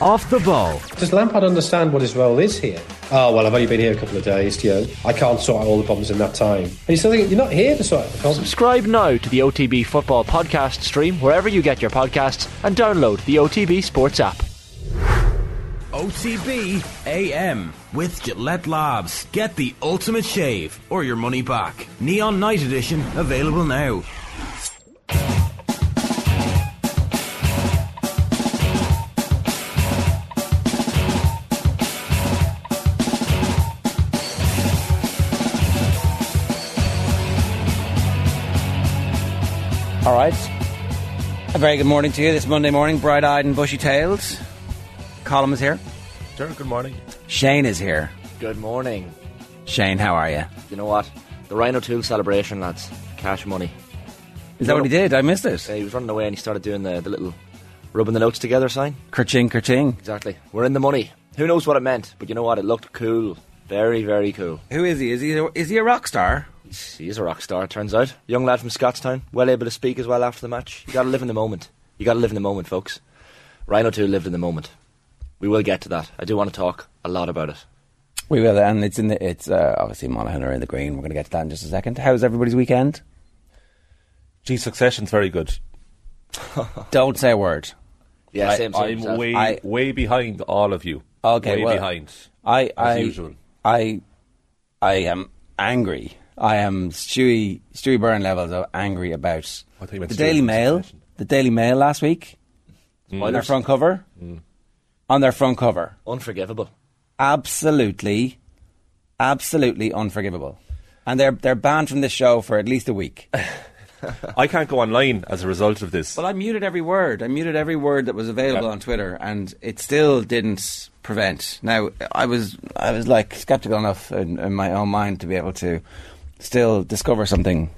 Off the ball. Does Lampard understand what his role is here? Oh, well, I've only been here a couple of days, you know. I can't sort out all the problems in that time. And you still think you're not here to sort out the problems. Subscribe now to the OTB Football Podcast stream wherever you get your podcasts and download the OTB Sports app. OTB AM with Gillette Labs. Get the ultimate shave or your money back. Neon Night Edition available now. Very good morning to you this Monday morning, bright eyed and bushy tailed. Colm is here. Sure, good morning. Shane is here. Good morning. Shane, how are you? You know what? The Ryan O'Toole celebration, lads. Cash money. Is that what he did? I missed it. Uh, he was running away and he started doing the, the little rubbing the notes together sign. Kerching, kerching. Exactly. We're in the money. Who knows what it meant? But you know what? It looked cool. Very, very cool. Who is he? Is he is he a rock star? He's, he a rock star, it turns out. Young lad from Scotstown. Well able to speak as well after the match. You gotta live in the moment. You gotta live in the moment, folks. Ryan O'Toole lived in the moment. We will get to that. I do want to talk a lot about it. We will, and it's in the it's uh, obviously Monaghan are in the green. We're going to get to that in just a second. How's everybody's weekend? Gee, Succession's very good. Don't say a word. Yeah, I, same, same. I'm self. way, I- way behind all of you. Okay, way well, behind. I as I usual. I I am angry. I am Stewie Stewie Byrne levels of angry about I thought the Stewie Daily Mail. The Daily Mail last week mm. on their front cover. Mm. On their front cover, Unforgivable. absolutely, absolutely unforgivable. And they're they're banned from this show for at least a week. I can't go online as a result of this. Well, I muted every word. I muted every word that was available Yeah. on Twitter, and it still didn't prevent. Now, I was I was like skeptical enough in, in my own mind to be able to still discover something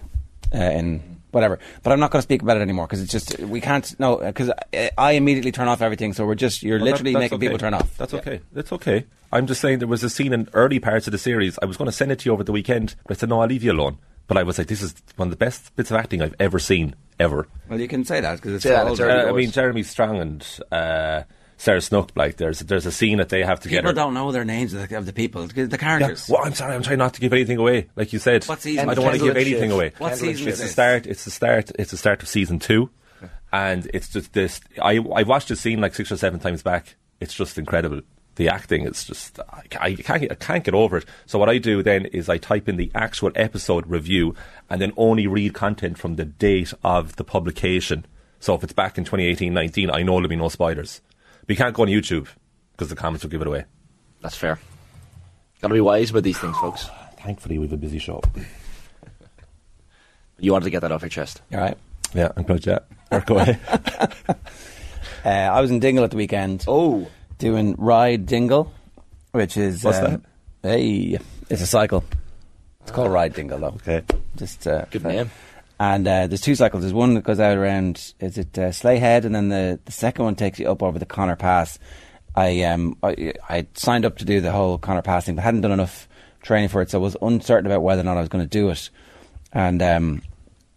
uh, in whatever. But I'm not going to speak about it anymore because it's just we can't. No, because I, I immediately turn off everything. So we're just you're Well, literally that's making okay. people turn off. That's okay. That's okay. I'm just saying there was a scene in early parts of the series. I was going to send it to you over the weekend, but I said, no, I'll leave you alone. But I was like, this is one of the best bits of acting I've ever seen, ever. Well, you can say that because it's Say that, it's Uh, I mean, Jeremy Strong and uh, Sarah Snook, like, there's there's a scene that they have together. People don't know their names of the, of the people, the Yeah. characters. Well, I'm sorry. I'm trying not to give anything away. Like you said, What season I don't want to give anything Shiv. away. What Kendall and season It's is the start. It's the start. It's the start of season two, and it's just this. I I watched the scene like six or seven times back. It's just incredible. The acting is just I, can't I can't get over it. So what I do then is I type in the actual episode review and then only read content from the date of the publication. So if it's back in 2018-19, I know there'll be no spoilers. But you can't go on YouTube because the comments will give it away. That's fair. Gotta be wise with these things, folks. Thankfully, we have a busy show. You wanted to get that off your chest. All right. Yeah, I'm glad. Yeah, work away. Uh, I was in Dingle at the weekend. Oh. doing Ride Dingle, which is What's um, Hey, it's a cycle. It's called Ride Dingle, though. okay. Just uh, Good uh, name. And uh, there's two cycles. There's one that goes out around is it uh, Slea Head, and then the, the second one takes you up over the Conor Pass. I um I, I signed up to do the whole Conor Pass thing, but hadn't done enough training for it, so I was uncertain about whether or not I was going to do it. And um,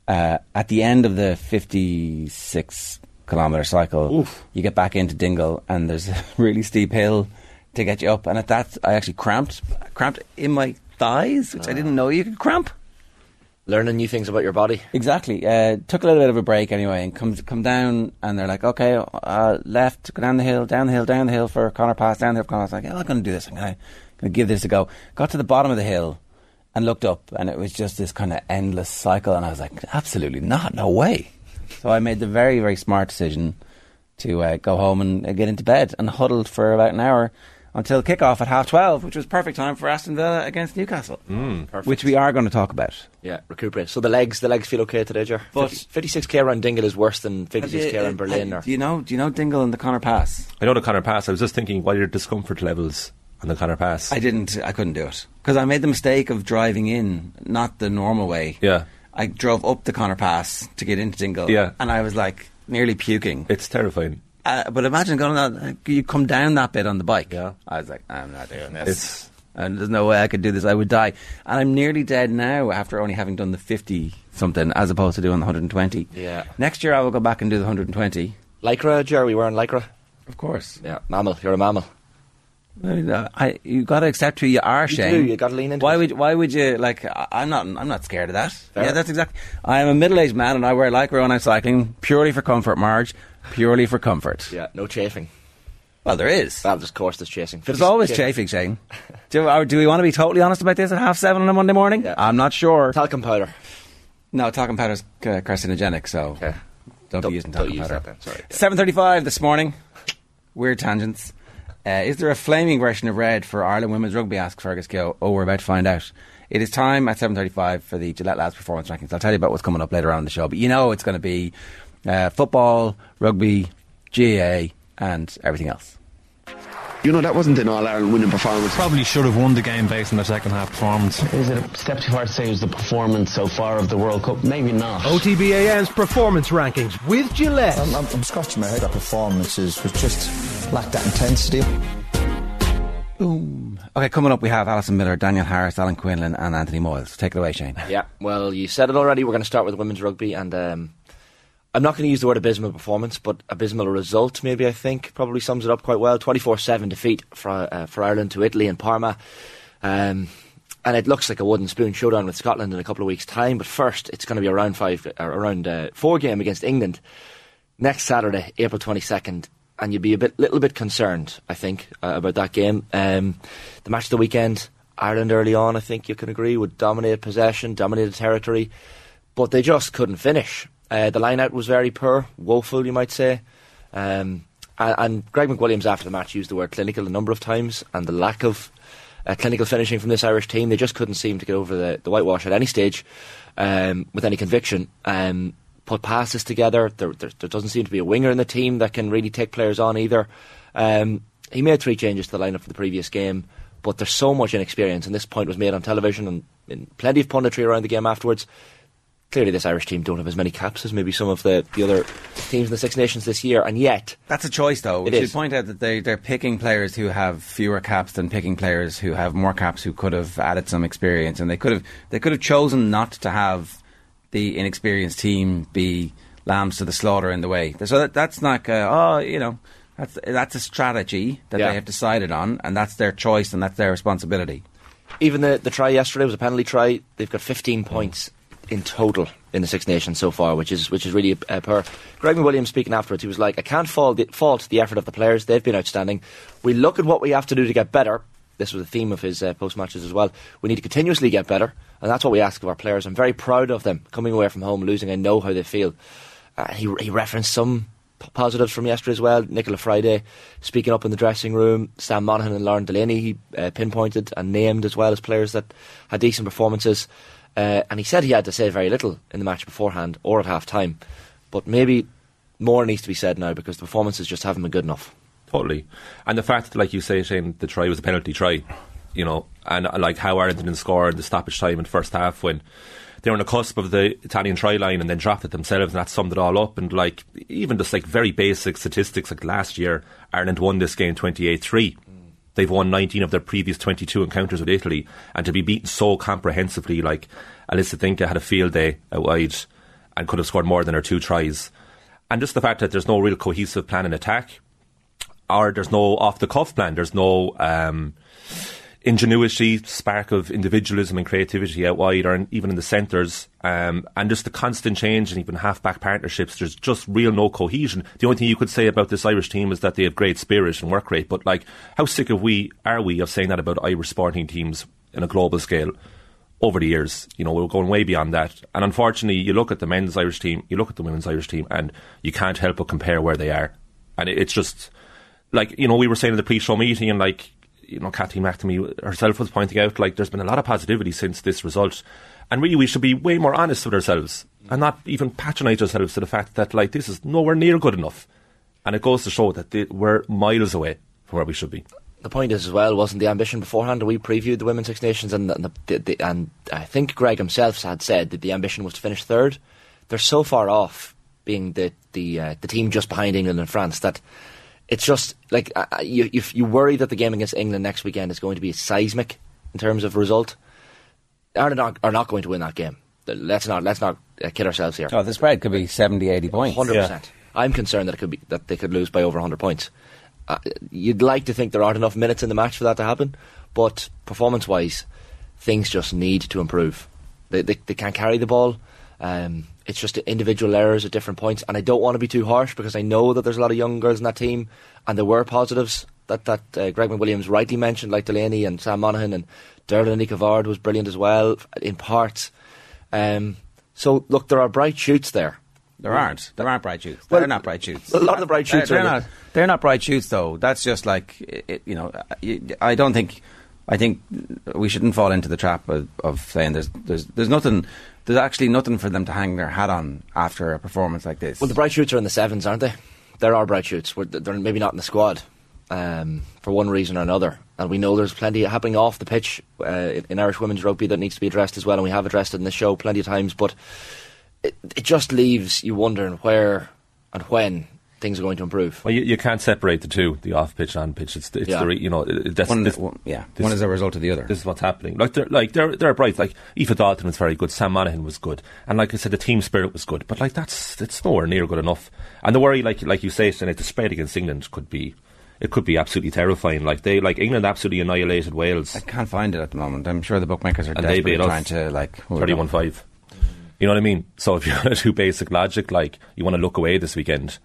uh, at the end of the 56 kilometer cycle, you get back into Dingle, and there's a really steep hill to get you up. And at that, I actually cramped, cramped in my thighs, which I didn't know you could cramp. Learning new things about your body. Exactly. Uh, took a little bit of a break anyway, and come come down, and they're like, "Okay, uh, left, go down the hill, down the hill, down the hill for Conor Pass, down the hill for Conor." I was like, "Yeah, I'm not going to do this. I'm going to give this a go." Got to the bottom of the hill, and looked up, and it was just this kind of endless cycle, and I was like, "Absolutely not, no way." So I made the very very smart decision to uh, go home and uh, get into bed, and huddled for about an hour until kickoff at half twelve, which was perfect time for Aston Villa against Newcastle, Perfect. which we are going to talk about. Yeah, recuperate. So the legs, the legs feel okay today, Jer. But- 56k around Dingle is worse than 56k Have around Berlin. uh, Or Do you know? Do you know Dingle and the Conor Pass? I know the Conor Pass. I was just thinking, what are your discomfort levels on the Conor Pass? I didn't. I couldn't do it because I made the mistake of driving in, not the normal way. yeah, I drove up the Connor Pass to get into Dingle. Yeah. and I was like nearly puking. it's terrifying. Uh, but imagine going on that. You come down that bit on the bike. Yeah. I was like, I'm not doing this. It's and there's no way I could do this. I would die. And I'm nearly dead now after only having done the 50 something as opposed to doing the 120. Yeah. Next year I will go back and do the 120. Lycra, Jer, we wearing Lycra Of course. Yeah, mammal. You're a mammal. Uh, I, you got to accept who you are, You Shane. do, you gotta lean into Why it. would Why would you like? I'm not. I'm not scared of that. Fair. Yeah, that's exactly. I am a middle-aged man, and I wear lycra when I'm cycling purely for comfort, Marge. Purely for comfort. Yeah, no chafing. Well, there is. Well, there's of course there's chasing. There's always yeah. chafing, Shane. Do, do we want to be totally honest about this at half seven on a Monday morning? Yeah. I'm not sure. Talcum powder. no, talcum powder's uh, carcinogenic, so Okay. don't, Don't- be using talcum use powder. that then, sorry. Seven thirty-five this morning. Weird tangents. Uh, is there a flaming version of red for Ireland women's rugby? Asks Fergus Gill. Oh, we're about to find out. It is time at seven thirty-five for the Gillette Labs performance rankings. I'll tell you about what's coming up later on in the show, but you know it's going to be uh, football, rugby, GA and everything else. You know, that wasn't an All Ireland winning performance. Probably should have won the game based on their second half performance. Is it a step too far to say it was the performance so far of the World Cup? Maybe not. OTB AM's performance rankings with Gillette. I'm, I'm, I'm scratching my head. That performances was just lacked that intensity. Boom. Okay, coming up we have Alison Miller, Daniel Harris, Alan Quinlan, and Anthony Moyles. Take it away, Shane. Yeah, well, you said it already. We're going to start with women's rugby, and um, I'm not going to use the word abysmal performance, but abysmal result, maybe I think, probably sums it up quite well. 24 7 defeat for, uh, for Ireland to Italy and Parma. Um, and it looks like a wooden spoon showdown with Scotland in a couple of weeks' time. But first, it's going to be a round five, uh, around uh, four game against England next Saturday, April 22nd. And you'd be a bit, little bit concerned, I think, uh, about that game. Um, the match of the weekend, Ireland early on, I think you can agree, would dominate possession, dominate the territory, but they just couldn't finish. Uh, the line out was very poor, woeful, you might say. Um, and, and Greg McWilliams, after the match, used the word clinical a number of times, and the lack of uh, clinical finishing from this Irish team, they just couldn't seem to get over the, the whitewash at any stage um, with any conviction. Um, put passes together. There, there, there doesn't seem to be a winger in the team that can really take players on either. Um, he made three changes to the lineup for the previous game, but there's so much inexperience, and this point was made on television and in plenty of punditry around the game afterwards. Clearly, this Irish team don't have as many caps as maybe some of the, the other teams in the Six Nations this year, and yet That's a choice, though. We It should is. point out that they, they're picking players who have fewer caps than picking players who have more caps who could have added some experience, and they could have they could have chosen not to have the inexperienced team be lambs to the slaughter in the way. So that, that's not uh, oh you know that's that's a strategy that Yeah. they have decided on, and that's their choice and that's their responsibility. even the, the try yesterday was a penalty try. They've got 15 points in total in the Six Nations so far, which is which is really uh, poor. Greg Williams speaking afterwards, he was like, "I can't fault the, fault the effort of the players. They've been outstanding. We look at what we have to do to get better." This was the theme of his uh, post matches as well. We need to continuously get better, and that's what we ask of our players. I'm very proud of them coming away from home losing. I know how they feel. Uh, he he referenced some positives from yesterday as well. Nichola Fryday speaking up in the dressing room. Sam Monaghan and Lauren Delaney he uh, pinpointed and named as well as players that had decent performances. Uh, and he said he had to say very little in the match beforehand or at half time. But maybe more needs to be said now because the performances just haven't been good enough. Totally. And the fact that, like you say, Shane, the try was a penalty try, you know, and uh, like how Ireland didn't score in the stoppage time in the first half when they were on the cusp of the Italian try line and then it themselves, and that summed it all up. And like even just like very basic statistics, like last year, Ireland won this game 28 3. They've won 19 of their previous 22 encounters with Italy, and to be beaten so comprehensively, like Alyssa D'Incà had a field day out wide and could have scored more than her two tries. And just the fact that there's no real cohesive plan in attack, or there's no off the cuff plan, there's no um, ingenuity, spark of individualism and creativity out wide, or even in the centres, um, and just the constant change and even half back partnerships. There's just real no cohesion. The only thing you could say about this Irish team is that they have great spirit and work rate. But like, how sick of we are we of saying that about Irish sporting teams in a global scale? Over the years, you know, we're going way beyond that. And unfortunately, you look at the men's Irish team, you look at the women's Irish team, and you can't help but compare where they are. And it's just, like you know we were saying in the pre-show meeting and like you know Kathy McNamee herself was pointing out like there's been a lot of positivity since this result and really we should be way more honest with ourselves and not even patronise ourselves to the fact that like this is nowhere near good enough and it goes to show that they, we're miles away from where we should be The point is as well wasn't the ambition beforehand. We previewed the Women's Six Nations, and the, the, the, and I think Greg himself had said that the ambition was to finish third. They're so far off being the the uh, the team just behind England and France that it's just like uh, you, you you worry that the game against England next weekend is going to be seismic in terms of result. Ireland are, are not going to win that game. Let's not let's not uh, kid ourselves here. Oh, the spread could be 70, 80 points. Hundred percent. I'm concerned that it could be that they could lose by over hundred points. Uh, you'd like to think there aren't enough minutes in the match for that to happen, but performance-wise, things just need to improve. They they, they can't carry the ball. Um, it's just individual errors at different points, and I don't want to be too harsh because I know that there's a lot of young girls in that team, and there were positives that that uh, Greg McWilliams rightly mentioned, like Delaney and Sam Monaghan and Deirbhile Nic a Bháird was brilliant as well in parts. Um, so look, there are bright shoots there. There aren't. There aren't bright shoots. Well, they're not bright shoots. A lot of the bright shoots they're, they're not. They're not bright shoots, though. That's just like it, you know. I don't think. I think we shouldn't fall into the trap of, of saying there's there's there's nothing. There's actually nothing for them to hang their hat on after a performance like this. Well, the bright shoots are in the sevens, aren't they? There are bright shoots. They're maybe not in the squad um, for one reason or another. And we know there's plenty happening off the pitch uh, in Irish women's rugby that needs to be addressed as well, and we have addressed it in the show plenty of times. But it, it just leaves you wondering where and when things are going to improve. Well, you, you can't separate the two, the off pitch and on pitch. It's, it's Yeah. the you know that's one, this, one- yeah, this- one is a result of the other. This is what's happening. Like they're like they're they're bright. Like Aoife Dalton was very good. Sam Monaghan was good, and like I said, the team spirit was good. But like that's it's nowhere near good enough. And the worry, like like you say, Sinead, the spread against England could be. It could be absolutely terrifying. Like they, like England, absolutely annihilated Wales. I can't find it at the moment. I'm sure the bookmakers are And they desperately beat us trying to like who are they? thirty-one five. You know what I mean? So if you're going to do basic logic, like you want to look away this weekend,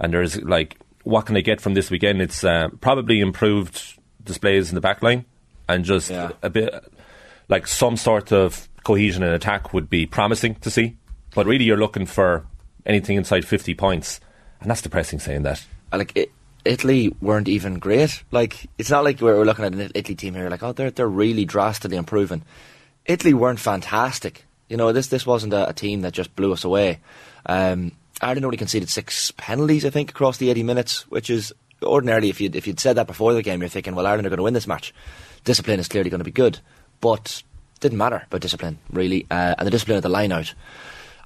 and there's like, what can I get from this weekend? It's uh, probably improved displays in the back line, and just Yeah. a bit like some sort of cohesion in attack would be promising to see. But really, you're looking for anything inside fifty points, and that's depressing saying that. Like it, Italy weren't even great. Like it's not like we're, we're looking at an Italy team here. Like oh, they're they're really drastically improving. Italy weren't fantastic. You know this this wasn't a, a team that just blew us away. Um, Ireland only conceded six penalties, I think, across the eighty minutes, which is ordinarily if you if you'd said that before the game, you're thinking, well, Ireland are going to win this match. Discipline is clearly going to be good, but didn't matter about discipline really, uh, and the discipline of the line out.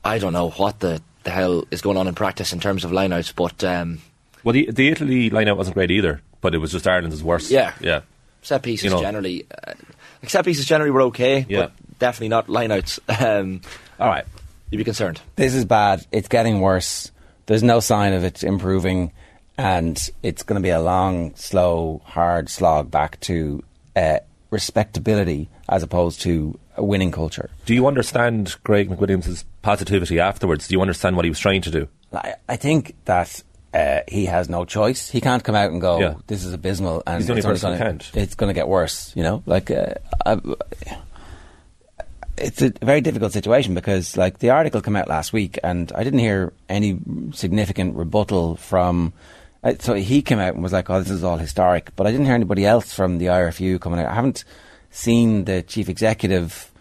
I don't know what the, the hell is going on in practice in terms of lineouts, but um, Well, the, the Italy lineout wasn't great either, but it was just Ireland's worse. Yeah. yeah. set pieces You know. generally, uh, like set pieces generally were okay, Yeah. but definitely not lineouts. Um, All right. You'd be concerned. This is bad. It's getting worse. There's no sign of it improving, and it's going to be a long, slow, hard slog back to uh, respectability as opposed to a winning culture. Do you understand Greg McWilliams' positivity afterwards? Do you understand what he was trying to do? I, I think that uh, he has no choice. He can't come out and go, Yeah. "This is abysmal," and He's the only it's person who gonna, can't. It's going to get worse. You know, like uh, I, it's a very difficult situation because, like, the article came out last week, and I didn't hear any significant rebuttal from. Uh, so he came out and was like, "Oh, this is all historic," but I didn't hear anybody else from the IRFU coming out. I haven't seen the chief executive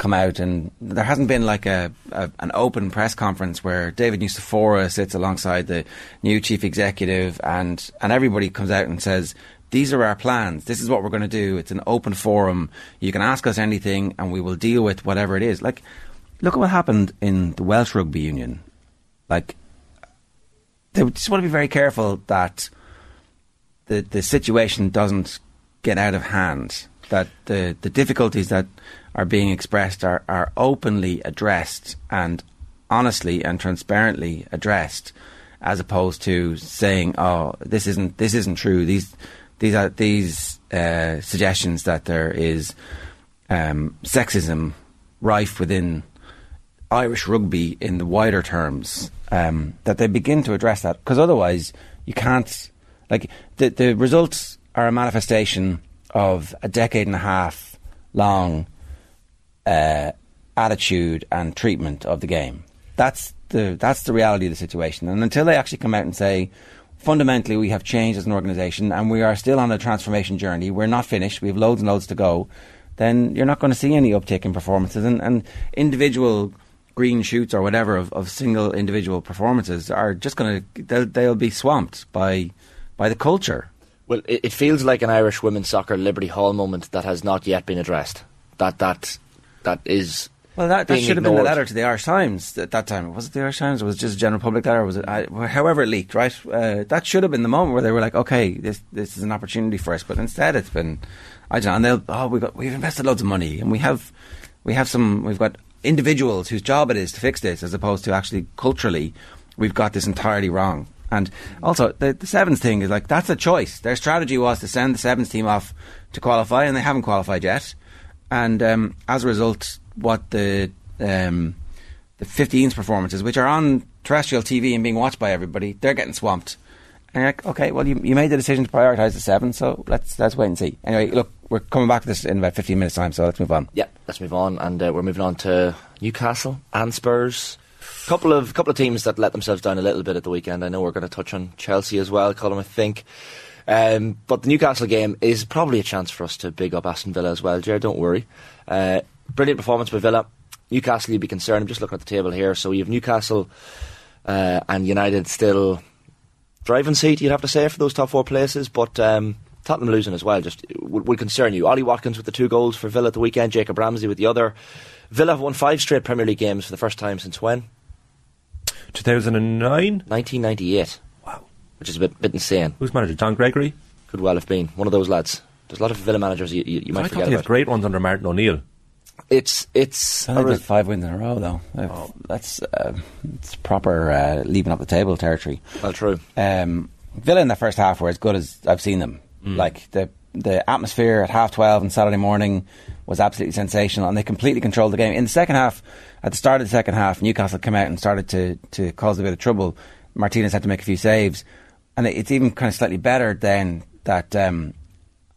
come out and there hasn't been like a, a an open press conference where David Nucifora sits alongside the new chief executive and and everybody comes out and says these are our plans this is what we're going to do it's an open forum you can ask us anything and we will deal with whatever it is like look at what happened in the Welsh Rugby Union like they just want to be very careful that the the situation doesn't get out of hand. That the the difficulties that are being expressed are, are openly addressed and honestly and transparently addressed, as opposed to saying, "Oh, this isn't this isn't true." These these are these uh, suggestions that there is um, sexism rife within Irish rugby in the wider terms, um, that they begin to address that because otherwise you can't. Like the the results are a manifestation of a decade and a half long uh, attitude and treatment of the game. That's the that's the reality of the situation. And until they actually come out and say, fundamentally, we have changed as an organisation and we are still on a transformation journey. We're not finished. We have loads and loads to go. Then you're not going to see any uptick in performances and, and individual green shoots or whatever of, of single individual performances are just going to they'll, they'll be swamped by by the culture. Well, it, it feels like an Irish women's soccer Liberty Hall moment that has not yet been addressed. That that that is. Well, that, that should have been the letter to the Irish Times at that time. Was it the Irish Times? Or was it just a general public letter? Or was it I, however it leaked? Right. Uh, that should have been the moment where they were like, okay, this this is an opportunity for us. But instead, it's been I don't know. And they'll oh we got we've invested loads of money and we have we have some we've got individuals whose job it is to fix this, as opposed to actually culturally we've got this entirely wrong. And also, the, the sevens thing is like that's a choice. Their strategy was to send the sevens team off to qualify, and they haven't qualified yet. And um, as a result, what the um, the 15s performances, which are on terrestrial TV and being watched by everybody, they're getting swamped. And like, okay, well, you, you made the decision to prioritise the seven, so let's let's wait and see. Anyway, look, we're coming back to this in about 15 minutes' time, so let's move on. Yeah, let's move on, and uh, we're moving on to Newcastle and Spurs. Couple of couple of teams that let themselves down a little bit at the weekend. I know we're going to touch on Chelsea as well, Colm. I think. Um, but the Newcastle game is probably a chance for us to big up Aston Villa as well. Jared, don't worry. Uh, brilliant performance by Villa. Newcastle, you'd be concerned. I'm just looking at the table here. So you have Newcastle uh, and United still driving seat, you'd have to say, for those top four places. But um, Tottenham losing as well just would, would, concern you. Ollie Watkins with the two goals for Villa at the weekend, Jacob Ramsey with the other. Villa have won five straight Premier League games for the first time since when? 2009? 1998. Wow. Which is a bit, bit insane. Who's manager? John Gregory? Could well have been. One of those lads. There's a lot of Villa managers you, you, you might I forget thought about. had great ones under Martin O'Neill. It's it's I think five wins in a row though. Oh. That's uh, it's proper uh, leaving up the table territory. Well, true. Um, Villa in the first half were as good as I've seen them. Mm. Like the the atmosphere at half twelve on Saturday morning was absolutely sensational, and they completely controlled the game. In the second half, at the start of the second half, Newcastle came out and started to to cause a bit of trouble. Martinez had to make a few saves, and it's even kind of slightly better than that. Um,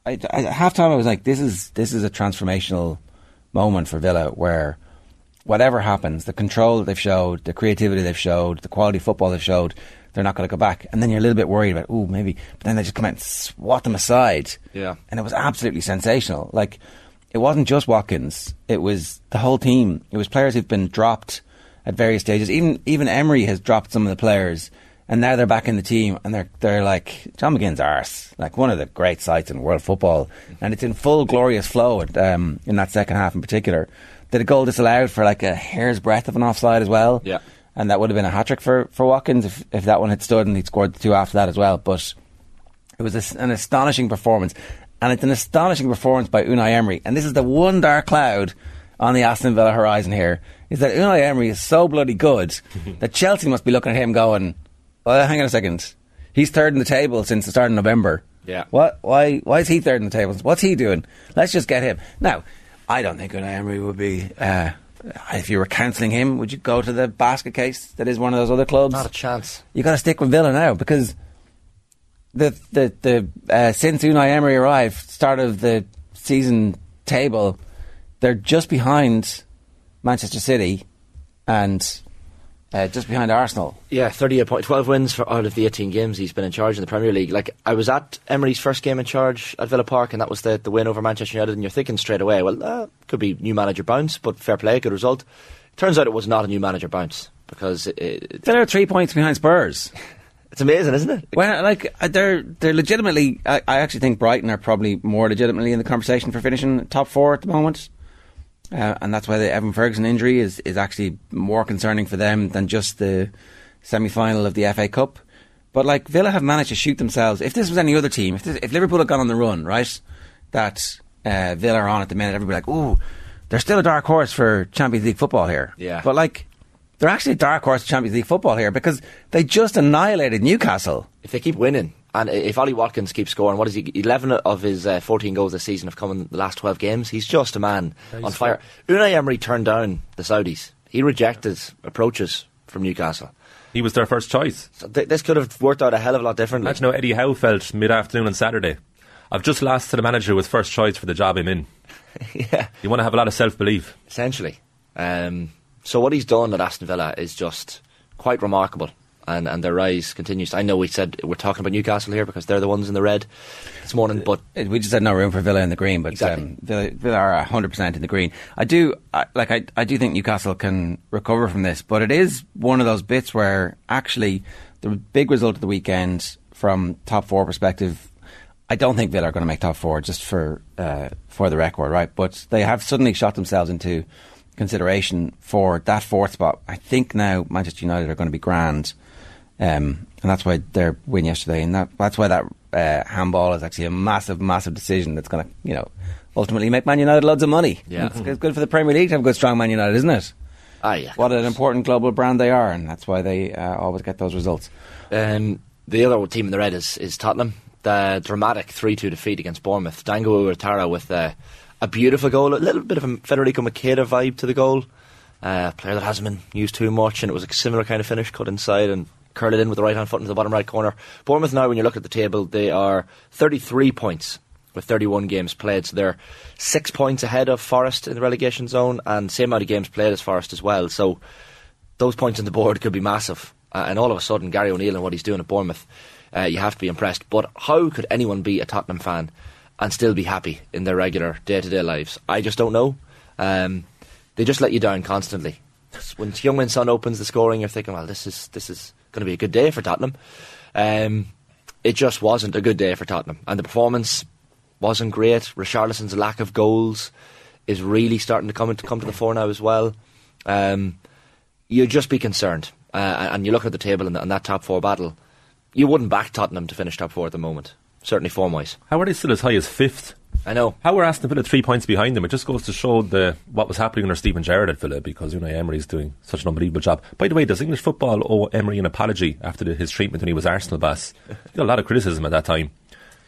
I, I, at half time, I was like, "This is this is a transformational." Moment for Villa where whatever happens, the control that they've showed, the creativity they've showed, the quality of football they've showed, they're not going to go back. And then you're a little bit worried about, oh, maybe. But then they just come out and swat them aside. Yeah. And it was absolutely sensational. Like, it wasn't just Watkins, it was the whole team. It was players who've been dropped at various stages. Even even Emery has dropped some of the players. And now they're back in the team, and they're they're like John McGinn's arse, like one of the great sights in world football, and it's in full glorious flow at, um, in that second half in particular. Did a goal disallowed for like a hair's breadth of an offside as well, yeah, and that would have been a hat trick for for Watkins if if that one had stood and he'd scored the two after that as well. But it was a, an astonishing performance, and it's an astonishing performance by Unai Emery, and this is the one dark cloud on the Aston Villa horizon here is that Unai Emery is so bloody good that Chelsea must be looking at him going. Well, hang on a second. He's third in the table since the start of November. Yeah. What? Why? Why is he third in the table? What's he doing? Let's just get him now. I don't think Unai Emery would be. Uh, if you were cancelling him, would you go to the basket case that is one of those other clubs? Not a chance. You got to stick with Villa now because the the the uh, since Unai Emery arrived, start of the season table, they're just behind Manchester City and uh, just behind Arsenal. Yeah, 38 point, 12 wins for out of the 18 games he's been in charge in the Premier League. Like, I was at Emery's first game in charge at Villa Park, and that was the, the win over Manchester United, and you're thinking straight away, well, uh, could be new manager bounce, but fair play, good result. Turns out it was not a new manager bounce, because... It, it, They're three points behind Spurs. it's amazing, isn't it? Well, like, uh, they're, they're legitimately... I, I actually think Brighton are probably more legitimately in the conversation for finishing top four at the moment. Uh, and that's why the Evan Ferguson injury is, is actually more concerning for them than just the semi final of the FA Cup. But like Villa have managed to shoot themselves. If this was any other team, if, this, if Liverpool had gone on the run, right, that uh, Villa are on at the minute, everybody like, ooh, they're still a dark horse for Champions League football here. Yeah. But like, they're actually a dark horse for Champions League football here because they just annihilated Newcastle. If they keep winning, and if Ollie Watkins keeps scoring, what is he? 11 of his uh, 14 goals this season have come in the last 12 games. He's just a man on fire. Unai Emery turned down the Saudis. He rejected approaches from Newcastle. He was their first choice. So th- this could have worked out a hell of a lot differently. Imagine how Eddie Howe felt mid afternoon on Saturday. I've just lost to the manager who was first choice for the job I'm in. yeah. You want to have a lot of self belief. Essentially. Um, so what he's done at Aston Villa is just quite remarkable. And, and their rise continues. I know we said we're talking about Newcastle here because they're the ones in the red this morning, but we just had no room for Villa in the green. But Exactly. um, Villa, Villa are hundred percent in the green. I do I, like. I, I do think Newcastle can recover from this, but it is one of those bits where actually the big result of the weekend from top four perspective. I don't think Villa are going to make top four, just for uh, for the record, right? But they have suddenly shot themselves into consideration for that fourth spot. I think now Manchester United are going to be grand. Um, and that's why their win yesterday, and that, that's why that uh, handball is actually a massive, massive decision that's going to, you know, ultimately make Man United loads of money. Yeah. it's, it's good for the Premier League to have a good, strong Man United, isn't it? Ah, yeah. what an important global brand they are, and that's why they uh, always get those results. Um, the other team in the red is, is Tottenham. The dramatic 3 2 defeat against Bournemouth. Dango Ouattara with uh, a beautiful goal, a little bit of a Federico Macheda vibe to the goal. Uh, a player that hasn't been used too much, and it was a similar kind of finish, cut inside and curl it in with the right hand foot into the bottom right corner. Bournemouth now, when you look at the table, they are 33 points with 31 games played, so they're six points ahead of Forest in the relegation zone, and same amount of games played as Forest as well. So those points on the board could be massive. Uh, and all of a sudden, Gary O'Neill and what he's doing at Bournemouth, uh, you have to be impressed. But how could anyone be a Tottenham fan and still be happy in their regular day to day lives? I just don't know. Um, they just let you down constantly. When Heung-min Son opens the scoring, you're thinking, well, this is this is going to be a good day for Tottenham. Um, it just wasn't a good day for Tottenham, and the performance wasn't great. Richarlison's lack of goals is really starting to come into, come to the fore now as well. Um, you'd just be concerned, uh, and you look at the table and, that top four battle. You wouldn't back Tottenham to finish top four at the moment, certainly form wise. How are they still as high as fifth? I know. How were Aston Villa three points behind them? It just goes to show the what was happening under Steven Gerrard at Villa because Unai Emery's doing such an unbelievable job. By the way, does English football owe Emery an apology after the, his treatment when he was Arsenal boss? He got a lot of criticism at that time.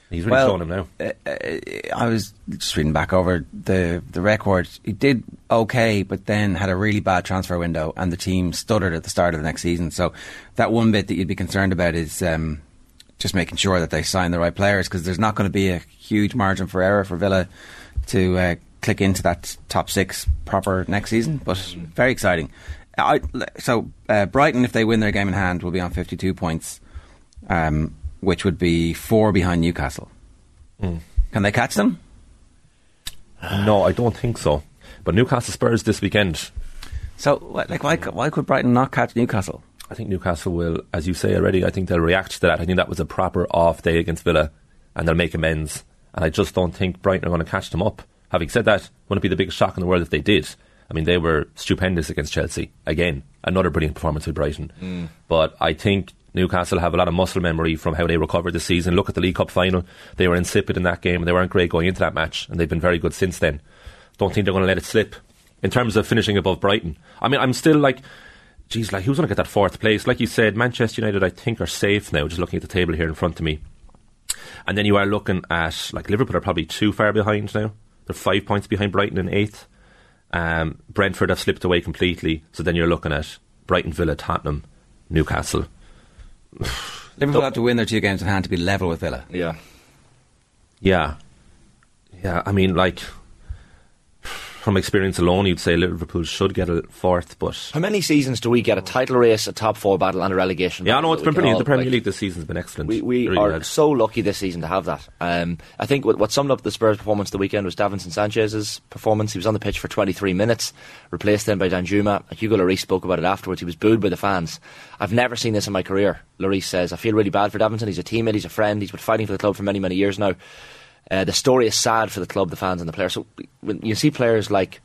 He's really Well, showing him now. Uh, uh, I was just reading back over the the record. He did okay, but then had a really bad transfer window, and the team stuttered at the start of the next season. So that one bit that you'd be concerned about is um, just making sure that they sign the right players because there's not going to be a huge margin for error for Villa to uh, click into that top six proper next season. But very exciting. I, so uh, Brighton, if they win their game in hand, will be on 52 points, um, which would be four behind Newcastle. Can they catch them? No, I don't think so. But Newcastle Spurs this weekend. So, like, why, why could Brighton not catch Newcastle? I think Newcastle will, as you say already, I think they'll react to that. I think that was a proper off day against Villa and they'll make amends. And I just don't think Brighton are going to catch them up. Having said that, wouldn't it be the biggest shock in the world if they did? I mean, they were stupendous against Chelsea. Again, another brilliant performance with Brighton. Mm. But I think Newcastle have a lot of muscle memory from how they recovered this season. Look at the League Cup final. They were insipid in that game and they weren't great going into that match. And they've been very good since then. Don't think they're going to let it slip. In terms of finishing above Brighton, I mean, I'm still like, geez, like who's going to get that fourth place? Like you said, Manchester United, I think, are safe now. Just looking at the table here in front of me, and then you are looking at like Liverpool are probably too far behind now. They're five points behind Brighton in eighth. Um, Brentford have slipped away completely. So then you're looking at Brighton, Villa, Tottenham, Newcastle. Liverpool have to win their two games in hand to be level with Villa. Yeah. Yeah, yeah. I mean, like from experience alone, you'd say Liverpool should get a fourth, but How many seasons do we get a title race, a top four battle, and a relegation? yeah, no, it's been pretty. all, The Premier like- League this season's been excellent. We, we Really are so lucky this season to have that. Um, I think what, what summed up the Spurs' performance the weekend was Davinson Sanchez's performance. He was on the pitch for 23 minutes, replaced then by Danjuma. Hugo Lloris spoke about it afterwards. He was booed by the fans. I've never seen this in my career. Lloris says, I feel really bad for Davinson. He's a teammate, he's a friend, he's been fighting for the club for many, many years now. Uh, the story is sad for the club, the fans, and the players. So when you see players like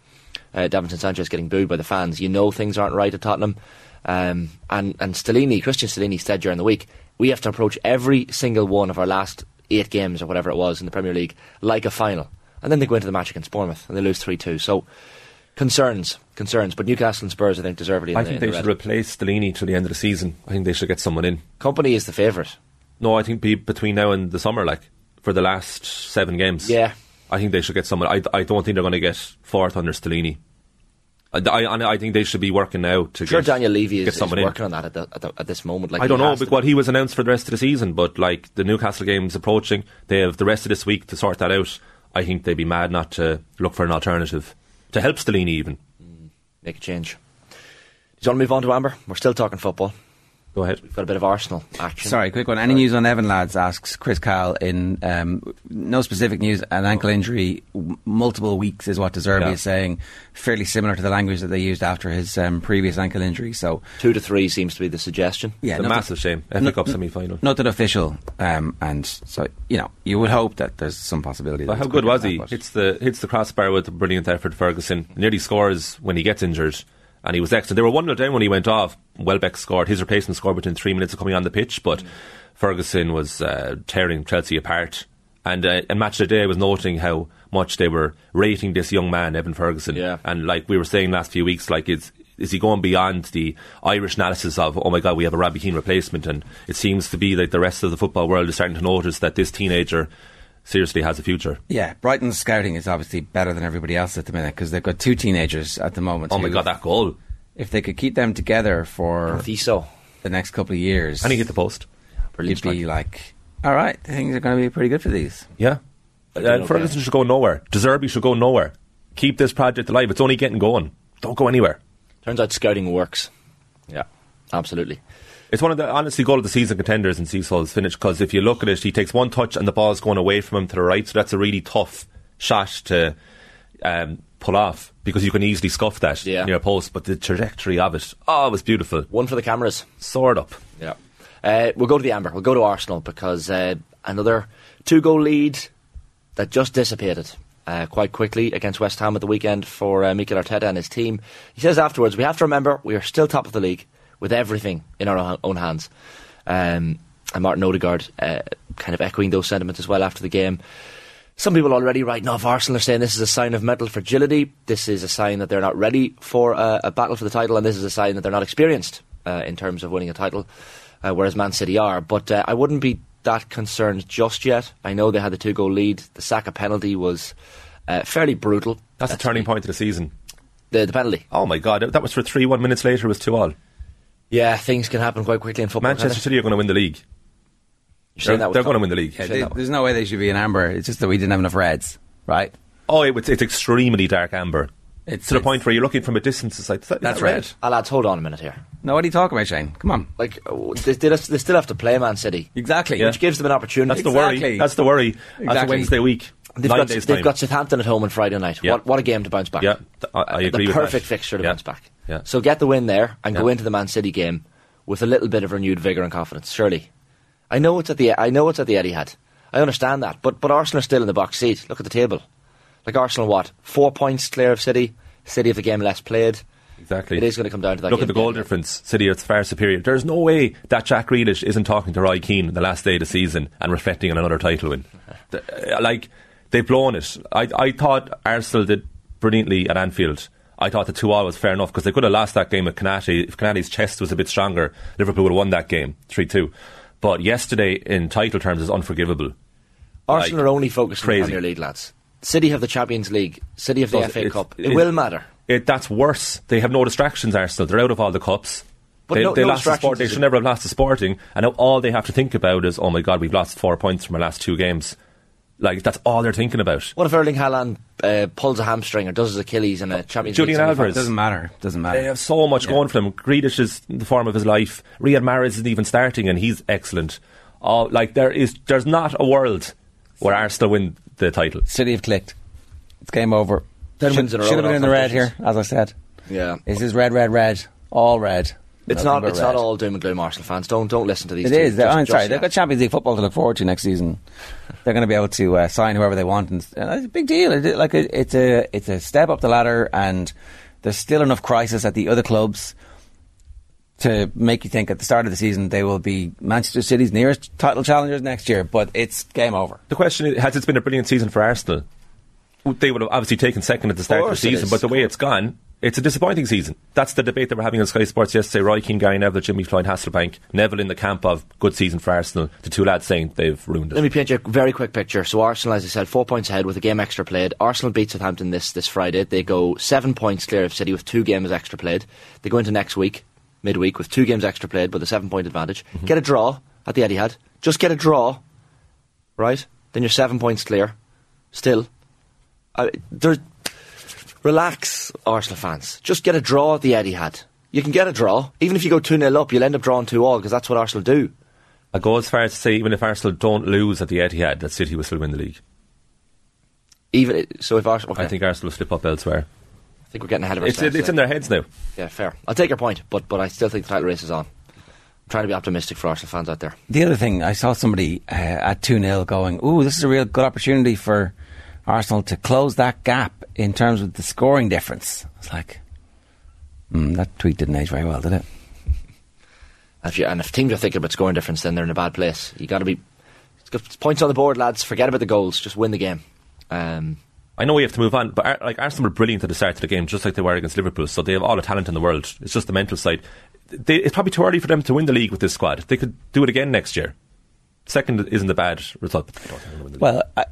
uh, Davinson Sanchez getting booed by the fans, you know things aren't right at Tottenham. Um, and and Stellini, Cristian Stellini said during the week, we have to approach every single one of our last eight games or whatever it was in the Premier League like a final. And then they go into the match against Bournemouth and they lose three two. So concerns, concerns. But Newcastle and Spurs, I think, deservedly. In I the, think in they the should red. replace Stellini till the end of the season. I think they should get someone in. Kompany is the favourite. No, I think be between now and the summer, like for the last seven games. Yeah. I think they should get someone. I, I don't think they're going to get fourth under Stellini. I, I, I think they should be working now to Sure, get, Daniel Levy is, is someone in. working on that at, the, at, the, at this moment. Like I don't know, but what he was announced for the rest of the season, but like the Newcastle game's approaching, they have the rest of this week to sort that out. I think they'd be mad not to look for an alternative to help Stellini even. Mm, make a change. Do you want to move on to Amber? We're still talking football. Go ahead. We've got a bit of Arsenal action. Sorry, quick one. Any news on Evan lads? Asks Chris Kyle. In um, no specific news, an ankle injury, w- multiple weeks is what De Zerbi Yeah. is saying. Fairly similar to the language that they used after his um, previous ankle injury. So Two to three seems to be the suggestion. yeah, It's a nothing- massive shame. FA no- Cup no- semi final. nothing official. Um, and so you know, you would hope that there's some possibility. But how good was he? that, Hits the hits the crossbar with a brilliant effort. Ferguson nearly scores when he gets injured, and he was excellent. They were one 0 down when he went off. Welbeck scored. His replacement scored within three minutes of coming on the pitch, but Ferguson was uh, tearing Chelsea apart. And uh, match of the day, I was noting how much they were rating this young man, Evan Ferguson. Yeah. And like we were saying last few weeks, like it's is he going beyond the Irish analysis of oh my god we have a Robbie Keane replacement and it seems to be like the rest of the football world is starting to notice that this teenager seriously has a future. Yeah, Brighton's scouting is obviously better than everybody else at the minute because they've got two teenagers at the moment. Oh my who- god that goal! If they could keep them together for Thiso. the next couple of years, And he hit the post. Brilliant you'd be like, all right, things are going to be pretty good for these. Yeah. doing Uh, okay. Ferguson should go nowhere. De Zerbi should go nowhere. Keep this project alive. It's only getting going. Don't go anywhere. Turns out scouting works. Yeah, absolutely. It's one of the honestly goal of the season contenders Enciso's finish because if you look at it, he takes one touch and the ball's going away from him to the right. So that's a really tough shot to um, pull off because you can easily scuff that Yeah. near a post. But the trajectory of it, oh, it was beautiful. One for the cameras. Soared up. Yeah. Uh, we'll go to the Amber. We'll go to Arsenal because uh, another two goal lead that just dissipated uh, quite quickly against West Ham at the weekend for uh, Mikel Arteta and his team. He says afterwards, we have to remember we are still top of the league with everything in our own- hands. Um, and Martin Odegaard uh, kind of echoing those sentiments as well after the game. Some people already writing off Arsenal are saying this is a sign of mental fragility. This is a sign that they're not ready for uh, a battle for the title, and this is a sign that they're not experienced uh, in terms of winning a title, uh, whereas Man City are. But uh, I wouldn't be that concerned just yet. I know they had the two goal lead. The Saka penalty was uh, fairly brutal. That's the turning point of the season. The, the penalty. Oh my god, that was for three. One minutes later, it was two all. Yeah, things can happen quite quickly in football. Manchester City are going to win the league. they? You're They're, saying that with they're going to win the league. You're saying There- that with- There's no way they should be in amber. It's just that we didn't have enough reds, right? Oh, it, it's extremely dark amber. It's to the it's- point where you're looking from a distance. It's like is that- is That's that red. Ah, lads, hold on a minute here. No, what are you talking about, Shane? Come on. Like uh, they, they, they still have to play Man City, Exactly. which gives them an opportunity. That's the worry. That's the worry. That's a Wednesday week. They've got, they've got Southampton at home on Friday night. Yeah. What, what a game to bounce back. Yeah, I- I agree The with perfect that. fixture to Yeah. bounce back. Yeah. So get the win there and go into the Man City game with a little bit of renewed vigour and confidence. Surely, I know it's at the I know it's at the Etihad. I understand that, but but Arsenal are still in the box seat. Look at the table. Like Arsenal, what four points clear of City? City have the game less played. Exactly. It is going to come down to that. Look at the goal game. difference. City are far superior. There's no way that Jack Grealish isn't talking to Roy Keane the last day of the season and reflecting on another title win. Uh, like they've blown it. I I thought Arsenal did brilliantly at Anfield. I thought the two all was fair enough because they could have lost that game at Konaté. If Konaté's chest was a bit stronger, Liverpool would have won that game three two. But yesterday, in title terms, is unforgivable. Arsenal Like, are only focused on their crazy. League, lads. City have the Champions League. City have the FA Cup. It, it- will matter. It, that's worse. They have no distractions, Arsenal. They're out of all the cups. But they no- they no lost the sport. They should never have lost the Sporting. And now all they have to think about is, oh my God, we've lost four points from our last two games. Like that's all they're thinking about. What if Erling Haaland uh, pulls a hamstring or does his Achilles in a Champions Julian League semi-final? Alvarez. Doesn't matter. Doesn't matter. They have so much Yeah. going for them. Grealish is in the form of his life. Riyad Mahrez isn't even starting, and he's excellent. Oh, like there is, there's not a world where Arsenal win the title. City have clicked. It's game over. Ten should, wins in a row should have been in the red here, as I said. Yeah. This is red, red, red. All red. It's not. It's red. not all doom and gloom. Arsenal fans, don't don't listen to these. It two. is. Just- I'm just sorry. yet. They've got Champions League football to look forward to next season. They're going to be able to uh, sign whoever they want, and uh, it's a big deal. It, like it, it's a it's a step up the ladder, and there's still enough crisis at the other clubs to make you think at the start of the season they will be Manchester City's nearest title challengers next year. But it's game over. The question is, has it been a brilliant season for Arsenal? They would have obviously taken second at the start of the season, but the way it's gone, it's a disappointing season. That's the debate that we're having on Sky Sports yesterday. Roy Keane, Gary Neville, Jimmy Floyd Hasselbaink, Neville in the camp of good season for Arsenal. The two lads saying they've ruined it. Let me paint you a very quick picture. So Arsenal, as I said, four points ahead with a game extra played. Arsenal beat Southampton this this Friday. They go seven points clear of City with two games extra played. They go into next week, midweek, with two games extra played, with a seven point advantage. Mm-hmm. Get a draw at the Etihad. Just get a draw, right? Then you're seven points clear. Still, uh, there's relax, Arsenal fans. Just get a draw at the Etihad. You can get a draw. Even if you go 2 0 up, you'll end up drawing 2 all because that's what Arsenal do. I go as far as to say, even if Arsenal don't lose at the Etihad, that City will still win the league. Even So if Arsenal. Okay. I think Arsenal will slip up elsewhere. I think we're getting ahead of ourselves. it's there. in their heads now. Yeah, fair. I'll take your point, but but I still think the title race is on. I'm trying to be optimistic for Arsenal fans out there. The other thing, I saw somebody uh, at 2 0 going, Ooh, this is a real good opportunity for Arsenal to close that gap in terms of the scoring difference. It's like, hmm, that tweet didn't age very well, did it? And if you and if teams are thinking about scoring difference, then they're in a bad place. You got to be points on the board, lads. Forget about the goals. Just win the game. Um, I know we have to move on, but Ar- like Arsenal were brilliant at the start of the game, just like they were against Liverpool. So they have all the talent in the world. It's just the mental side. They, it's probably too early for them to win the league with this squad. They could do it again next year. Second isn't a bad result. but I don't think they'll win the league. Well, I,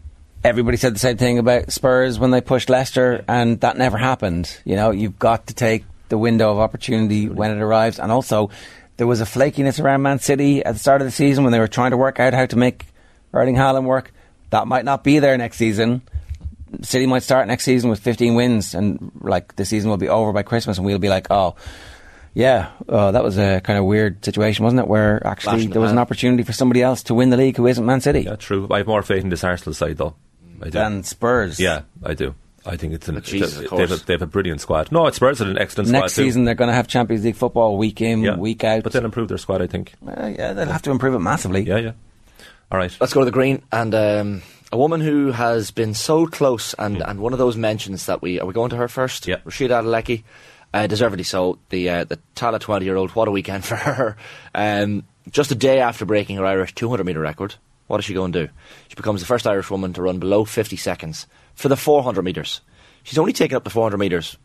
everybody said the same thing about Spurs when they pushed Leicester, and that never happened. You know, you've got to take the window of opportunity when it arrives, and also there was a flakiness around Man City at the start of the season when they were trying to work out how to make Erling Haaland work. That might not be there next season. City might start next season with 15 wins, and like the season will be over by Christmas, and we'll be like, oh. Yeah, uh, that was a kind of weird situation, wasn't it? Where actually there was an opportunity for somebody else to win the league who isn't Man City. yeah, true. I have more faith in this Arsenal side, though. I do. Than Spurs. Yeah, I do. I think it's an, But Jesus, they, of they, have a, they have a brilliant squad. No, it's Spurs are an excellent squad Next too. season they're going to have Champions League football week in, yeah. week out. But they'll improve their squad, I think. Uh, yeah, they'll have to improve it massively. Yeah, yeah. All right. Let's go to the green and um, a woman who has been so close and, and one of those mentions that we are we going to her first? Yeah. Rhasidat Adeleke, uh, deservedly so. The uh, the Tallaght twenty year old. What a weekend for her. Um, just a day after breaking her Irish two hundred meter record. What does she go and do? She becomes the first Irish woman to run below fifty seconds for the four hundred meters. She's only taken up the four hundred meters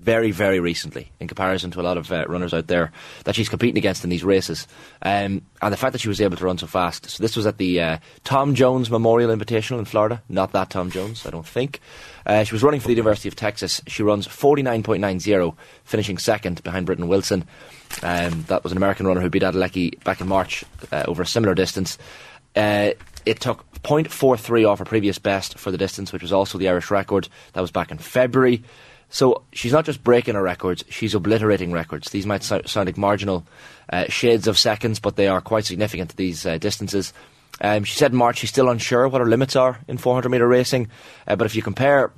very, very recently in comparison to a lot of uh, runners out there that she's competing against in these races. Um, and the fact that she was able to run so fast. So this was at the uh, Tom Jones Memorial Invitational in Florida. Not that Tom Jones, I don't think. Uh, she was running for the University of Texas. She runs 49.90, finishing second behind Britton Wilson. Um, that was an American runner who beat Adeleke back in March uh, over a similar distance. Uh, it took 0.43 off her previous best for the distance, which was also the Irish record. That was back in February. So she's not just breaking her records, she's obliterating records. These might so- sound like marginal uh, shades of seconds, but they are quite significant, these uh, distances. Um, she said in March she's still unsure what her limits are in 400 metre racing, uh, but if you compare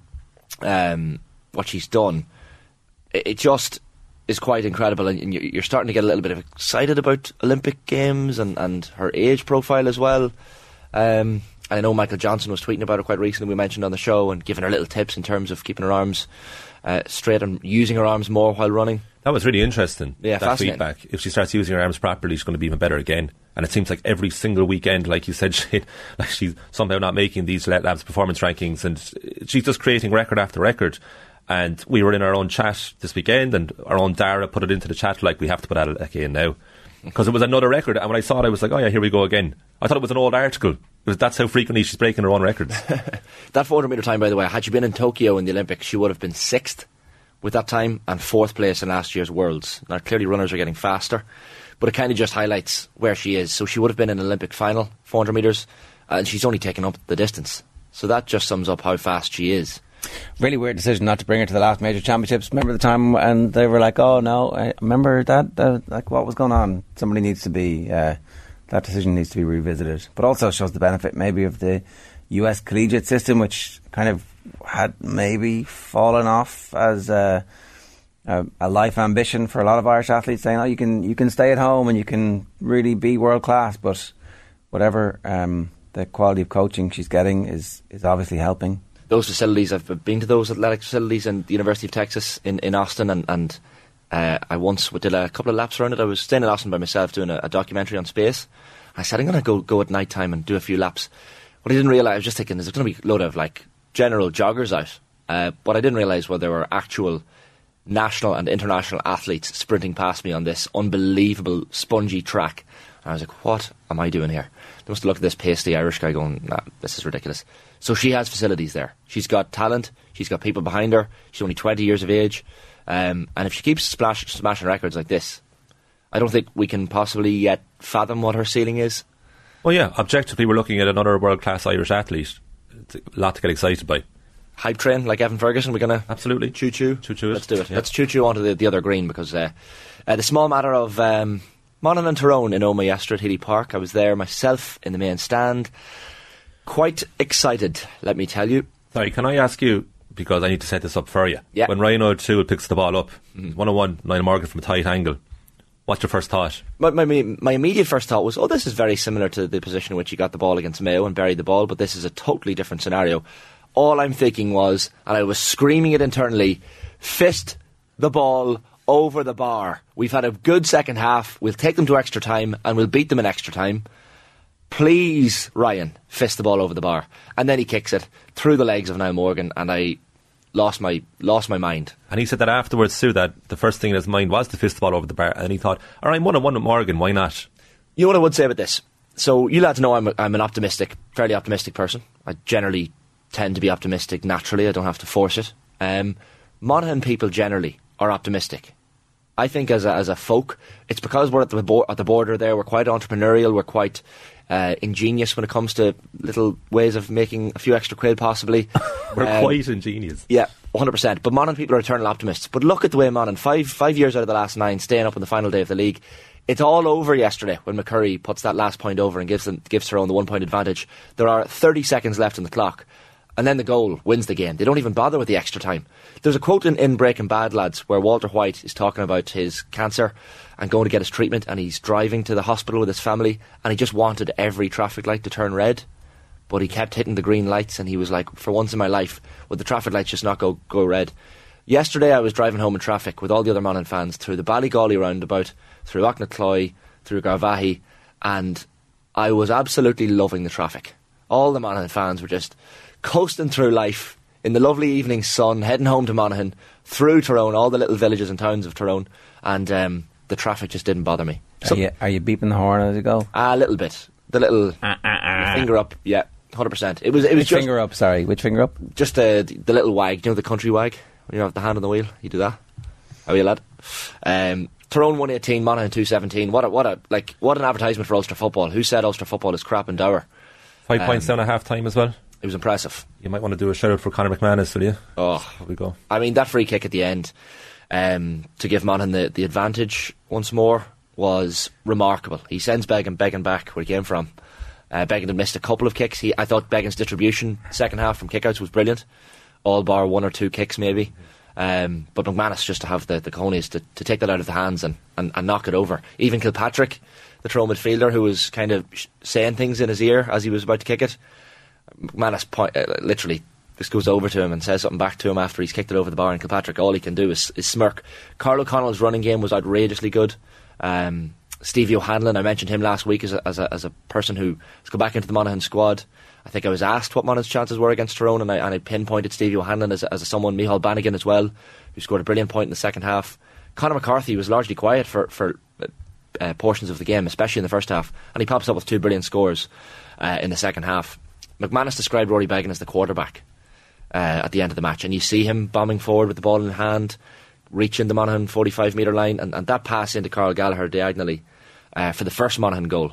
um, what she's done, it, it just is quite incredible, and, and you- you're starting to get a little bit of excited about Olympic Games and, and her age profile as well. Um, and I know Michael Johnson was tweeting about her quite recently. We mentioned on the show and giving her little tips in terms of keeping her arms uh, straight and using her arms more while running. That was really interesting. Yeah, that feedback. If she starts using her arms properly, she's going to be even better again. And it seems like every single weekend, like you said, she, like she's somehow not making these Let Labs performance rankings, and she's just creating record after record. And we were in our own chat this weekend, and our own Dara put it into the chat like we have to put Adeleke in now mm-hmm. because it was another record. And when I saw it, I was like, oh yeah, here we go again. I thought it was an old article. Was, that's how frequently she's breaking her own records. That 400 metre time, by the way, had she been in Tokyo in the Olympics, she would have been sixth with that time and fourth place in last year's Worlds. Now, clearly, runners are getting faster, but it kind of just highlights where she is. So she would have been in an Olympic final, 400 metres, and she's only taken up the distance. So that just sums up how fast she is. Really weird decision not to bring her to the last major championships. Remember the time and they were like, "Oh no, I remember that? Uh, like what was going on? Somebody needs to be uh, that decision needs to be revisited." But also shows the benefit maybe of the U.S. collegiate system, which kind of had maybe fallen off as a, a, a life ambition for a lot of Irish athletes, saying, "Oh, you can you can stay at home and you can really be world class," but whatever um, the quality of coaching she's getting is is obviously helping. Those facilities, I've been to those athletic facilities in the University of Texas in, in Austin, and, and uh, I once did a couple of laps around it. I was staying in Austin by myself doing a, a documentary on space. I said, I'm going to go go at night time and do a few laps. What I didn't realise, I was just thinking, there's going to be a load of like general joggers out. Uh, what I didn't realise was there were actual national and international athletes sprinting past me on this unbelievable spongy track. And I was like, what am I doing here? They must have looked at this pasty Irish guy going, nah, this is ridiculous. So she has facilities there. She's got talent. She's got people behind her. She's only 20 years of age. Um, and if she keeps splash, smashing records like this, I don't think we can possibly yet fathom what her ceiling is. well, yeah, objectively, we're looking at another world class Irish athlete. It's a lot to get excited by. Hype train like Evan Ferguson. We're gonna Absolutely. choo choo. Choo choo. Let's do it. Yeah. Let's choo choo onto the, the other green because uh, uh, the small matter of um, Monaghan and Tyrone in Omagh yesterday at Healy Park. I was there myself in the main stand. Quite excited, let me tell you. Sorry, can I ask you, because I need to set this up for you. Yeah. When Ryan O'Toole picks the ball up, mm-hmm. one on one, Niall Morgan from a tight angle, what's your first thought? My, my, my immediate first thought was, oh, this is very similar to the position in which he got the ball against Mayo and buried the ball, but this is a totally different scenario. All I'm thinking was, and I was screaming it internally, fist the ball over the bar. We've had a good second half. We'll take them to extra time and we'll beat them in extra time. Please, Ryan, fist the ball over the bar. And then he kicks it through the legs of Niall Morgan, and I lost my lost my mind. And he said that afterwards too. That the first thing in his mind was to fist the ball over the bar, and he thought, "All right, one on one with Morgan. Why not?" You know what I would say about this? So you lads know I'm, a, I'm an optimistic, fairly optimistic person. I generally tend to be optimistic naturally. I don't have to force it. Um, Monaghan people generally are optimistic. I think as a, as a folk, it's because we're at the, bo- at the border there. We're quite entrepreneurial. We're quite uh, ingenious when it comes to little ways of making a few extra quid, possibly. We're Um, quite ingenious. Yeah, 100%. But Monaghan people are eternal optimists. But look at the way Monaghan, five, five years out of the last nine, staying up on the final day of the league. It's all over yesterday when McCurry puts that last point over and gives, them, gives Tyrone the one point advantage. There are 30 seconds left on the clock. And then the goal wins the game. They don't even bother with the extra time. There's a quote in, in Breaking Bad, lads, where Walter White is talking about his cancer and going to get his treatment, and he's driving to the hospital with his family, and he just wanted every traffic light to turn red but he kept hitting the green lights and he was like, for once in my life, would the traffic lights just not go, go red? Yesterday I was driving home in traffic with all the other Monaghan fans through the Ballygawley roundabout, through Aughnacloy, through Garvaghy, and I was absolutely loving the traffic. All the Monaghan fans were just coasting through life in the lovely evening sun, heading home to Monaghan, through Tyrone, all the little villages and towns of Tyrone, and um, the traffic just didn't bother me. Are you, are you beeping the horn as you go? A little bit. The little ah, ah, ah, finger up, yeah, hundred percent. It was. It was Which just finger up? Sorry, which finger up? just the the little wag. You know the country wag when you have the hand on the wheel. You do that. How are you, lad? Um, Tyrone one eighteen, Monaghan two seventeen. What a what a like what an advertisement for Ulster football. Who said Ulster football is crap and dour? Five Um, points down at half time as well. It was impressive. You might want to do a shout out for Conor McManus, will you? Oh, There we go. I mean, that free kick at the end um, to give Monaghan the, the advantage once more was remarkable. He sends Beggan begging back where he came from. Uh, Beggan had missed a couple of kicks. He, I thought Beggan's distribution second half from kickouts was brilliant, all bar one or two kicks maybe. Um, but McManus just to have the, the cojones to, to take that out of the hands and, and, and knock it over. Even Kilpatrick, the throw midfielder who was kind of saying things in his ear as he was about to kick it, McManus point, uh, literally just goes over to him and says something back to him after he's kicked it over the bar. And Kilpatrick, all he can do is, is smirk. Karl O'Connell's running game was outrageously good. Um, Stevie O'Hanlon, I mentioned him last week as a, as a, as a person who has come back into the Monaghan squad. I think I was asked what Monaghan's chances were against Tyrone, and I, and I pinpointed Stevie O'Hanlon as, as a someone, Micheál Bannigan as well, who scored a brilliant point in the second half. Conor McCarthy was largely quiet for, for uh, portions of the game, especially in the first half, and he pops up with two brilliant scores uh, in the second half. McManus described Rory Beggan as the quarterback uh, at the end of the match, and you see him bombing forward with the ball in hand, reaching the Monaghan 45 metre line, and, and that pass into Carl Gallagher diagonally uh, for the first Monaghan goal.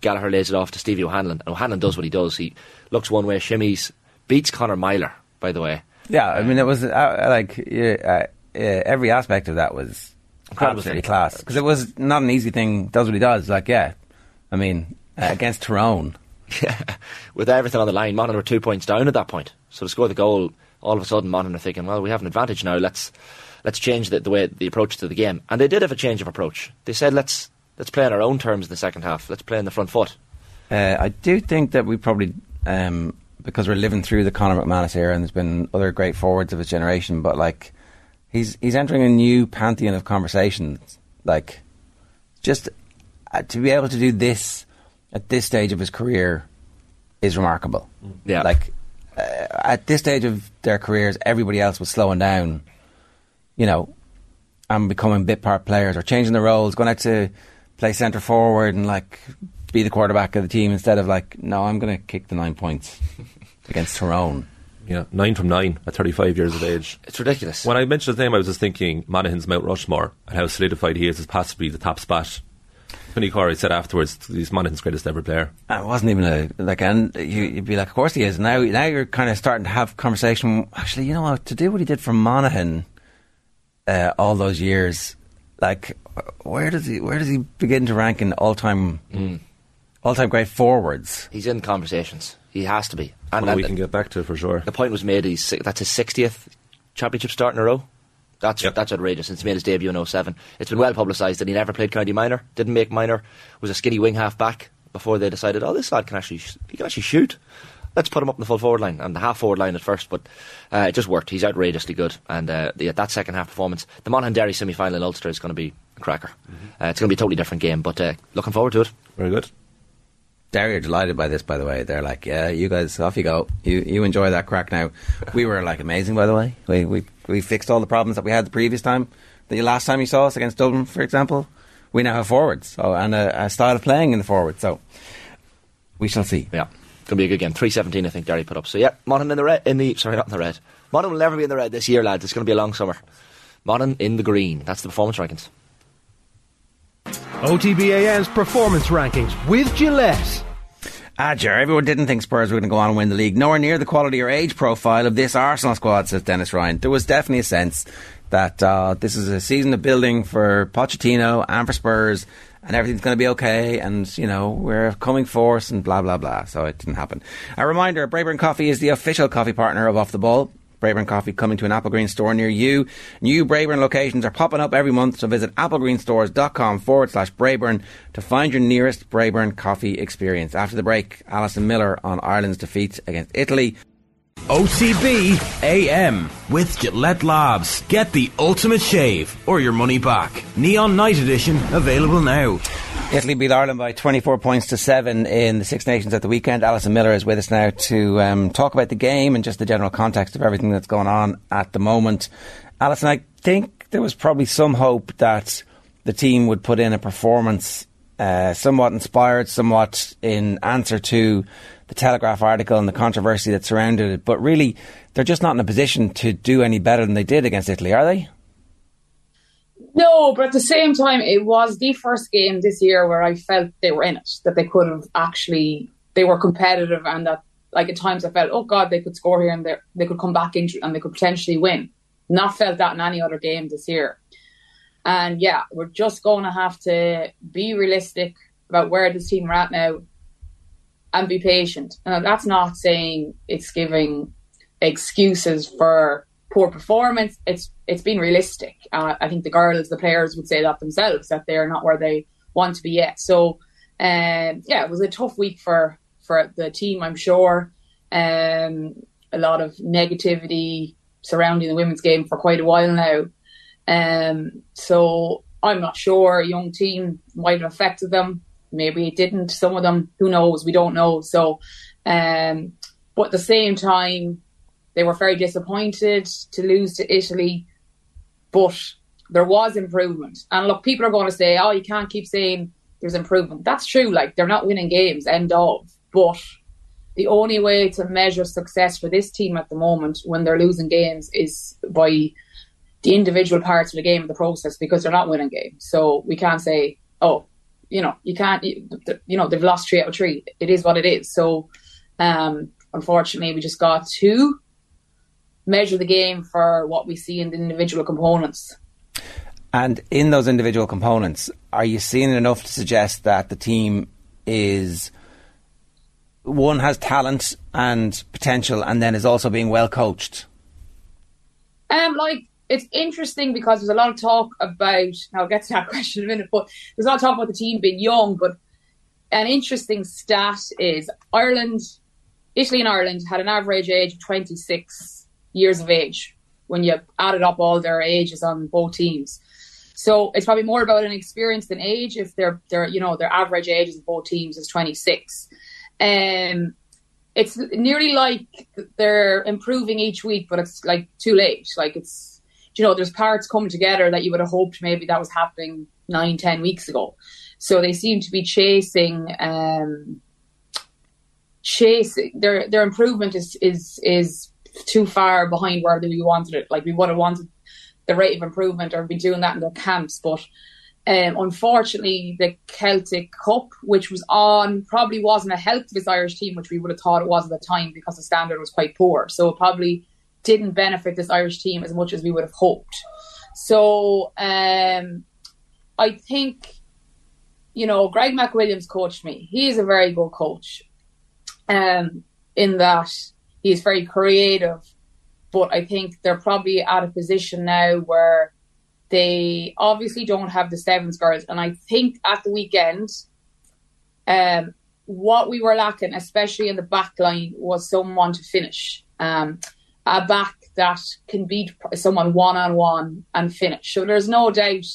Gallagher lays it off to Stevie O'Hanlon, and O'Hanlon does what he does. He looks one way, shimmies, beats Conor Meyler, by the way. Yeah, I mean, it was uh, like every aspect of that was absolutely class because it was not an easy thing. Does what he does. Like, yeah, I mean, uh, against Tyrone. Yeah, with everything on the line, Monaghan were two points down at that point. So to score the goal, all of a sudden Monaghan are thinking, well, we have an advantage now. Let's let's change the, the way the approach to the game. And they did have a change of approach. They said, let's let's play on our own terms in the second half. Let's play in the front foot. Uh, I do think that we probably, um, because we're living through the Conor McManus era, and there's been other great forwards of his generation, but like he's he's entering a new pantheon of conversations. Like, just uh, to be able to do this at this stage of his career is remarkable. Yeah. like Uh, at this stage of their careers, everybody else was slowing down. You know, and becoming bit part players or changing their roles, going out to play centre forward and like be the quarterback of the team instead of like, no, I'm going to kick the nine points against Tyrone. Yeah, nine from nine at 35 years of age. It's ridiculous. When I mentioned his name, I was just thinking Monaghan's Mount Rushmore and how solidified he is as possibly the top spot. Vinny Corey said afterwards, he's Monaghan's greatest ever player. And It wasn't even a like, and you, you'd be like, of course he is. Now, now you're kind of starting to have conversation. Actually, you know what? To do what he did for Monaghan uh, all those years, like, where does he where does he begin to rank in all time all time great forwards? He's in conversations. He has to be. And, And, we can get back to it for sure. the point was made. He's that's his sixtieth championship start in a row. That's Yep. that's outrageous. Since he made his debut in 07. It's been well publicised that he never played county minor. Didn't make minor. Was a skinny wing half back before they decided, oh, this lad can actually sh- he can actually shoot. Let's put him up in the full forward line and the half forward line at first, but uh, it just worked. He's outrageously good, and uh, the, that second half performance, the Monaghan Derry semi final in Ulster is going to be a cracker. Uh, it's going to be a totally different game, but uh, looking forward to it. Very good. Derry are delighted by this, by the way. They're like, yeah, you guys, off you go. You you enjoy that crack now. We were like amazing, by the way. We we we fixed all the problems that we had the previous time. The last time you saw us against Dublin, for example, we now have forwards so, and a, a style of playing in the forward. So we shall see. Yeah, gonna be a good game. Three seventeen, I think Derry put up. So yeah, Monaghan in the red. In the sorry, not in the red. Monaghan will never be in the red this year, lads. It's going to be a long summer. Monaghan in the green. That's the performance rankings. OTB AM's performance rankings with Gillette. Ah, Ger, everyone didn't think Spurs were going to go on and win the league. Nowhere near the quality or age profile of this Arsenal squad, says Dennis Ryan. There was definitely a sense that uh, this is a season of building for Pochettino and for Spurs, and everything's going to be okay, and, you know, we're a coming force, and blah, blah, blah. So it didn't happen. A reminder Braeburn Coffee is the official coffee partner of Off the Ball. Braeburn Coffee coming to an Applegreen store near you. New Braeburn locations are popping up every month, so visit applegreenstores.com forward slash Braeburn to find your nearest Braeburn coffee experience. After the break, Alison Miller on Ireland's defeat against Italy. OTB AM with Gillette Labs. Get the ultimate shave or your money back. Neon Night Edition available now. Italy beat Ireland by 24 points to 7 in the Six Nations at the weekend. Alison Miller is with us now to um, talk about the game and just the general context of everything that's going on at the moment. Alison, I think there was probably some hope that the team would put in a performance uh, somewhat inspired, somewhat in answer to the Telegraph article and the controversy that surrounded it. But really, they're just not in a position to do any better than they did against Italy, are they? No, but at the same time, it was the first game this year where I felt they were in it, that they could have actually, they were competitive, and that, like, at times I felt, oh God, they could score here and they could come back into and they could potentially win. Not felt that in any other game this year. And yeah, we're just going to have to be realistic about where this team are at now and be patient. Now, that's not saying it's giving excuses for poor performance. It's it's been realistic. Uh, I think the girls, the players would say that themselves that they're not where they want to be yet. So, um, yeah, it was a tough week for for the team. I'm sure. Um, a lot of negativity surrounding the women's game for quite a while now. Um, so I'm not sure. A young team might have affected them. Maybe it didn't. Some of them, who knows? We don't know. So, um, but at the same time, they were very disappointed to lose to Italy. But there was improvement. And look, people are going to say, "Oh, you can't keep saying there's improvement." That's true. Like they're not winning games. End of. But the only way to measure success for this team at the moment when they're losing games is by the individual parts of the game the process because they're not winning games. So we can't say, oh, you know, you can't, you, know, they've lost three out of three. It is what it is. So, um, unfortunately, we just got to measure the game for what we see in the individual components. And in those individual components, are you seeing enough to suggest that the team is one has talent and potential, and then is also being well coached? Um, like it's interesting because there's a lot of talk about. I'll get to that question in a minute, but there's a lot of talk about the team being young. But an interesting stat is Ireland, Italy, and Ireland had an average age of 26 years of age when you added up all their ages on both teams. So it's probably more about an experience than age. If their their you know their average ages of both teams is 26. Um, it's nearly like they're improving each week, but it's like too late. Like it's you know, there's parts coming together that you would have hoped maybe that was happening nine, ten weeks ago. So they seem to be chasing, um, chasing their their improvement is is is too far behind where we wanted it. Like we would have wanted the rate of improvement or be doing that in their camps, but. Um, unfortunately, the Celtic Cup, which was on, probably wasn't a help to this Irish team, which we would have thought it was at the time because the standard was quite poor. So it probably didn't benefit this Irish team as much as we would have hoped. So um, I think, you know, Greg McWilliams coached me. He is a very good coach um, in that he is very creative. But I think they're probably at a position now where they obviously don't have the sevens girls. And I think at the weekend, um, what we were lacking, especially in the back line, was someone to finish. Um, a back that can beat someone one on one and finish. So there's no doubt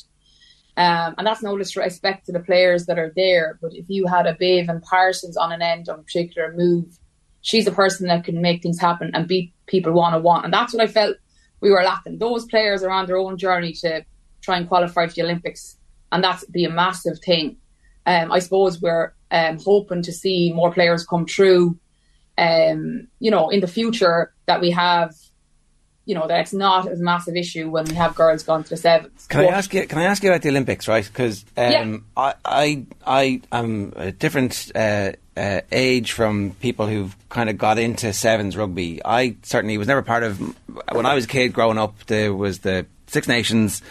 Um, and that's no disrespect to the players that are there. But if you had a Béibhinn Parsons on an end on a particular move, she's a person that can make things happen and beat people one on one. And that's what I felt we were lacking. Those players are on their own journey to try and qualify for the Olympics. And that's be a massive thing. Um, I suppose we're um, hoping to see more players come through, um, you know, in the future that we have you know that it's not a massive issue when we have girls gone to the sevens. Can but, I ask you? Can I ask you about the Olympics, right? Because um, yeah. I, I I am a different uh, uh, age from people who've kind of got into sevens rugby. I certainly was never part of. When I was a kid growing up, there was the Six Nations,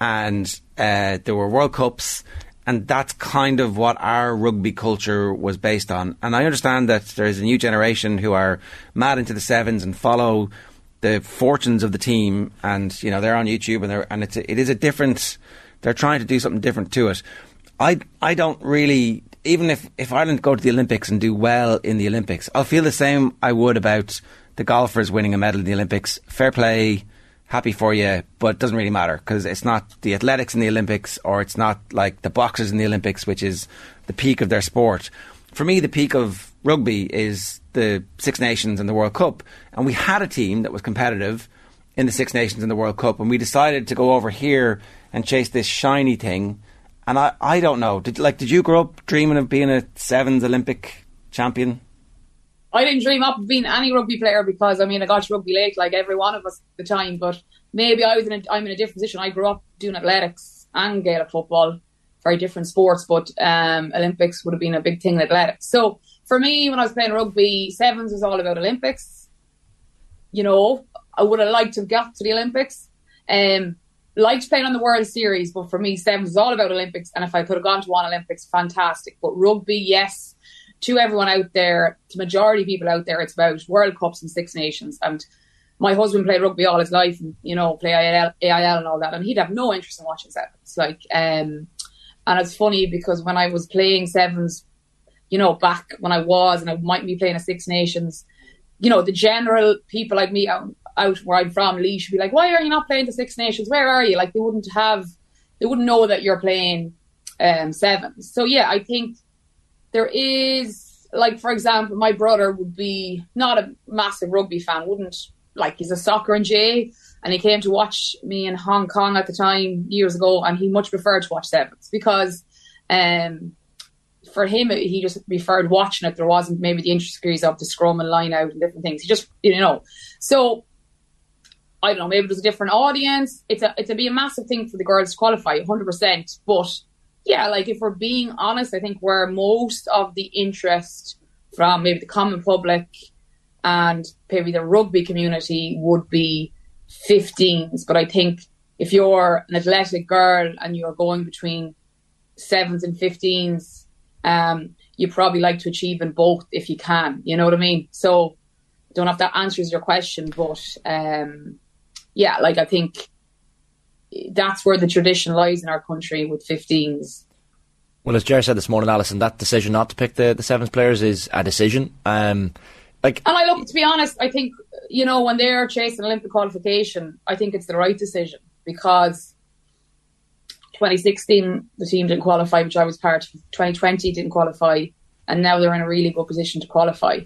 and uh, there were World Cups. And that's kind of what our rugby culture was based on. And I understand that there's a new generation who are mad into the sevens and follow the fortunes of the team, and you know they're on YouTube, and they're and it's a, it is a different. They're trying to do something different to it. I I don't really even if if Ireland go to the Olympics and do well in the Olympics, I'll feel the same I would about the golfers winning a medal in the Olympics. Fair play, happy for you, but it doesn't really matter because it's not the athletics in the Olympics or it's not like the boxers in the Olympics, which is the peak of their sport. For me, the peak of rugby is the Six Nations and the World Cup. And we had a team that was competitive in the Six Nations and the World Cup, and we decided to go over here and chase this shiny thing. And I, I don't know. Did like did you grow up dreaming of being a sevens Olympic champion? I didn't dream up of being any rugby player because I mean I got to rugby late like every one of us at the time. But maybe I was in a, I'm in a different position. I grew up doing athletics and Gaelic football, very different sports, but um, Olympics would have been a big thing in athletics. So for me, when I was playing rugby, sevens was all about Olympics. You know, I would have liked to have got to the Olympics. Um, liked playing on the World Series, but for me, sevens was all about Olympics. And if I could have gone to one Olympics, fantastic. But rugby, yes, to everyone out there, to majority of people out there, it's about World Cups and Six Nations. And my husband played rugby all his life, and you know, play AIL, AIL and all that, and he'd have no interest in watching sevens. Like, um, and it's funny because when I was playing sevens you know, back when I was and I might be playing a Six Nations, you know, the general people like me out, out where I'm from, Lee, should be like, why are you not playing the Six Nations? Where are you? Like, they wouldn't have, they wouldn't know that you're playing um, sevens. So, yeah, I think there is, like, for example, my brother would be not a massive rugby fan, wouldn't, like, he's a soccer and Jay, and he came to watch me in Hong Kong at the time years ago, and he much preferred to watch sevens because, um, for him, he just preferred watching it. There wasn't maybe the intricacies of the scrum and line out and different things. He just, you know, so I don't know. Maybe there's a different audience. It's a it's a be a massive thing for the girls to qualify, 100. percent But yeah, like if we're being honest, I think where most of the interest from maybe the common public and maybe the rugby community would be 15s. But I think if you're an athletic girl and you're going between sevens and 15s, um, you probably like to achieve in both if you can. You know what I mean? So don't know if that answers your question, but um, yeah, like I think that's where the tradition lies in our country with 15s. Well, as Jerry said this morning, Alison, that decision not to pick the, the sevens players is a decision. Um, like, and I look to be honest, I think you know when they're chasing Olympic qualification, I think it's the right decision because 2016, the team didn't qualify, which I was part of. 2020 didn't qualify, and now they're in a really good position to qualify.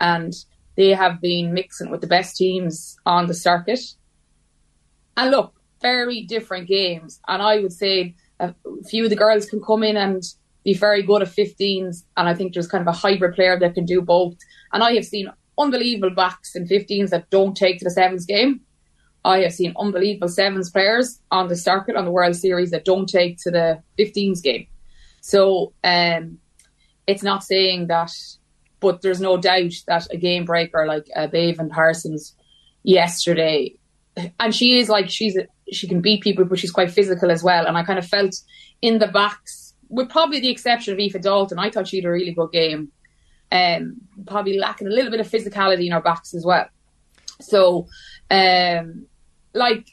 And they have been mixing with the best teams on the circuit. And look, very different games. And I would say a few of the girls can come in and be very good at 15s. And I think there's kind of a hybrid player that can do both. And I have seen unbelievable backs in 15s that don't take to the sevens game. I have seen unbelievable sevens players on the circuit on the World Series that don't take to the 15s game. So um, it's not saying that, but there's no doubt that a game breaker like uh, Béibhinn Parsons yesterday, and she is like she's a, she can beat people, but she's quite physical as well. And I kind of felt in the backs, with probably the exception of Aoife Dalton, I thought she had a really good game. Um, probably lacking a little bit of physicality in our backs as well. So um, like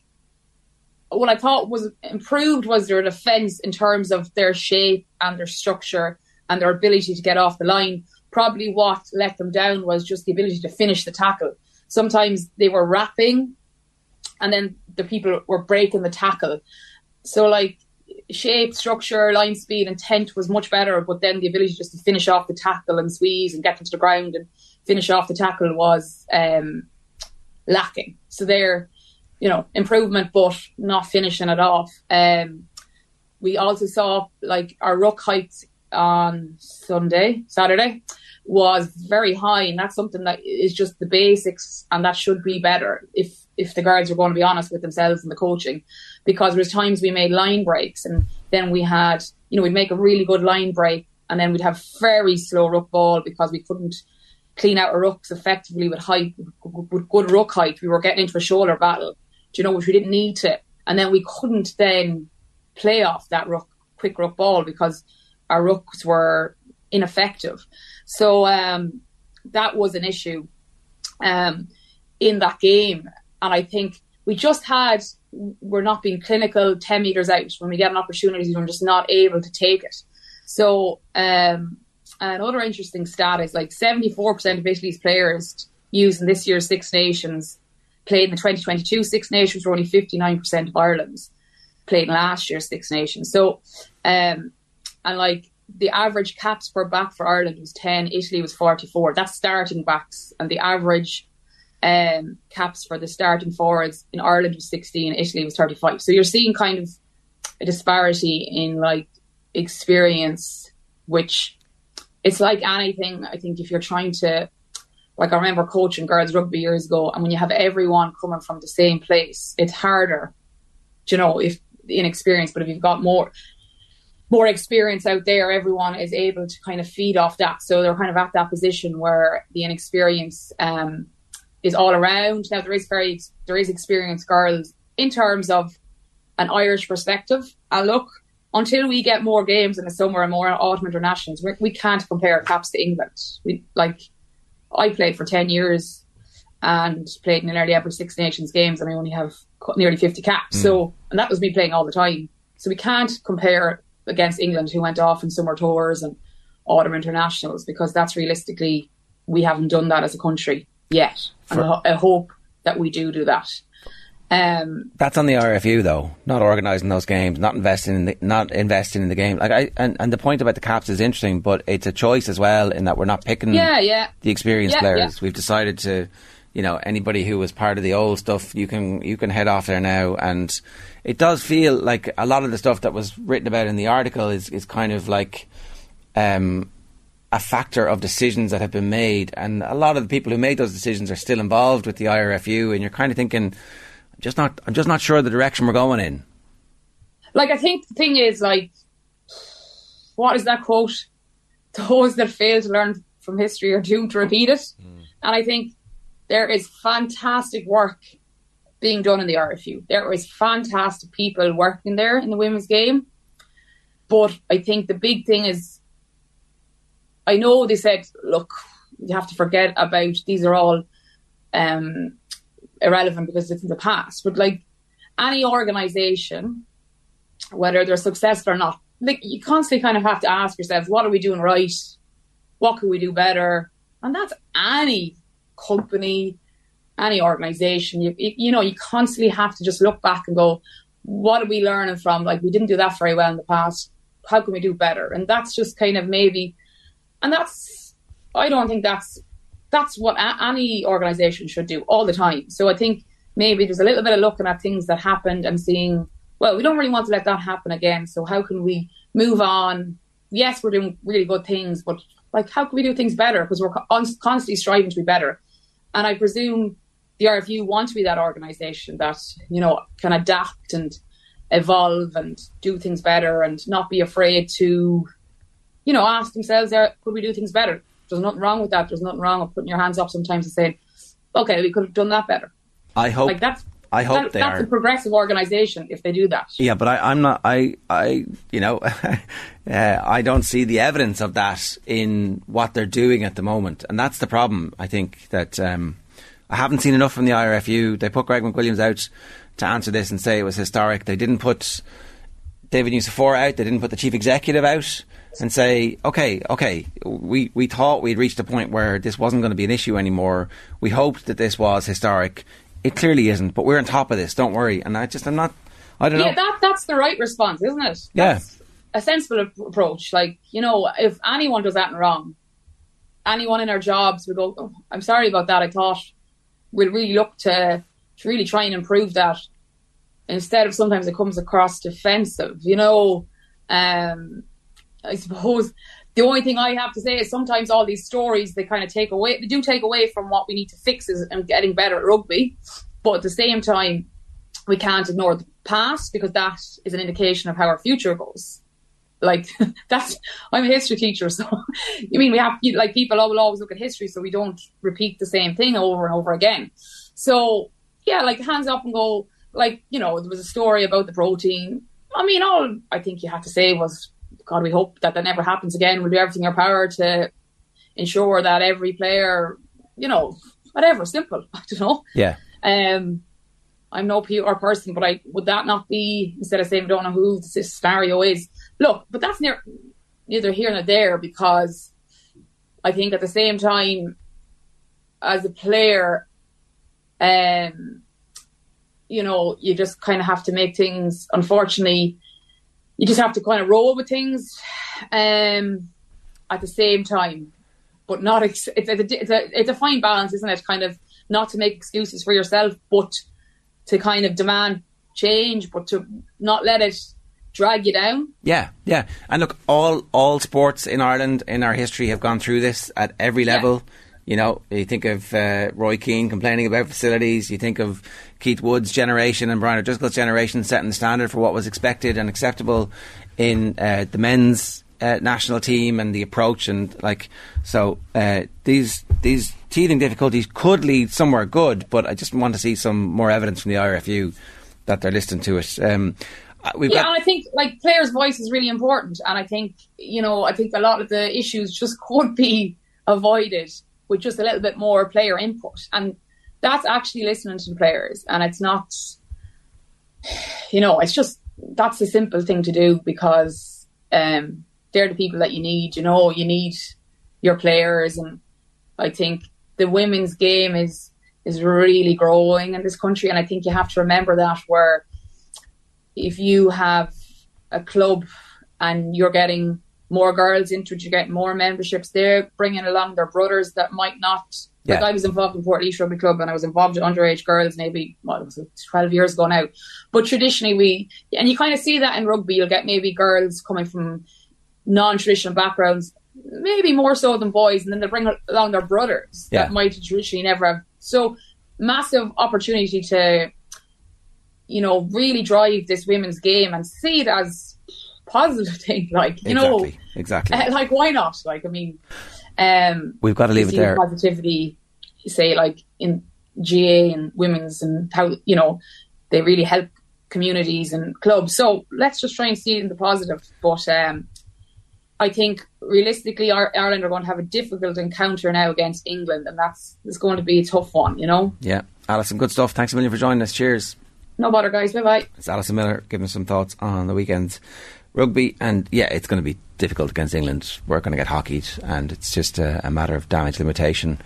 what I thought was improved was their defence in terms of their shape and their structure and their ability to get off the line. Probably what let them down was just the ability to finish the tackle. Sometimes they were wrapping and then the people were breaking the tackle. So like shape, structure, line speed, intent was much better. But then the ability just to finish off the tackle and squeeze and get into the ground and finish off the tackle was um, lacking. So they're, you know, improvement, but not finishing it off. Um, we also saw like our ruck height on Sunday, Saturday was very high, and that's something that is just the basics, and that should be better if if the guards were going to be honest with themselves and the coaching, because there was times we made line breaks, and then we had, you know, we'd make a really good line break, and then we'd have very slow ruck ball because we couldn't clean out our rucks effectively with height, with good ruck height. We were getting into a shoulder battle, you know, which we didn't need to, and then we couldn't then play off that ruck, quick ruck ball because our rucks were ineffective. So um, that was an issue um, in that game. And I think we just had, we're not being clinical 10 metres out. When we get an opportunity, we're just not able to take it. So um, another interesting stat is like 74% of Italy's players used in this year's Six Nations played in the 2022 Six Nations, were only 59% of Ireland's played in last year's Six Nations. So, um, and like the average caps per back for Ireland was 10, Italy was 44. That's starting backs. And the average um, caps for the starting forwards in Ireland was 16, Italy was 35. So you're seeing kind of a disparity in like experience, which it's like anything. I think if you're trying to, like I remember coaching girls rugby years ago, and when you have everyone coming from the same place, it's harder, you know, if inexperienced. But if you've got more, more experience out there, everyone is able to kind of feed off that. So they're kind of at that position where the inexperience um, is all around. Now there is very there is experienced girls in terms of an Irish perspective. And look, until we get more games in the summer and more autumn internationals, we, we can't compare caps to England. We like I played for ten years and played in nearly every Six Nations games, and I only have nearly fifty caps. Mm. So and that was me playing all the time. So we can't compare against England, who went off in summer tours and autumn internationals, because that's realistically we haven't done that as a country yet. For, and I, hope that we do do that. Um, that's on the RFU though, not organising those games, not investing in the not investing in the game. Like I and, and the point about the caps is interesting, but it's a choice as well in that we're not picking yeah, yeah. the experienced yeah, players. Yeah. We've decided to you know anybody who was part of the old stuff you can you can head off there now and it does feel like a lot of the stuff that was written about in the article is is kind of like um, a factor of decisions that have been made and a lot of the people who made those decisions are still involved with the IRFU and you're kind of thinking I'm just not I'm just not sure the direction we're going in like I think the thing is like what is that quote those that fail to learn from history are doomed to repeat it mm. and I think there is fantastic work being done in the RFU. There is fantastic people working there in the women's game. But I think the big thing is, I know they said, look, you have to forget about these are all um, irrelevant because it's in the past. But like any organization, whether they're successful or not, like you constantly kind of have to ask yourself, what are we doing right? What can we do better? And that's any company, any organization, you, you know, you constantly have to just look back and go, what are we learning from? Like, we didn't do that very well in the past. How can we do better? And that's just kind of maybe, and that's, I don't think that's, that's what a- any organization should do all the time. So I think maybe there's a little bit of looking at things that happened and seeing, well, we don't really want to let that happen again. So how can we move on? Yes, we're doing really good things, but like, how can we do things better? Because we're constantly striving to be better. And I presume the RFU want to be that organisation that, you know, can adapt and evolve and do things better and not be afraid to, you know, ask themselves, could we do things better? There's nothing wrong with that. There's nothing wrong with putting your hands up sometimes and saying, okay, we could have done that better. I hope. Like that's I hope that, they that's are. a progressive organisation if they do that. Yeah, but I, am not. I, I, you know, uh, I don't see the evidence of that in what they're doing at the moment, and that's the problem. I think that um, I haven't seen enough from the IRFU. They put Greg McWilliams out to answer this and say it was historic. They didn't put David Nucifora out. They didn't put the chief executive out and say, okay, okay, we, we thought we'd reached a point where this wasn't going to be an issue anymore. We hoped that this was historic it clearly isn't, but we're on top of this. Don't worry. And I just, I'm not, I don't yeah, know. Yeah, that that's the right response, isn't it? Yeah. That's a sensible approach. Like you know, if anyone does that wrong, anyone in our jobs would go, oh, "I'm sorry about that. I thought we'd really look to to really try and improve that." Instead of sometimes it comes across defensive, you know. Um, I suppose the only thing I have to say is sometimes all these stories they kind of take away, they do take away from what we need to fix is and getting better at rugby. But at the same time, we can't ignore the past because that is an indication of how our future goes. Like that's, I'm a history teacher, so you mean we have like people will always look at history so we don't repeat the same thing over and over again. So yeah, like hands up and go. Like you know, there was a story about the protein. I mean, all I think you have to say was, God, we hope that that never happens again. We'll do everything in our power to ensure that every player, you know, whatever, simple. I don't know. Yeah. Um, I'm no PR person, but I would that not be instead of saying we don't know who this scenario is. Look, but that's near, neither here nor there because I think at the same time, as a player, um, you know, you just kind of have to make things. Unfortunately, you just have to kind of roll with things. Um, at the same time, but not. Ex- it's, a, it's a it's a fine balance, isn't it? Kind of not to make excuses for yourself, but to kind of demand change, but to not let it drag you down. Yeah, yeah. And look, all all sports in Ireland in our history have gone through this at every level. You know, you think of uh, Roy Keane complaining about facilities. You think of Keith Wood's generation and Brian O'Driscoll's generation setting the standard for what was expected and acceptable in uh, the men's uh, national team and the approach and like so. Uh, these these teething difficulties could lead somewhere good, but I just want to see some more evidence from the IRFU that they're listening to it. Um, uh, we've yeah, got and I think like players' voice is really important, and I think you know I think a lot of the issues just could be avoided with just a little bit more player input, and that's actually listening to the players, and it's not, you know, it's just that's a simple thing to do because um, they're the people that you need. You know, you need your players, and I think the women's game is is really growing in this country, and I think you have to remember that where if you have a club and you're getting more girls into it, you get more memberships. They're bringing along their brothers that might not. Like I was involved in Port rugby Club and I was involved with underage girls maybe what was it, twelve years ago now. But traditionally we and you kind of see that in rugby. You'll get maybe girls coming from non-traditional backgrounds, maybe more so than boys, and then they bring along their brothers Yeah. that might traditionally never have. So massive opportunity to you know, really drive this women's game and see it as positive thing. Like, you know, Exactly, exactly. uh, like why not? Like, I mean, um, We've got to leave it there. Positivity, say, like in GA and women's and how you know they really help communities and clubs. So let's just try and see it in the positive. But um, I think realistically, Ireland are going to have a difficult encounter now against England, and that's it's going to be a tough one. You know, Yeah, Alison, good stuff. Thanks a million for joining us. Cheers. no bother, guys. Bye bye. It's Alison Miller giving us some thoughts on the weekend's rugby. And yeah, it's going to be difficult against England. We're going to get hockeyed, and it's just a, a matter of damage limitation.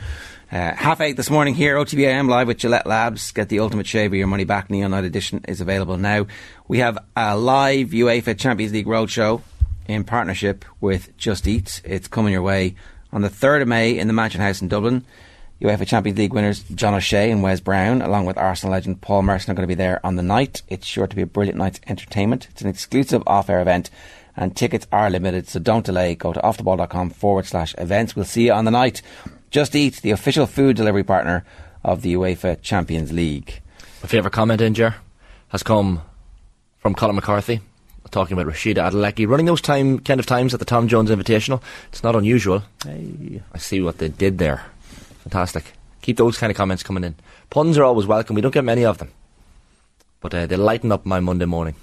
Uh, half eight this morning here, OTBAM live with Gillette Labs. Get the ultimate shave of your money back. Neon Night Edition is available now. We have a live UEFA Champions League roadshow in partnership with Just Eat. It's coming your way on the 3rd of May in the Mansion House in Dublin. UEFA Champions League winners John O'Shea and Wes Brown, along with Arsenal legend Paul Merson, are going to be there on the night. It's sure to be a brilliant night's entertainment. It's an exclusive off-air event, and tickets are limited, so don't delay. Go to offtheball.com forward slash events. We'll see you on the night. Just Eat, the official food delivery partner of the UEFA Champions League. My favourite comment in Jer has come from Colin McCarthy talking about Rhasidat Adeleke running those time kind of times at the Tom Jones Invitational. It's not unusual. Hey. I see what they did there. Fantastic. Keep those kind of comments coming in. Puns are always welcome. We don't get many of them, but uh, they lighten up my Monday morning.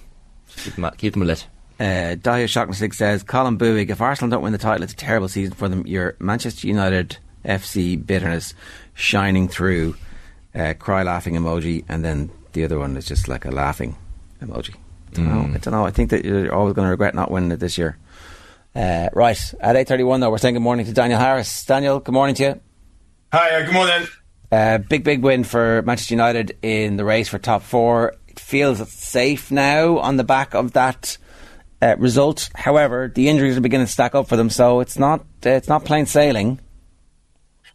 Keep them, keep them lit. Uh, Dahlia Shocknessig says, Colin Buig, if Arsenal don't win the title, it's a terrible season for them. Your Manchester United FC bitterness shining through. Uh, cry laughing emoji, and then the other one is just like a laughing emoji. I don't, know. I don't know. I think that you're always going to regret not winning it this year. Uh, right, at 8.31 though, we're saying good morning to Daniel Harris. Daniel, good morning to you. Hi, uh, good morning. Uh, big, big win for Manchester United in the race for top four. It feels safe now on the back of that uh, result. However, the injuries are beginning to stack up for them, so it's not uh, it's not plain sailing.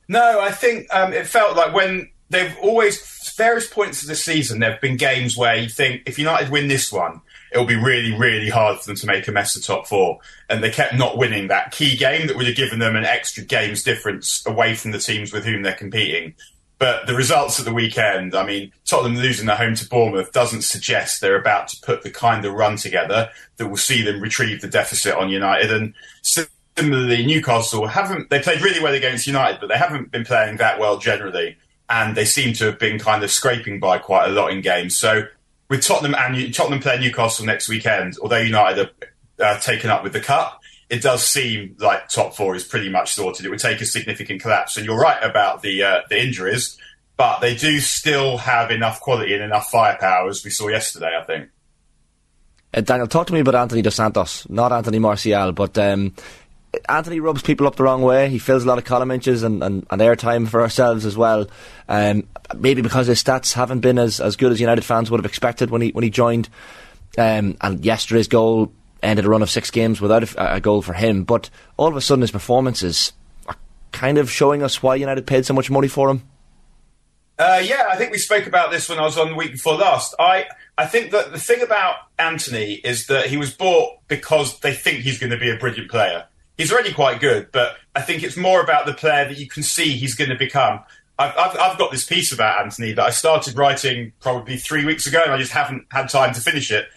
No, I think um, it felt like when they've always various points of the season there have been games where you think if United win this one, it'll be really, really hard for them to make a mess of top four. And they kept not winning that key game that would have given them an extra game's difference away from the teams with whom they're competing. But the results at the weekend, I mean, Tottenham losing at home to Bournemouth doesn't suggest they're about to put the kind of run together that will see them retrieve the deficit on United. And similarly, Newcastle haven't, they played really well against United, but they haven't been playing that well generally. And they seem to have been kind of scraping by quite a lot in games. So with Tottenham and Tottenham playing Newcastle next weekend, although United are uh, taken up with the cup, it does seem like top four is pretty much sorted. It would take a significant collapse, and you're right about the uh, the injuries, but they do still have enough quality and enough firepower, as we saw yesterday. I think. Uh, Daniel, talk to me about Antony Dos Santos, not Anthony Martial, but um, Antony rubs people up the wrong way. He fills a lot of column inches and, and, and airtime for ourselves as well. Um, maybe because his stats haven't been as, as good as United fans would have expected when he when he joined. Um, and yesterday's goal ended a run of six games without a, a, goal for him. But all of a sudden, his performances are kind of showing us why United paid so much money for him. Uh, yeah, I think we spoke about this when I was on the week before last. I I think that the thing about Antony is that he was bought because they think he's going to be a brilliant player. He's already quite good, but I think it's more about the player that you can see he's going to become. I've, I've, I've, got this piece about Antony that I started writing probably three weeks ago, and I just haven't had time to finish it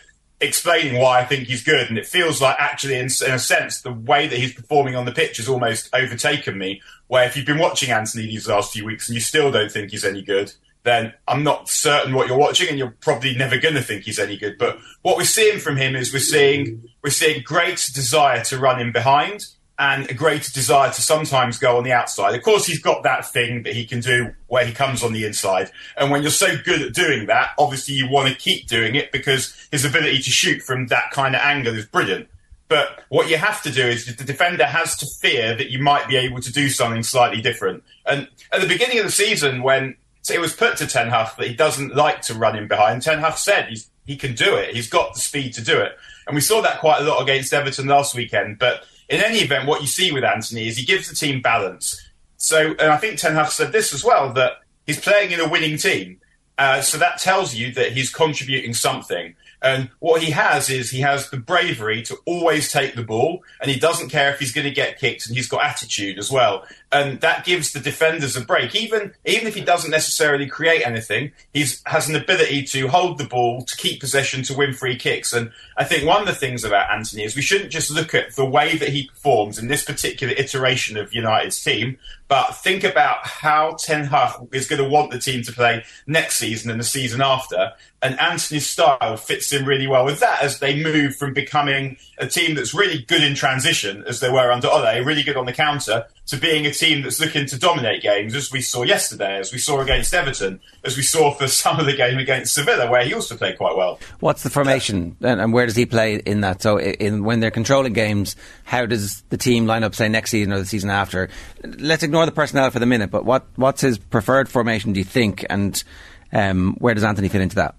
explaining why I think he's good. And it feels like actually, in, in, a sense, the way that he's performing on the pitch has almost overtaken me. Where if you've been watching Antony these last few weeks and you still don't think he's any good, then I'm not certain what you're watching, and you're probably never going to think he's any good. But what we're seeing from him is we're seeing we're seeing great desire to run in behind and a greater desire to sometimes go on the outside. Of course, he's got that thing that he can do where he comes on the inside. And when you're so good at doing that, obviously you want to keep doing it because his ability to shoot from that kind of angle is brilliant. But what you have to do is the defender has to fear that you might be able to do something slightly different. And at the beginning of the season, when it was put to Ten Hag that he doesn't like to run in behind, Ten Hag said he's, he can do it. He's got the speed to do it. And we saw that quite a lot against Everton last weekend. But in any event, what you see with Antony is he gives the team balance. So, and I think Ten Hag said this as well that he's playing in a winning team. Uh, so that tells you that he's contributing something. And what he has is he has the bravery to always take the ball, and he doesn't care if he's going to get kicked, and he's got attitude as well. And that gives the defenders a break. Even even if he doesn't necessarily create anything, he has an ability to hold the ball, to keep possession, to win free kicks. And I think one of the things about Antony is we shouldn't just look at the way that he performs in this particular iteration of United's team, but think about how Ten Hag is going to want the team to play next season and the season after. And Antony's style fits in really well with that as they move from becoming a team that's really good in transition, as they were under Ole, really good on the counter, to being a team that's looking to dominate games, as we saw yesterday, as we saw against Everton, as we saw for some of the game against Sevilla, where he also played quite well. What's the formation, and, and where does he play in that? So, in, when they're controlling games, how does the team line up, say, next season or the season after? Let's ignore the personnel for the minute, but what, what's his preferred formation, do you think, and um, where does Antony fit into that?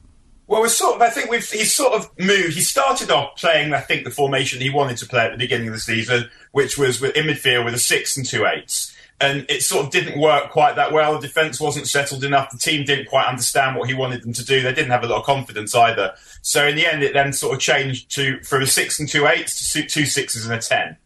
Well, we're sort of. I think we've. He's sort of moved. He started off playing, I think, the formation he wanted to play at the beginning of the season, which was with, in midfield with a six and two eights. And it sort of didn't work quite that well. The defence wasn't settled enough. The team didn't quite understand what he wanted them to do. They didn't have a lot of confidence either. So in the end, it then sort of changed to from a six and two eights to two sixes and a ten.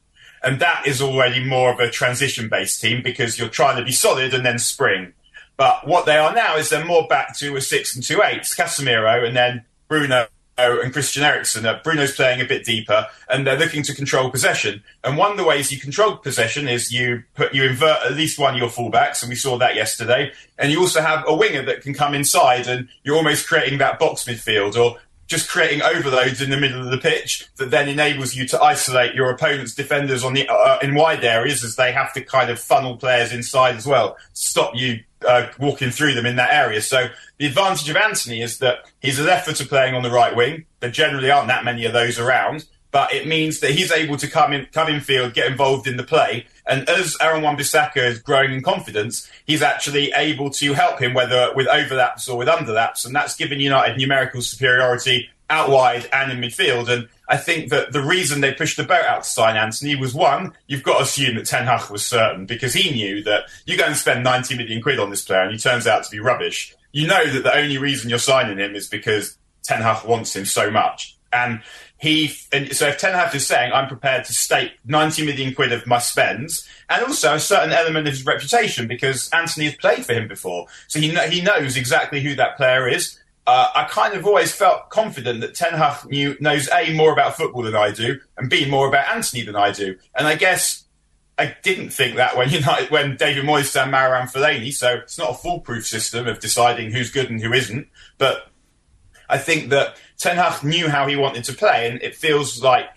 And that is already more of a transition based team because you're trying to be solid and then spring. But what they are now is they're more back to a six and two eights, Casemiro and then Bruno and Christian Eriksen. Uh, Bruno's playing a bit deeper, and they're looking to control possession. And one of the ways you control possession is you put you invert at least one of your fullbacks, and we saw that yesterday. And you also have a winger that can come inside, and you're almost creating that box midfield, or just creating overloads in the middle of the pitch that then enables you to isolate your opponent's defenders on the uh, in wide areas as they have to kind of funnel players inside as well, stop you uh, walking through them in that area. So the advantage of Antony is that he's a left footer playing on the right wing. There generally aren't that many of those around, but it means that he's able to come in, come in field, get involved in the play, And as Aaron Wan-Bissaka is growing in confidence, he's actually able to help him, whether with overlaps or with underlaps, and that's given United numerical superiority out wide and in midfield. And I think that the reason they pushed the boat out to sign Antony was one, you've got to assume that Ten Hag was certain because he knew that you're going to spend 90 million quid on this player and he turns out to be rubbish. You know that the only reason you're signing him is because Ten Hag wants him so much. And he, and so if Ten Hag is saying, I'm prepared to stake 90 million quid of my spends, and also a certain element of his reputation, because Antony has played for him before. So he, he knows exactly who that player is. Uh, I kind of always felt confident that Ten Hag knew, knows A, more about football than I do, and B, more about Antony than I do. And I guess I didn't think that when United, when David Moyes and Marouane Fellaini, so it's not a foolproof system of deciding who's good and who isn't, but I think that Ten Hag knew how he wanted to play, and it feels like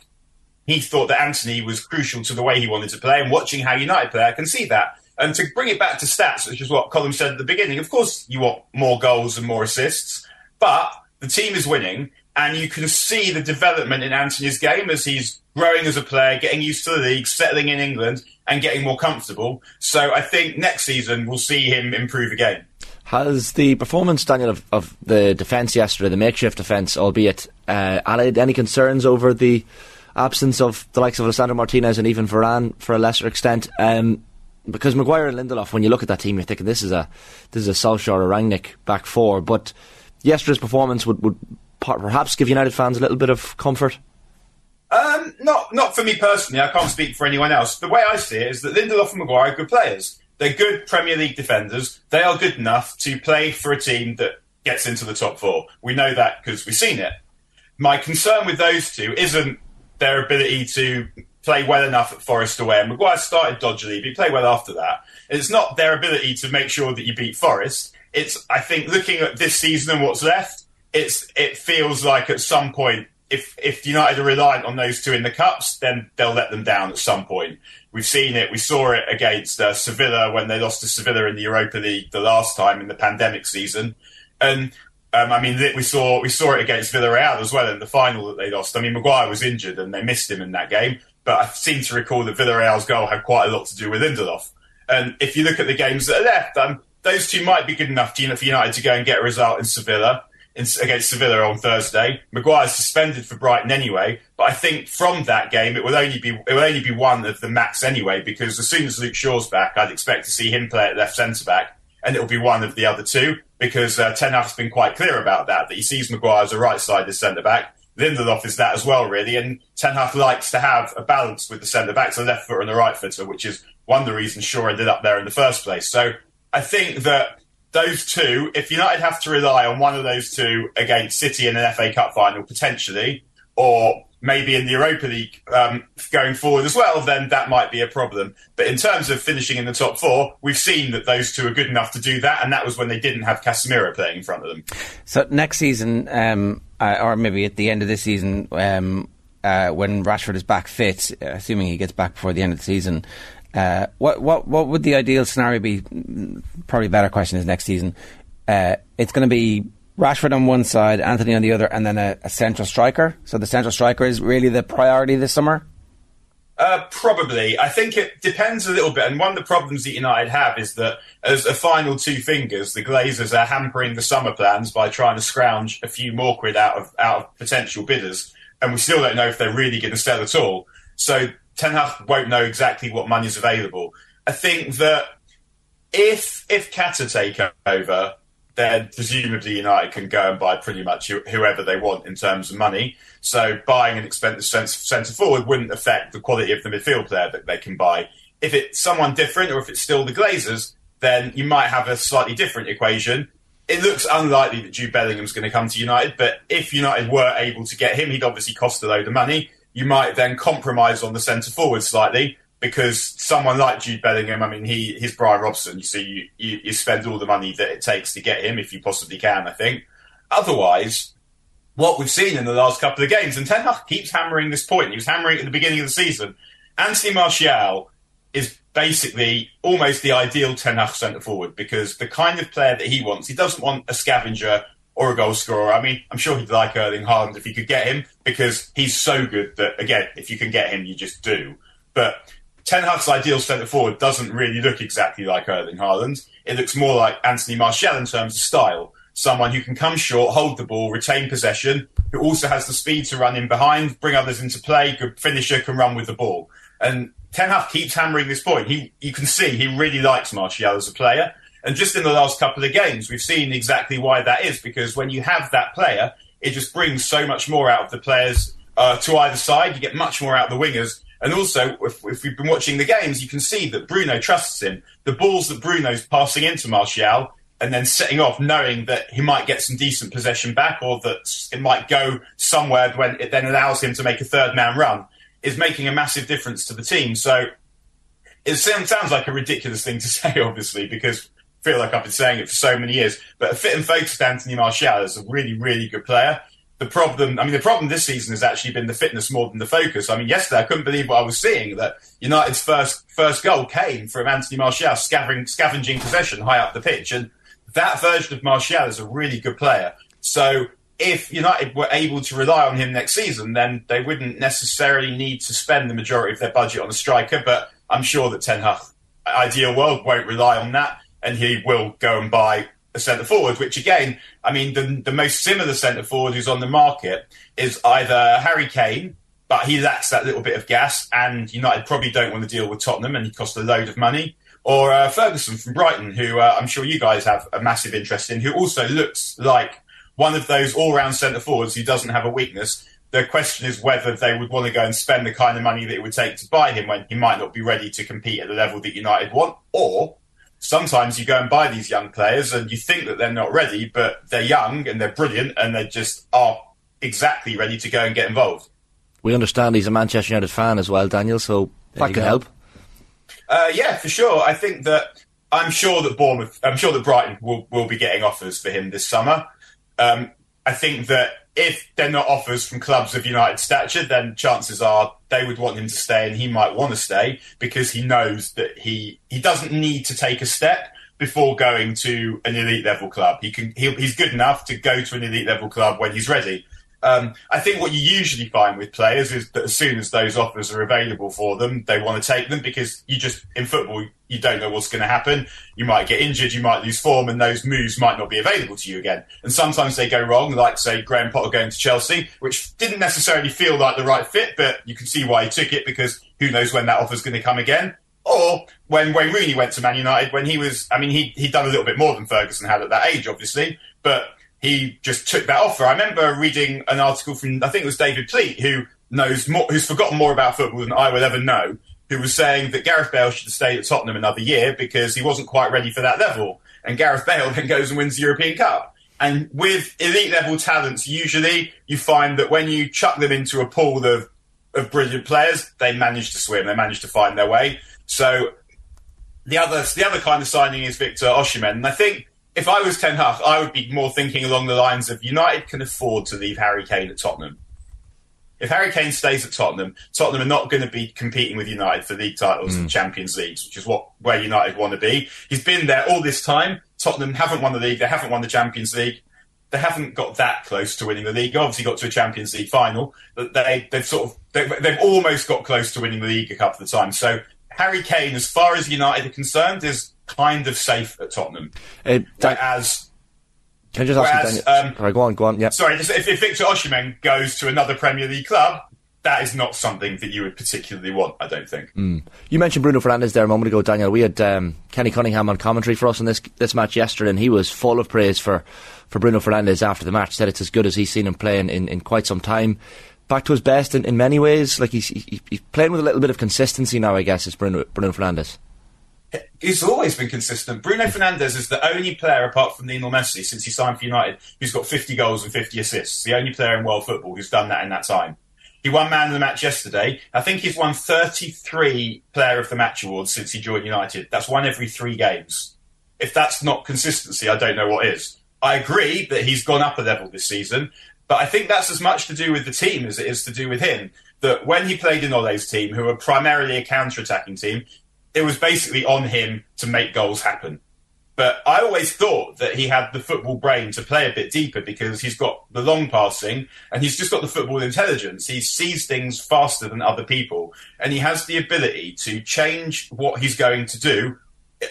he thought that Antony was crucial to the way he wanted to play. And watching how United play, I can see that. And to bring it back to stats, which is what Colin said at the beginning, of course you want more goals and more assists, but the team is winning, and you can see the development in Antony's game as he's growing as a player, getting used to the league, settling in England, and getting more comfortable. So I think next season we'll see him improve again. Has the performance, Daniel, of, of the defence yesterday, the makeshift defence, albeit, uh, allied any concerns over the absence of the likes of Lisandro Martinez and even Varane for a lesser extent? Um, because Maguire and Lindelof, when you look at that team, you're thinking this is a this is a Solskjaer or Rangnick back four. But yesterday's performance would, would perhaps give United fans a little bit of comfort. Um, not not for me personally. I can't speak for anyone else. The way I see it is that Lindelof and Maguire are good players. They're good Premier League defenders. They are good enough to play for a team that gets into the top four. We know that because we've seen it. My concern with those two isn't their ability to play well enough at Forest away. And Maguire started dodgily, but he played well after that. It's not their ability to make sure that you beat Forest. It's, I think, looking at this season and what's left, it's, it feels like at some point if if United are reliant on those two in the cups, then they'll let them down at some point. We've seen it. We saw it against uh, Sevilla when they lost to Sevilla in the Europa League the last time in the pandemic season, and um, I mean we saw we saw it against Villarreal as well in the final that they lost. I mean Maguire was injured and they missed him in that game, but I seem to recall that Villarreal's goal had quite a lot to do with Lindelof. And if you look at the games that are left, um, those two might be good enough for United to go and get a result in Sevilla in, against Sevilla on Thursday. Maguire's suspended for Brighton anyway, but I think from that game it will only be it will only be one of the max anyway because as soon as Luke Shaw's back, I'd expect to see him play at left centre back, and it'll be one of the other two because uh, Ten Hag's been quite clear about that that he sees Maguire as a right sided centre back. Lindelof is that as well, really, and Ten Hag likes to have a balance with the centre backs, the left footer and the right footer, which is one of the reasons Shaw ended up there in the first place. So I think that those two, if United have to rely on one of those two against City in an FA Cup final, potentially, or maybe in the Europa League um, going forward as well, then that might be a problem. But in terms of finishing in the top four, we've seen that those two are good enough to do that, and that was when they didn't have Casemiro playing in front of them. So next season, um, uh, or maybe at the end of this season, um, uh, when Rashford is back fit, assuming he gets back before the end of the season, uh, what what what would the ideal scenario be? Probably better question is next season. Uh, it's going to be Rashford on one side, Antony on the other, and then a, a, central striker. So the central striker is really the priority this summer. Uh, probably. I think it depends a little bit. And one of the problems that United have is that as a final two fingers, the Glazers are hampering the summer plans by trying to scrounge a few more quid out of out of potential bidders, and we still don't know if they're really going to sell at all. So Ten Hag won't know exactly what money is available. I think that if if Qatar take over, then presumably United can go and buy pretty much whoever they want in terms of money. So buying an expensive centre forward wouldn't affect the quality of the midfield player that they can buy. If it's someone different, or if it's still the Glazers, then you might have a slightly different equation. It looks unlikely that Jude Bellingham's going to come to United, but if United were able to get him, he'd obviously cost a load of money you might then compromise on the centre forward slightly because someone like Jude Bellingham, I mean, he he's Brian Robson. See, you, you, you spend all the money that it takes to get him if you possibly can. I think. Otherwise, what we've seen in the last couple of games, and Ten Hag keeps hammering this point. He was hammering it at the beginning of the season. Anthony Martial is basically almost the ideal Ten Hag centre forward because the kind of player that he wants, he doesn't want a scavenger or a goal scorer. I mean, I'm sure he'd like Erling Haaland if he could get him because he's so good that, again, if you can get him, you just do. But Ten Hag's ideal centre forward doesn't really look exactly like Erling Haaland. It looks more like Anthony Martial in terms of style. Someone who can come short, hold the ball, retain possession, who also has the speed to run in behind, bring others into play, good finisher, can run with the ball. And Ten Hag keeps hammering this point. He, you can see he really likes Martial as a player. And just in the last couple of games, we've seen exactly why that is, because when you have that player, it just brings so much more out of the players uh, to either side. You get much more out of the wingers. And also, if, if, we've been watching the games, you can see that Bruno trusts him. The balls that Bruno's passing into Martial and then setting off, knowing that he might get some decent possession back or that it might go somewhere when it then allows him to make a third man run, is making a massive difference to the team. So it sounds like a ridiculous thing to say, obviously, because feel like I've been saying it for so many years. But a fit and focused Anthony Martial is a really, really good player the problem, I mean, the problem this season has actually been the fitness more than the focus. I mean, yesterday I couldn't believe what I was seeing that United's first first goal came from Anthony Martial scavenging, scavenging possession high up the pitch, and that version of Martial is a really good player. So if United were able to rely on him next season, then they wouldn't necessarily need to spend the majority of their budget on a striker. But I'm sure that Ten Hag, ideal world, won't rely on that, and he will go and buy a centre forward, which again, I mean, the, the most similar centre forward who's on the market is either Harry Kane, but he lacks that little bit of gas, and United probably don't want to deal with Tottenham, and he costs a load of money. Or uh, Ferguson from Brighton, who uh, I'm sure you guys have a massive interest in, who also looks like one of those all-round centre forwards who doesn't have a weakness. The question is whether they would want to go and spend the kind of money that it would take to buy him when he might not be ready to compete at the level that United want, or sometimes you go and buy these young players and you think that they're not ready, but they're young and they're brilliant and they just are exactly ready to go and get involved. We understand he's a Manchester United fan as well, Daniel, so that can go. help. Uh, yeah, for sure. I think that I'm sure that Bournemouth, I'm sure that Brighton will, will be getting offers for him this summer. Um, I think that if they're not offers from clubs of United stature, then chances are they would want him to stay and he might want to stay because he knows that he, he doesn't need to take a step before going to an elite level club. He can, he, he's good enough to go to an elite level club when he's ready. Um, I think what you usually find with players is that as soon as those offers are available for them, they want to take them because you just, in football, you don't know what's going to happen. You might get injured, you might lose form, and those moves might not be available to you again. And sometimes they go wrong, like, say, Graham Potter going to Chelsea, which didn't necessarily feel like the right fit, but you can see why he took it because who knows when that offer's going to come again. Or when Wayne Rooney went to Man United, when he was, I mean, he, he'd done a little bit more than Ferguson had at that age, obviously, but he just took that offer. I remember reading an article from I think it was David Pleat, who knows more, who's forgotten more about football than I will ever know, who was saying that Gareth Bale should stay at Tottenham another year because he wasn't quite ready for that level. And Gareth Bale then goes and wins the European Cup. And with elite level talents, usually you find that when you chuck them into a pool of, of brilliant players, they manage to swim, they manage to find their way. So the other the other kind of signing is Victor Osimhen, and I think if I was Ten Hag, I would be more thinking along the lines of United can afford to leave Harry Kane at Tottenham. If Harry Kane stays at Tottenham, Tottenham are not going to be competing with United for league titles mm. and Champions Leagues, which is what where United want to be. He's been there all this time. Tottenham haven't won the league. They haven't won the Champions League. They haven't got that close to winning the league. Obviously, got to a Champions League final, but they they've sort of they've, they've almost got close to winning the league a couple of times. So Harry Kane, as far as United are concerned, is kind of safe at Tottenham. Uh, whereas, can I just ask you, Daniel? Um, Sorry, go on, go on. Yeah. Sorry, if, if Victor Osimhen goes to another Premier League club, that is not something that you would particularly want, I don't think. Mm. You mentioned Bruno Fernandes there a moment ago, Daniel. We had um, Kenny Cunningham on commentary for us in this this match yesterday, and he was full of praise for, for Bruno Fernandes after the match. Said it's as good as he's seen him playing in, in quite some time. Back to his best in, in many ways. Like he's, he, he's playing with a little bit of consistency now, I guess, is Bruno, Bruno Fernandes he's always been consistent. Bruno Fernandes is the only player, apart from Lionel Messi, since he signed for United, who's got 50 goals and 50 assists. The only player in world football who's done that in that time. He won man of the match yesterday. I think he's won 33 player of the match awards since he joined United. That's one every three games. If that's not consistency, I don't know what is. I agree that he's gone up a level this season, but I think that's as much to do with the team as it is to do with him. That when he played in Ole's team, who were primarily a counter attacking team, it was basically on him to make goals happen. But I always thought that he had the football brain to play a bit deeper because he's got the long passing and he's just got the football intelligence. He sees things faster than other people and he has the ability to change what he's going to do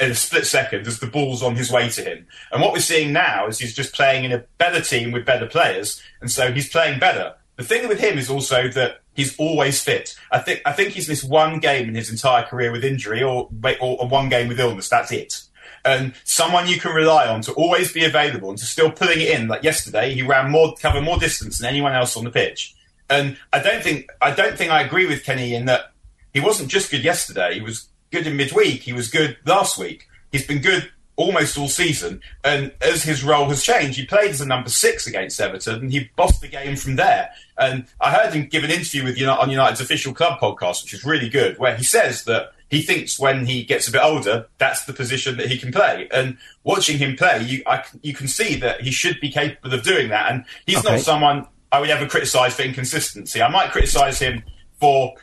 in a split second as the ball's on his way to him. And what we're seeing now is he's just playing in a better team with better players, and so he's playing better. The thing with him is also that he's always fit. I think I think he's missed one game in his entire career with injury, or or, one game with illness. That's it. And someone you can rely on to always be available and to still pulling it in. Like yesterday, he ran more, cover more distance than anyone else on the pitch. And I don't think I don't think I agree with Kenny in that he wasn't just good yesterday. He was good in midweek. He was good last week. He's been good almost all season. And as his role has changed, he played as a number six against Everton and he bossed the game from there. And I heard him give an interview with United, on United's official club podcast, which is really good, where he says that he thinks when he gets a bit older, that's the position that he can play. And watching him play, you I, you can see that he should be capable of doing that. And he's okay. not someone I would ever criticise for inconsistency. I might criticise him for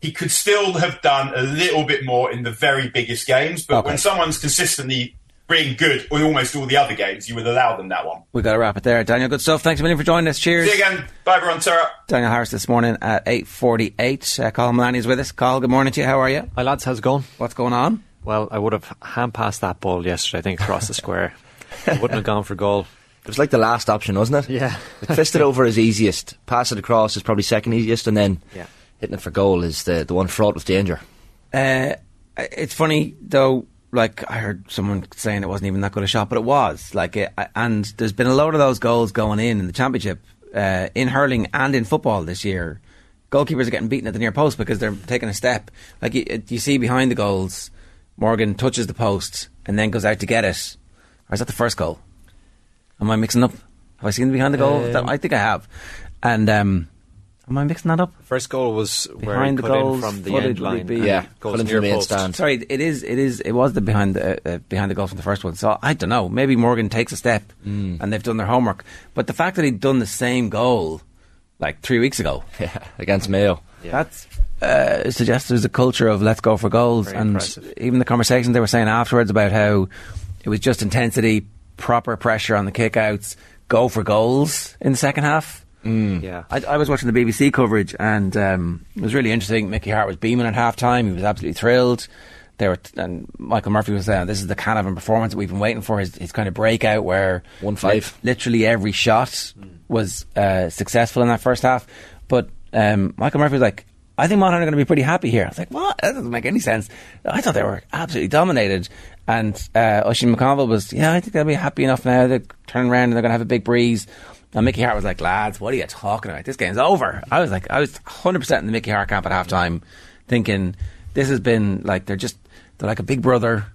he could still have done a little bit more in the very biggest games. But okay. when someone's consistently being good in almost all the other games, you would allow them that one. We've got to wrap it there. Daniel, good stuff. Thanks a million for joining us. Cheers. See you again. Bye, everyone. Sarah. Daniel Harris this morning at 8.48. Uh, Cathal Mullaney is with us. Cathal, good morning to you. How are you? Hi, lads. How's it going? What's going on? Well, I would have hand passed that ball yesterday, I think, across the square. I wouldn't have gone for goal. It was like the last option, wasn't it? Yeah. Fist it over is easiest. Pass it across is probably second easiest, and then yeah hitting it for goal is the, the one fraught with danger. Uh, it's funny though. Like I heard someone saying it wasn't even that good a shot, but it was. Like, it, and there's been a load of those goals going in in the championship, uh, in hurling and in football this year. Goalkeepers are getting beaten at the near post because they're taking a step. Like you, you see behind the goals, Morgan touches the post and then goes out to get it. Or is that the first goal? Am I mixing up? Have I seen behind the goal? Um, I think I have. And um, Am I mixing that up? First goal was behind the goals from the end line. Be, yeah, goals near post. Stand. Sorry, it is. It is. It was the behind the uh, behind the goal from the first one. So I don't know. Maybe Morgan takes a step mm. and they've done their homework. But the fact that he'd done the same goal like three weeks ago, yeah, against Mayo, yeah. that's uh, suggests there's a culture of let's go for goals. Very and impressive. even the conversations they were saying afterwards about how it was just intensity, proper pressure on the kickouts, go for goals in the second half Mm. Yeah, I, I, was watching the BBC coverage, and um, it was really interesting. Mickey Harte was beaming at halftime; he was absolutely thrilled. They were, and Michael Murphy was saying, "This is the kind of performance that we've been waiting for." His, his kind of breakout, where one five, literally every shot was uh, successful in that first half. But um, Michael Murphy was like, "I think Monaghan are going to be pretty happy here." I was like, "What? That doesn't make any sense." I thought they were absolutely dominated. And uh, Oisin McConville was, "Yeah, I think they'll be happy enough now. They turn around and they're going to have a big breeze." And Mickey Harte was like, lads, what are you talking about? This game's over. I was like, I was 100% in the Mickey Harte camp at halftime thinking this has been like, they're just, they're like a big brother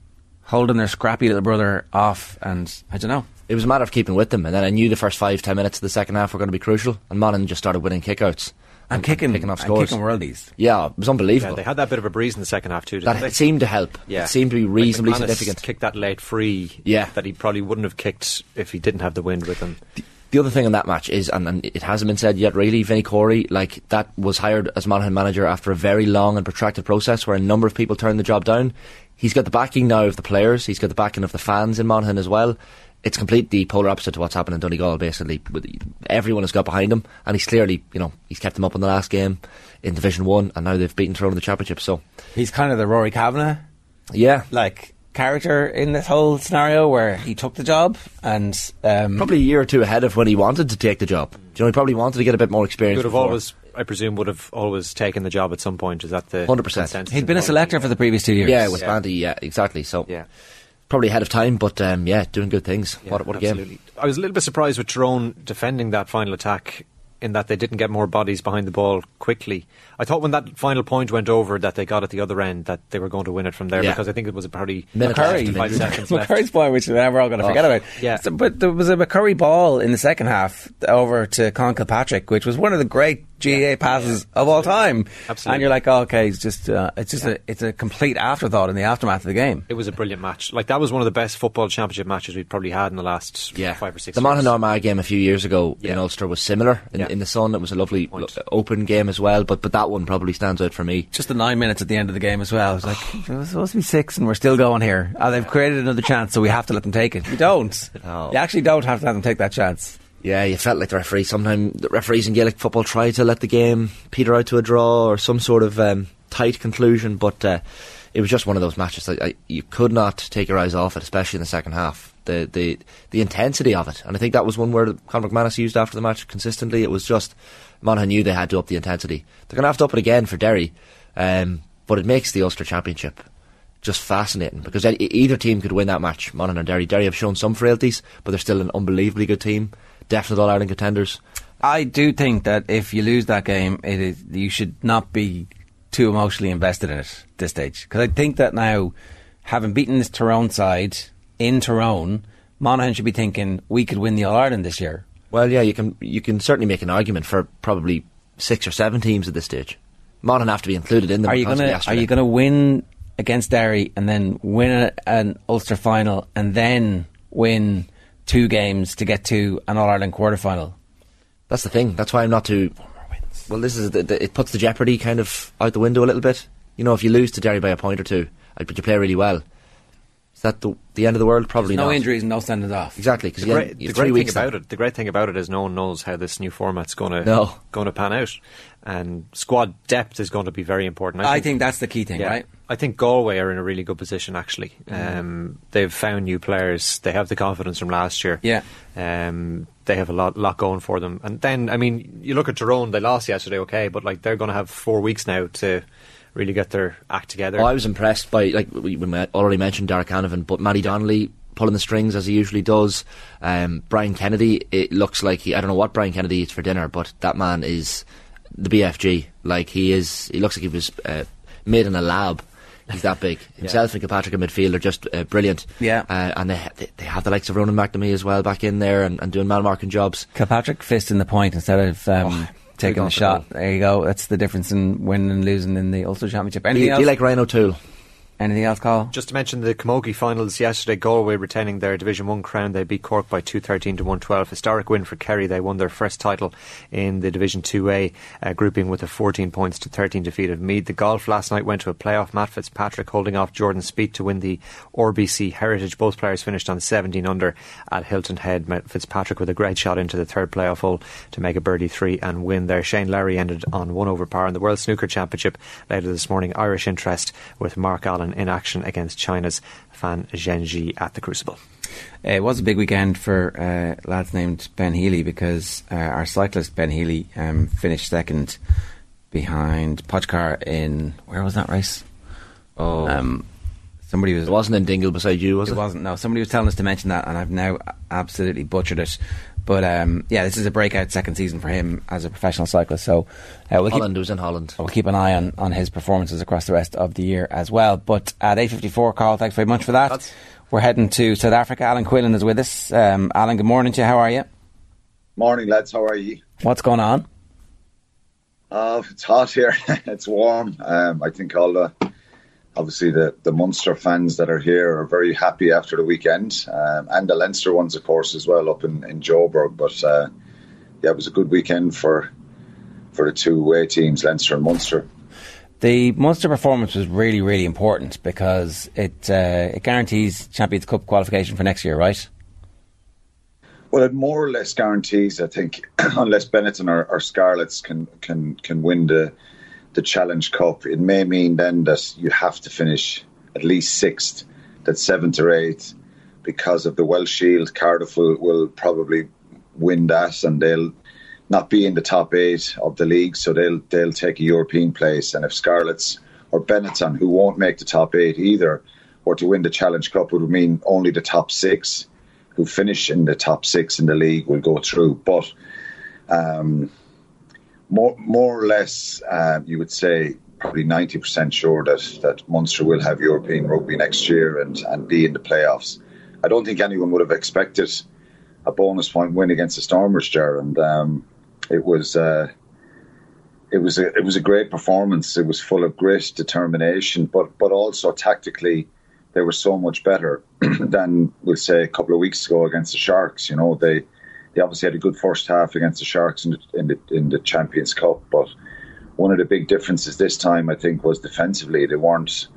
holding their scrappy little brother off. And I don't know. It was a matter of keeping with them. And then I knew the first five, ten minutes of the second half were going to be crucial. And Monaghan just started winning kickouts. And, and kicking, kicking off scores. kicking worldies. Yeah, it was unbelievable. Yeah, they had that bit of a breeze in the second half too. that they? seemed to help. Yeah, it seemed to be reasonably like significant. Kicked that late free. Yeah, that he probably wouldn't have kicked if he didn't have the wind with him. The, the other thing in that match is, and, and, it hasn't been said yet really, Vinny Corey, like that was hired as Monaghan manager after a very long and protracted process where a number of people turned the job down. He's got the backing now of the players, he's got the backing of the fans in Monaghan as well. It's completely polar opposite to what's happened in Donegal, basically. Everyone has got behind him, and he's clearly, you know, he's kept them up in the last game in Division 1, and now they've beaten Tyrone in the Championship, so. He's kind of the Rory Kavanagh. Yeah. Like, character in this whole scenario where he took the job and um, probably a year or two ahead of when he wanted to take the job. Do you know, he probably wanted to get a bit more experience. Would have always, I presume, would have always taken the job at some point. Is that the hundred percent? He'd been a selector for the previous two years. Yeah, with yeah. Banty. Yeah, exactly. So yeah. Probably ahead of time, but um, yeah, doing good things. Yeah, what, what a game! I was a little bit surprised with Tyrone defending that final attack in that they didn't get more bodies behind the ball quickly. I thought when that final point went over that they got at the other end that they were going to win it from there yeah. because I think it was a pretty McCurry, five seconds left. McCurry's point, which we're all going to oh, forget about. Yeah. So, but there was a McCurry ball in the second half over to Colin Kilpatrick, which was one of the great GAA passes of all time. Absolutely. And you're like, oh, okay, it's just uh, it's just a it's a complete afterthought in the aftermath of the game. It was a brilliant match. Like that was one of the best football championship matches we'd probably had in the last Yeah, five or six. The years. Monaghan Armagh game a few years ago in Ulster was similar in, Yeah. in the sun. It was a lovely lo- open game as well, but but that one probably stands out for me. Just the nine minutes at the end of the game as well. It's like it was supposed to be six, and we're still going here. Oh, they've created another chance, so we have to let them take it. You don't. No. You actually don't have to let them take that chance. Yeah, you felt like the referee. Sometimes the referees in Gaelic football try to let the game peter out to a draw or some sort of um, tight conclusion, but uh, it was just one of those matches that I, you could not take your eyes off it, especially in the second half. The the the intensity of it, and I think that was one word Conor McManus used after the match consistently. It was just Monaghan knew they had to up the intensity. They're going to have to up it again for Derry, um, but it makes the Ulster Championship just fascinating because either team could win that match. Monaghan and Derry. Derry have shown some frailties, but they're still an unbelievably good team. Definite All Ireland contenders. I do think that if you lose that game, it is you should not be too emotionally invested in it at this stage. Because I think that now, having beaten this Tyrone side in Tyrone, Monaghan should be thinking we could win the All Ireland this year. Well, yeah, you can you can certainly make an argument for probably six or seven teams at this stage. Monaghan have to be included in them. Are you gonna Are you gonna win against Derry and then win a, an Ulster final and then win two games to get to an All Ireland quarter final? That's the thing. That's why I'm not too. Well, this is the, the, it puts the jeopardy kind of out the window a little bit. You know, if you lose to Derry by a point or two, uh, but you play really well, is that the the end of the world? Probably no not. No injuries, and no sendings off. Exactly, because The great, have the great thing about then. it, the great thing about it is no one knows how this new format's going to No. going to pan out, and squad depth is going to be very important. I think that's the key thing, yeah, right? I think Galway are in a really good position. Actually, um, they've found new players. They have the confidence from last year. Yeah. um, they have a lot, lot going for them. And then, I mean, you look at Tyrone. They lost yesterday, okay, but like they're going to have four weeks now to really get their act together. Oh, I was impressed by like we, we already mentioned Darragh Canavan, but Mattie Donnelly pulling the strings as he usually does. Um, Brian Kennedy, it looks like he. I don't know what Brian Kennedy eats for dinner, but that man is the BFG. Like he is. He looks like he was uh, made in a lab. He's that big. Himself and Kilpatrick in midfield are just uh, brilliant. Yeah. uh, and they, they they have the likes of Ronan McNamee as well back in there and, and doing man-marking jobs. Kilpatrick fisting the point instead of um, taking gone the shot. There you go. That's the difference in winning and losing in the Ulster Championship. Do you, else? do you like Ryan O'Toole? Anything else, Cathal? Just to mention the Camogie finals yesterday, Galway retaining their Division 1 crown. They beat Cork by 213 to 112. Historic win for Kerry. They won their first title in the Division 2A uh, grouping with a 14 points to 13 defeat of Meath. The golf last night went to a playoff. Matt Fitzpatrick holding off Jordan Spieth to win the RBC Heritage. Both players finished on 17 under at Hilton Head. Matt Fitzpatrick with a great shot into the third playoff hole to make a birdie three and win there. Shane Lowry ended on one over par in the World Snooker Championship later this morning. Irish interest with Mark Allen in action against China's Fan Zhengyi at the Crucible. Uh, it was a big weekend for uh, lads named Ben Healy because uh, our cyclist Ben Healy um, finished second behind Pogačar in where was that race? Oh, Um, somebody was it wasn't in Dingle beside you, was it? it wasn't. No, somebody was telling us to mention that, and I've now absolutely butchered it. But um, yeah, this is a breakout second season for him as a professional cyclist. So uh, we'll keep was in Holland. We'll keep an eye on, on his performances across the rest of the year as well. But at 8.54, Cathal, thanks very much for that. We're heading to South Africa. Alan Quinlan is with us. Um, Alan, good morning to you. How are you? Morning, lads. How are you? What's going on? Uh, it's hot here. it's warm. Um, I think all the obviously the, the Munster fans that are here are very happy after the weekend, um, and the Leinster ones, of course, as well up in in Joburg. But uh, yeah, it was a good weekend for for the two away teams, Leinster and Munster. The Munster performance was really, really important because it uh, it guarantees Champions Cup qualification for next year, right? Well, it more or less guarantees, I think, unless Benetton or, or Scarlets can can can win the the Challenge Cup, it may mean then that you have to finish at least sixth, that seventh or eighth, because of the Welsh Shield. Cardiff will, will probably win that, and they'll not be in the top eight of the league, so they'll they'll take a European place. And if Scarlets or Benetton, who won't make the top eight either, were to win the Challenge Cup, would mean only the top six who finish in the top six in the league will go through. But um, more, more or less, uh, you would say probably 90% sure that, that Munster will have European rugby next year and, and be in the playoffs. I don't think anyone would have expected a bonus point win against the Stormers, Ger, and um, it was uh, it was a it was a great performance. It was full of grit, determination, but but also tactically, they were so much better than we'll say a couple of weeks ago against the Sharks. You know, they they obviously had a good first half against the Sharks in the in the, in the Champions Cup, but one of the big differences this time, I think, was defensively. They weren't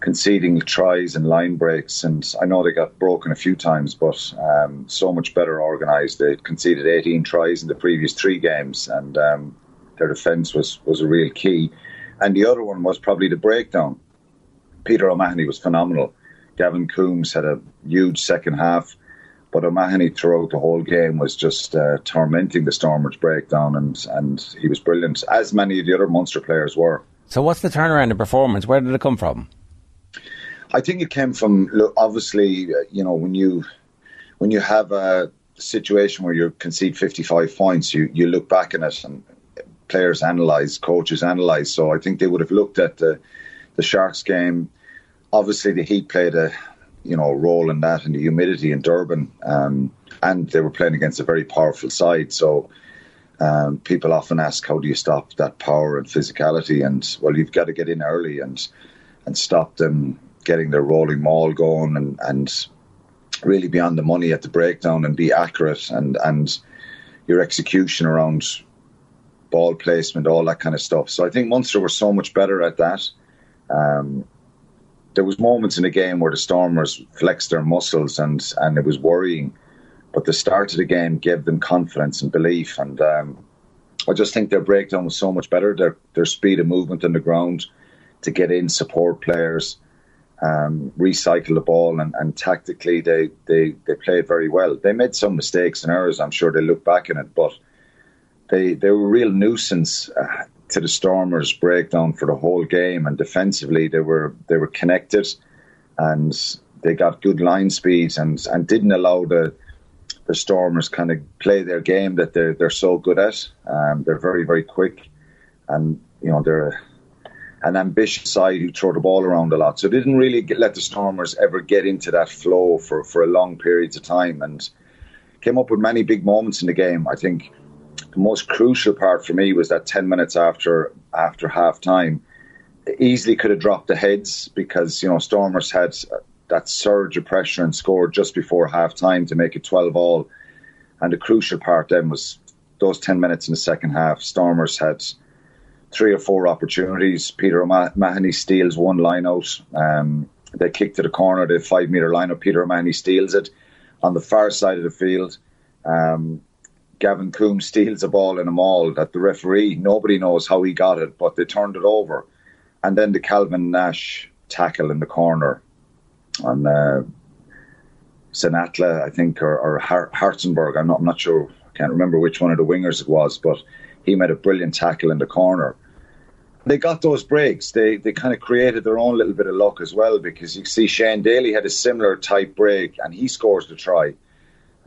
conceding tries and line breaks, and I know they got broken a few times, but um, so much better organised. They conceded 18 tries in the previous three games, and um, their defence was was a real key. And the other one was probably the breakdown. Peter O'Mahony was phenomenal. Gavin Coombes had a huge second half, but O'Mahony throughout the whole game was just uh, tormenting the Stormers' breakdown, and and he was brilliant, as many of the other Munster players were. So, what's the turnaround in performance? Where did it come from? I think it came from look, obviously, uh, you know, when you when you have a situation where you concede 55 points, you you look back at it and players analyse, coaches analyse. So I think they would have looked at the the Sharks game. Obviously, the heat played a you know role in that, and the humidity in Durban, um, and they were playing against a very powerful side. So. Um, people often ask, how do you stop that power and physicality? And well, you've got to get in early and and stop them getting their rolling maul going and, and really be on the money at the breakdown and be accurate and, and your execution around ball placement, all that kind of stuff. So I think Munster were so much better at that. Um, there was moments in the game where the Stormers flexed their muscles and, and it was worrying. But the start of the game gave them confidence and belief. And um, I just think their breakdown was so much better. Their, their speed of movement on the ground to get in, support players um, recycle the ball, and, and tactically they, they, they played very well. They made some mistakes and errors. I'm sure they look back in it, but they they were a real nuisance uh, to the Stormers' breakdown for the whole game. And defensively, they were they were connected, and they got good line speeds and and didn't allow the the Stormers kind of play their game that they're they're so good at. Um, they're very very quick, and you know they're an ambitious side who throw the ball around a lot. So they didn't really get, let the Stormers ever get into that flow for, for a long periods of time and came up with many big moments in the game. I think the most crucial part for me was that 10 minutes after after half time, easily could have dropped the heads because, you know, Stormers had that surge of pressure and scored just before half time to make it 12 all. And the crucial part then was those 10 minutes in the second half. Stormers had three or four opportunities. Peter O'Mahony steals one line out. Um, they kick to the corner, the five metre line up. Peter O'Mahony steals it on the far side of the field. Um, Gavin Coombes steals a ball in a maul that the referee, nobody knows how he got it, but they turned it over. And then the Calvin Nash tackle in the corner on uh, Senatla, I think, or, or Hartzenberg. I'm not, I'm not sure. I can't remember which one of the wingers it was, but he made a brilliant tackle in the corner. They got those breaks. They they kind of created their own little bit of luck as well because you see Shane Daly had a similar type break and he scores the try.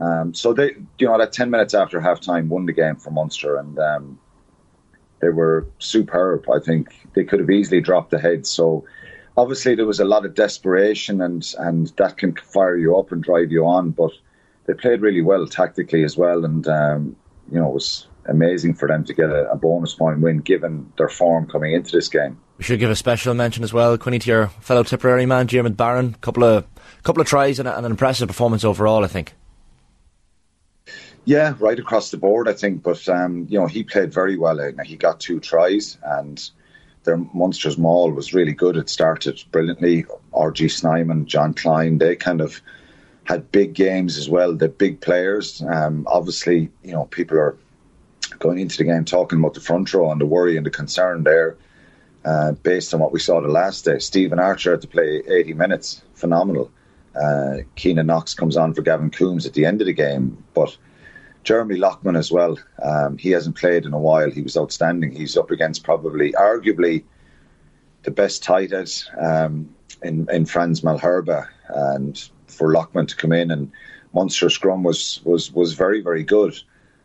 Um, so they, you know, that ten minutes after half time won the game for Munster and um, they were superb. I think they could have easily dropped the head. So obviously there was a lot of desperation and and that can fire you up and drive you on. But they played really well tactically as well, and um, you know it was amazing for them to get a, a, bonus point win given their form coming into this game. We should give a special mention as well, Quinny, to your fellow Tipperary man, Diarmuid Barron. Couple of couple of tries and, and, an impressive performance overall, I think. Yeah, right across the board, I think. But um, you know, he played very well. He got two tries, and their Munster's maul was really good. It started brilliantly. RG Snyman, Jean Kleyn, they kind of had big games as well. They're big players. Um, obviously, you know, people are going into the game talking about the front row and the worry and the concern there. Uh, based on what we saw the last day, Stephen Archer had to play 80 minutes, phenomenal. Uh, Keenan Knox comes on for Gavin Coombes at the end of the game, but Jeremy Loughman as well. Um, he hasn't played in a while. He was outstanding. He's up against probably, arguably, the best tight end um, in in Frans Malherbe, and for Loughman to come in and Munster scrum was was was very very good.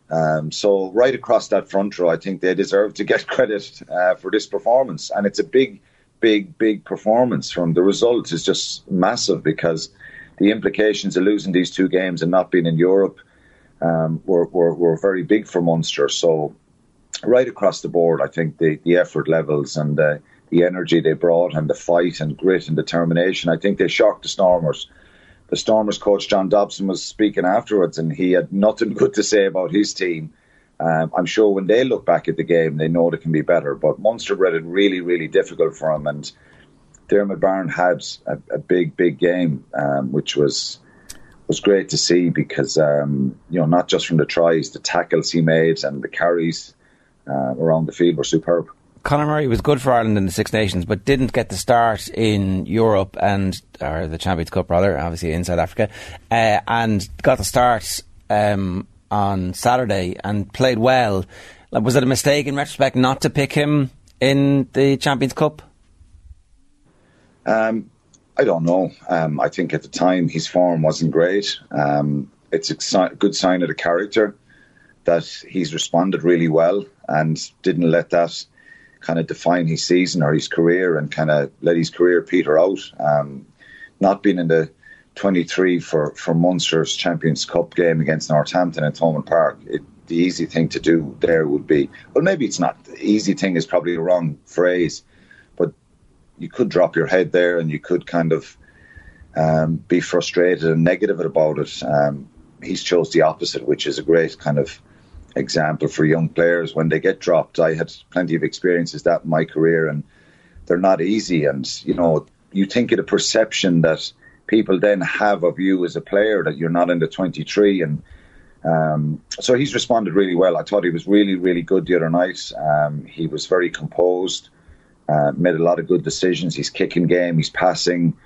Um, so right across that front row, I think they deserve to get credit uh, for this performance, and it's a big, big, big performance. From the result is just massive because the implications of losing these two games and not being in Europe um, were, were, were very big for Munster. So right across the board, I think the, the effort levels and the, the energy they brought and the fight and grit and determination, I think they shocked the Stormers. The Stormers coach John Dobson was speaking afterwards, and he had nothing good to say about his team. Um, I'm sure when they look back at the game, they know they can be better. But Munster read it really, really difficult for him, and Diarmuid Barron had a, a big, big game, um, which was was great to see because um, you know not just from the tries, the tackles he made and the carries uh, around the field were superb. Conor Murray was good for Ireland in the Six Nations, but didn't get the start in Europe and or the Champions Cup rather, obviously in South Africa, uh, and got the start um, on Saturday and played well. Was it a mistake in retrospect not to pick him in the Champions Cup? Um, I don't know. Um, I think at the time his form wasn't great. Um, it's a si- good sign of the character that he's responded really well and didn't let that kind of define his season or his career and kind of let his career peter out. Um, not being in the 23 for, for Munster's Champions Cup game against Northampton at Thomond Park, it, the easy thing to do there would be, well, maybe it's not. The easy thing is probably the wrong phrase you could drop your head there and you could kind of um, be frustrated and negative about it. Um, he's chose the opposite, which is a great kind of example for young players when they get dropped. I had plenty of experiences that in my career, and they're not easy. And you know, you think of the perception that people then have of you as a player that you're not in the 23 and. Um, so he's responded really well. I thought he was really, really good the other night. Um, he was very composed. Uh, made a lot of good decisions. He's kicking game, he's passing,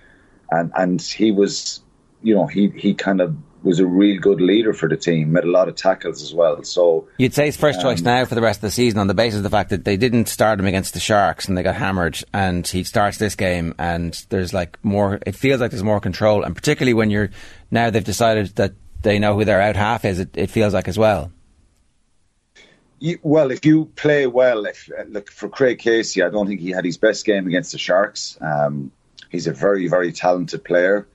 and and he was, you know, he he kind of was a real good leader for the team. Made a lot of tackles as well. So you'd say his first um, choice now for the rest of the season on the basis of the fact that they didn't start him against the Sharks and they got hammered, and he starts this game and there's like more. It feels like there's more control, and particularly when you're now they've decided that they know who their out half is. It, it feels like as well. Well, if you play well, if uh, look for Craig Casey, I don't think he had his best game against the Sharks. Um, he's a very, very talented player,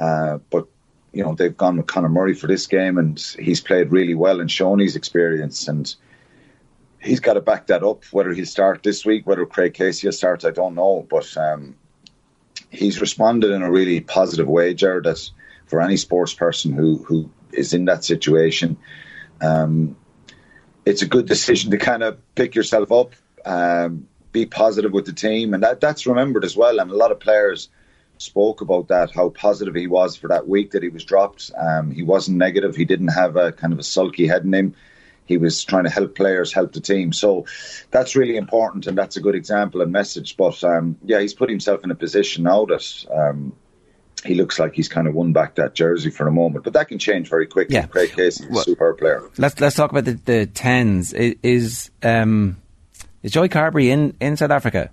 uh, but you know they've gone with Conor Murray for this game, and he's played really well and shown his experience, and he's got to back that up. Whether he'll start this week, whether Craig Casey will start, I don't know, but um, he's responded in a really positive way, Jared. That for any sports person who who is in that situation. Um, it's a good decision to kind of pick yourself up, um, be positive with the team, and that that's remembered as well. And a lot of players spoke about that, how positive he was for that week that he was dropped. Um, he wasn't negative. He didn't have a kind of a sulky head in him. He was trying to help players, help the team. So that's really important, and that's a good example and message. But um, yeah, he's put himself in a position now that um, he looks like he's kind of won back that jersey for a moment, but that can change very quickly. Yeah. Craig Casey is well, a superb player. Let's let's talk about the, the tens. Is um, is Joey Carbery in, in South Africa?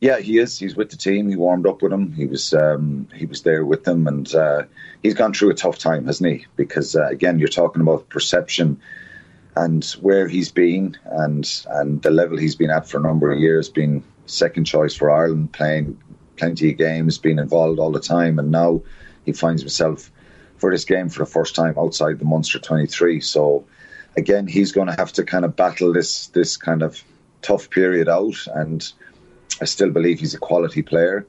Yeah, he is. He's with the team. He warmed up with them. He was um, he was there with them, and uh, he's gone through a tough time, hasn't he? Because uh, again, you're talking about perception and where he's been, and and the level he's been at for a number of years, being second choice for Ireland, playing plenty of games, being involved all the time, and now he finds himself for this game for the first time outside the Munster 23. So again, he's going to have to kind of battle this this kind of tough period out, and I still believe he's a quality player.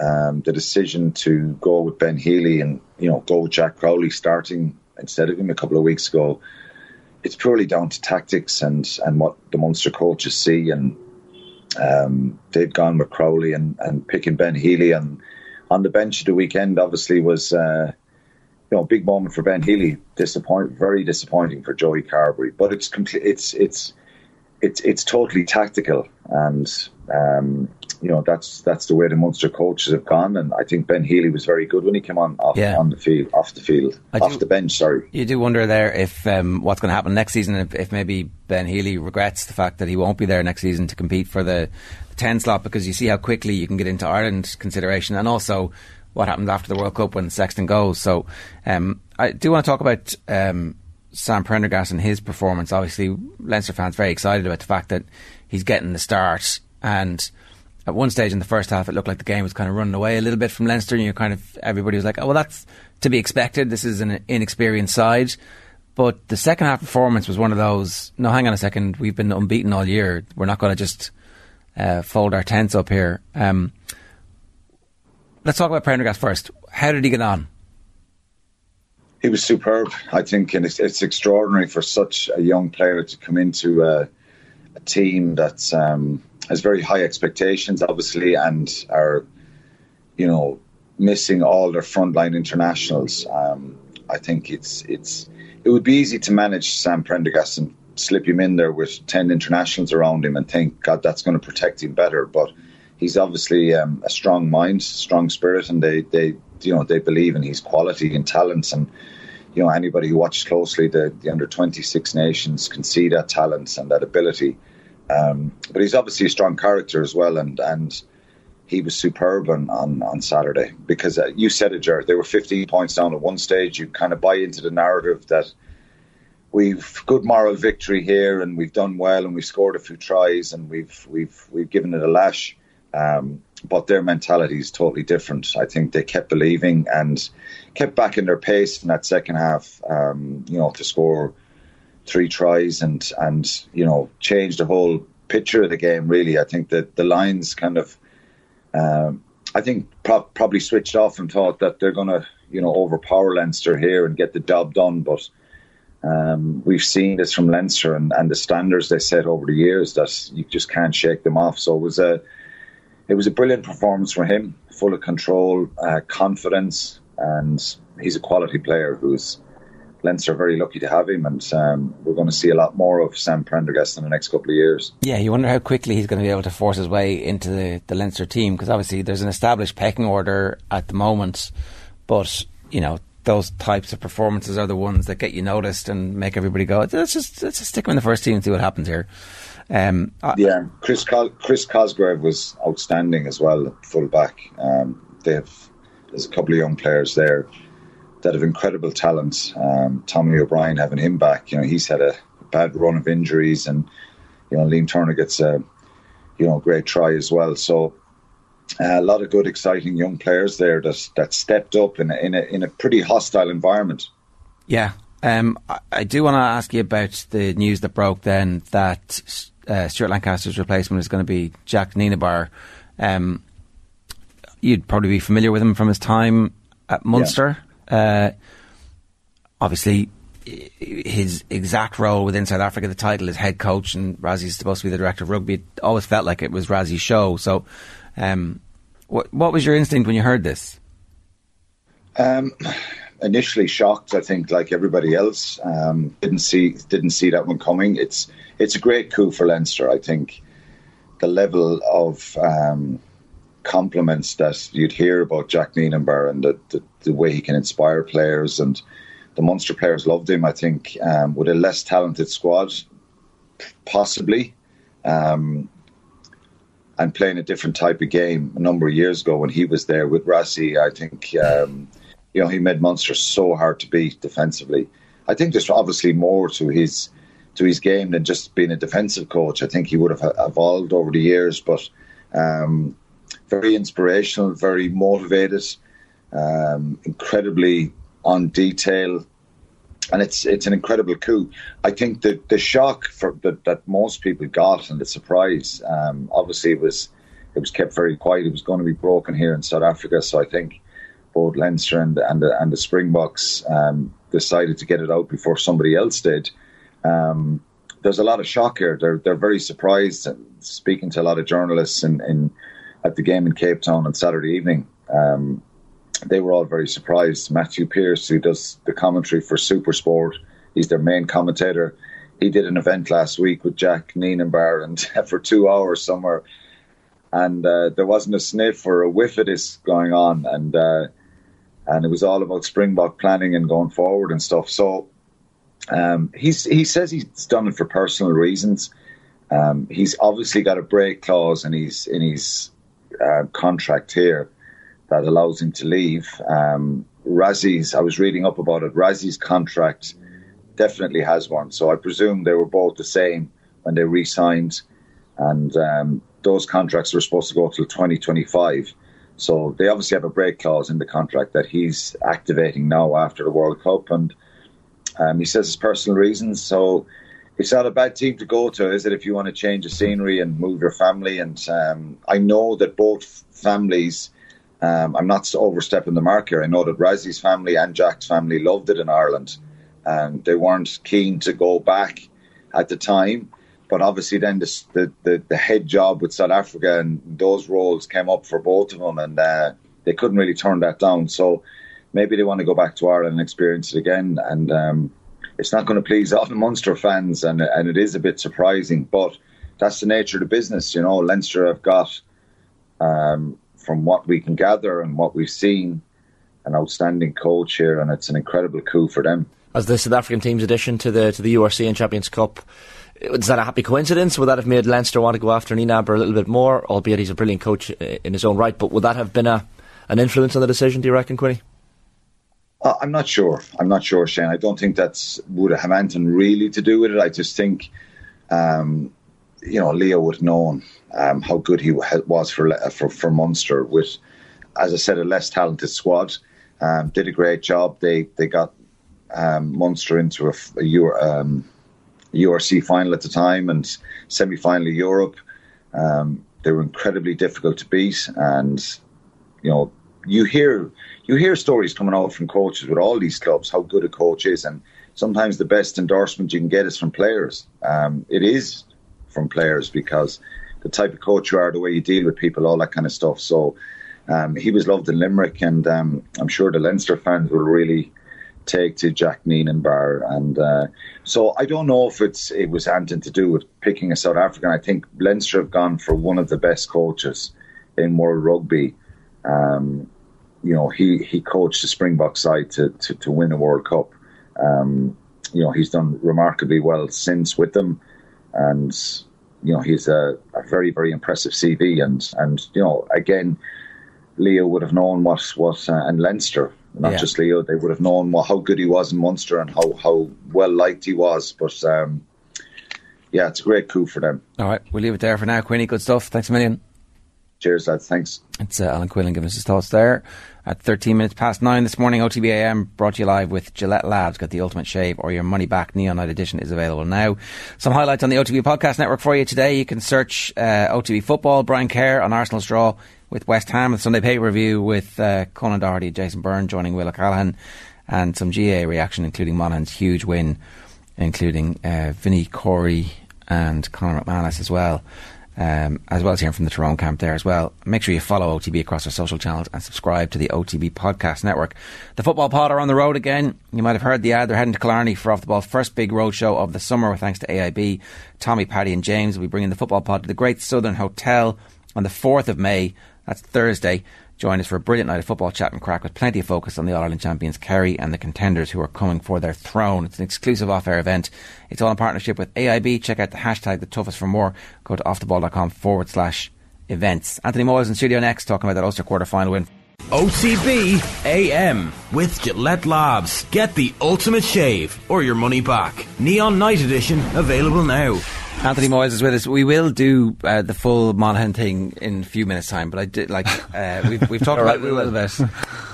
Um, the decision to go with Ben Healy and you know go with Jack Crowley starting instead of him a couple of weeks ago, it's purely down to tactics and and what the Munster coaches see and um, they'd gone with Crowley and, and picking Ben Healy and on the bench the weekend obviously was uh, you know a big moment for Ben Healy. Disappoint, very disappointing for Joey Carbery. But it's complete. It's it's it's it's totally tactical, and um, you know that's that's the way the Munster coaches have gone. And I think Ben Healy was very good when he came on off yeah. on the field, off the field, I off do, the bench. Sorry, you do wonder there if um, what's going to happen next season. If, if, maybe Ben Healy regrets the fact that he won't be there next season to compete for the, the ten slot because you see how quickly you can get into Ireland consideration, and also what happens after the World Cup when Sexton goes. So um, I do want to talk about. Um, Sam Prendergast and his performance. Obviously, Leinster fans very excited about the fact that he's getting the start and at one stage in the first half, it looked like the game was kind of running away a little bit from Leinster, and you kind of everybody was like, "Oh, well, that's to be expected. This is an inexperienced side." but the second half performance was one of those. No, hang on a second. We've been unbeaten all year. We're not going to just uh, fold our tents up here. Um, let's talk about Prendergast first. How did he get on? He was superb, I think, and it's, it's extraordinary for such a young player to come into a, a team that um, has very high expectations, obviously, and are, you know, missing all their frontline internationals. Um, I think it's it's it would be easy to manage Sam Prendergast and slip him in there with 10 internationals around him and think, God, that's going to protect him better. But he's obviously um, a strong mind, strong spirit, and they, they, you know, they believe in his quality and talents. And, you know, anybody who watches closely, the, the under 26 nations can see that talent and that ability. Um, but he's obviously a strong character as well. And, and, he was superb on, on, on Saturday because uh, you said it, Jared. They were 15 points down at one stage. You kind of buy into the narrative that we've good moral victory here and we've done well and we've scored a few tries and we've we've we've given it a lash. Um, but their mentality is totally different. I think they kept believing and kept back in their pace in that second half. Um, you know, to score three tries and and you know change the whole picture of the game. Really, I think that the Lions kind of um, I think pro- probably switched off and thought that they're going to, you know, overpower Leinster here and get the job done. But um, we've seen this from Leinster and, and, the standards they set over the years that you just can't shake them off. So it was a, it was a brilliant performance for him, full of control, uh, confidence, and he's a quality player who's Leinster are very lucky to have him, and um, we're going to see a lot more of Sam Prendergast in the next couple of years. Yeah, you wonder how quickly he's going to be able to force his way into the, the Leinster team because obviously there's an established pecking order at the moment, but you know those types of performances are the ones that get you noticed and make everybody go. Let's just let's just stick him in the first team and see what happens here. Um, yeah, Chris Cos- Chris Cosgrove was outstanding as well, full back. Um, they have there's a couple of young players there that have incredible talent. Um, Tommy O'Brien having him back, you know, he's had a bad run of injuries, and you know, Liam Turner gets a you know great try as well. So uh, a lot of good, exciting young players there that that stepped up in a, in a, in a pretty hostile environment. Yeah, um, I, I, do want to ask you about the news that broke then that uh, Stuart Lancaster's replacement is going to be Jacques Nienaber. Um, you'd probably be familiar with him from his time at Munster. Yeah. Uh, obviously, his exact role within South Africa, the title is head coach, and Rassie's supposed to be the director of rugby. It always felt like it was Rassie's show. So, um, what what was your instinct when you heard this? Um, initially shocked, I think, like everybody else. Um, didn't see didn't see that one coming. It's it's a great coup for Leinster. I think the level of um, compliments that you'd hear about Jacques Nienaber and the, the, the, way he can inspire players and the Munster players loved him. I think um, with a less talented squad, possibly, um, and playing a different type of game a number of years ago when he was there with Rassie, I think um, you know he made Munster so hard to beat defensively. I think there's obviously more to his to his game than just being a defensive coach. I think he would have evolved over the years, but um, very inspirational, very motivated, um, incredibly on detail, and it's it's an incredible coup. I think the the shock for that, that most people got and the surprise, um, obviously it was it was kept very quiet. It was going to be broken here in South Africa, so I think both Leinster and and the, and the Springboks um, decided to get it out before somebody else did. Um, there's a lot of shock here. They're they're very surprised. Speaking to a lot of journalists in, in at the game in Cape Town on Saturday evening. Um, they were all very surprised. Matthew Pearce, who does the commentary for Super Sport, he's their main commentator. He did an event last week with Jacques Nienaber and for two hours somewhere, and uh, there wasn't a sniff or a whiff of this going on, and uh, and it was all about Springbok planning and going forward and stuff. So um, he's he says he's done it for personal reasons. Um, he's obviously got a break clause and he's in his uh, contract here that allows him to leave. Um, Rassie's, I was reading up about it. Rassie's contract definitely has one, so I presume they were both the same when they re-signed, and um, those contracts were supposed to go till 2025. So they obviously have a break clause in the contract that he's activating now after the World Cup, and Um, he says it's personal reasons, so it's not a bad team to go to, is it? If you want to change the scenery and move your family, and um, I know that both families. Um, I'm not overstepping the mark here. I know that Rassie's family and Jack's family loved it in Ireland. and they weren't keen to go back at the time, but obviously then the, the, the, head job with South Africa and those roles came up for both of them, and uh, they couldn't really turn that down. So maybe they want to go back to Ireland and experience it again. And um, it's not going to please all the Munster fans, and and it is a bit surprising, but that's the nature of the business. You know, Leinster have got, um, from what we can gather and what we've seen, an outstanding coach here, and it's an incredible coup for them. As the South African team's addition to the to the URC and Champions Cup, is that a happy coincidence? Would that have made Leinster want to go after Nienaber a little bit more? Albeit he's a brilliant coach in his own right, but would that have been a an influence on the decision? Do you reckon, Quinny? Uh, I'm not sure. I'm not sure, Shane. I don't think that's would have anything really to do with it. I just think, um, you know, Leo would have known um, how good he was for for for Munster with, as I said, a less talented squad. Um, did a great job. They they got um, Munster into a, a um, URC final at the time and semi final Europe. Um, they were incredibly difficult to beat, and you know, you hear you hear stories coming out from coaches with all these clubs how good a coach is, and sometimes the best endorsement you can get is from players. Um, it is from players because the type of coach you are, the way you deal with people, all that kind of stuff. So um, he was loved in Limerick, and um, I'm sure the Leinster fans will really take to Jacques Nienaber. And uh, so I don't know if it's it was anything to do with picking a South African. I think Leinster have gone for one of the best coaches in world rugby. Um, you know, he, he coached the Springbok side to, to, to win a World Cup. Um, you know, he's done remarkably well since with them. And, you know, he's a, a very, very impressive CV. And, and, you know, again, Leo would have known what, what uh, and Leinster, not yeah. just Leo, they would have known what, how good he was in Munster and how, how well liked he was. But, um, yeah, it's a great coup for them. All right, we'll leave it there for now. Quinny, good stuff. Thanks a million. Cheers, lads. Thanks. It's uh, Alan Quinlan giving us his thoughts there. At 13 minutes past nine this morning, OTBAM brought you live with Gillette Labs. Got the ultimate shave or your money back. Neon Night Edition is available now. Some highlights on the OTB Podcast Network for you today. You can search uh, OTB Football, Brian Kerr on Arsenal's draw with West Ham, the Sunday Pay Review with uh, Conan Doherty, Jason Byrne joining Will O'Callaghan, and some GAA reaction, including Monaghan's huge win, including uh, Vinny Corey and Conor McManus as well um, as well as hearing from the Tyrone camp there as well. Make sure you follow OTB across our social channels and subscribe to the OTB podcast network. The football pod are on the road again. You might have heard the ad. They're heading to Killarney for Off the Ball first big road show of the summer thanks to AIB. Tommy, Paddy and James will be bringing the football pod to the Great Southern Hotel on the 4th of May. That's Thursday. Join us for a brilliant night of football chat and crack with plenty of focus on the All Ireland champions Kerry and the contenders who are coming for their throne. It's an exclusive off-air event. It's all in partnership with AIB. Check out the hashtag the toughest for more. Go to offtheball.com forward slash events. Anthony Moyles in studio next talking about that Ulster quarter final win. OTB AM with Gillette Labs. Get the ultimate shave or your money back. Neon Night Edition available now. Anthony Moyles is with us. We will do uh, the full Monaghan thing in a few minutes' time, but I did like uh, we've, we've talked about it a little bit.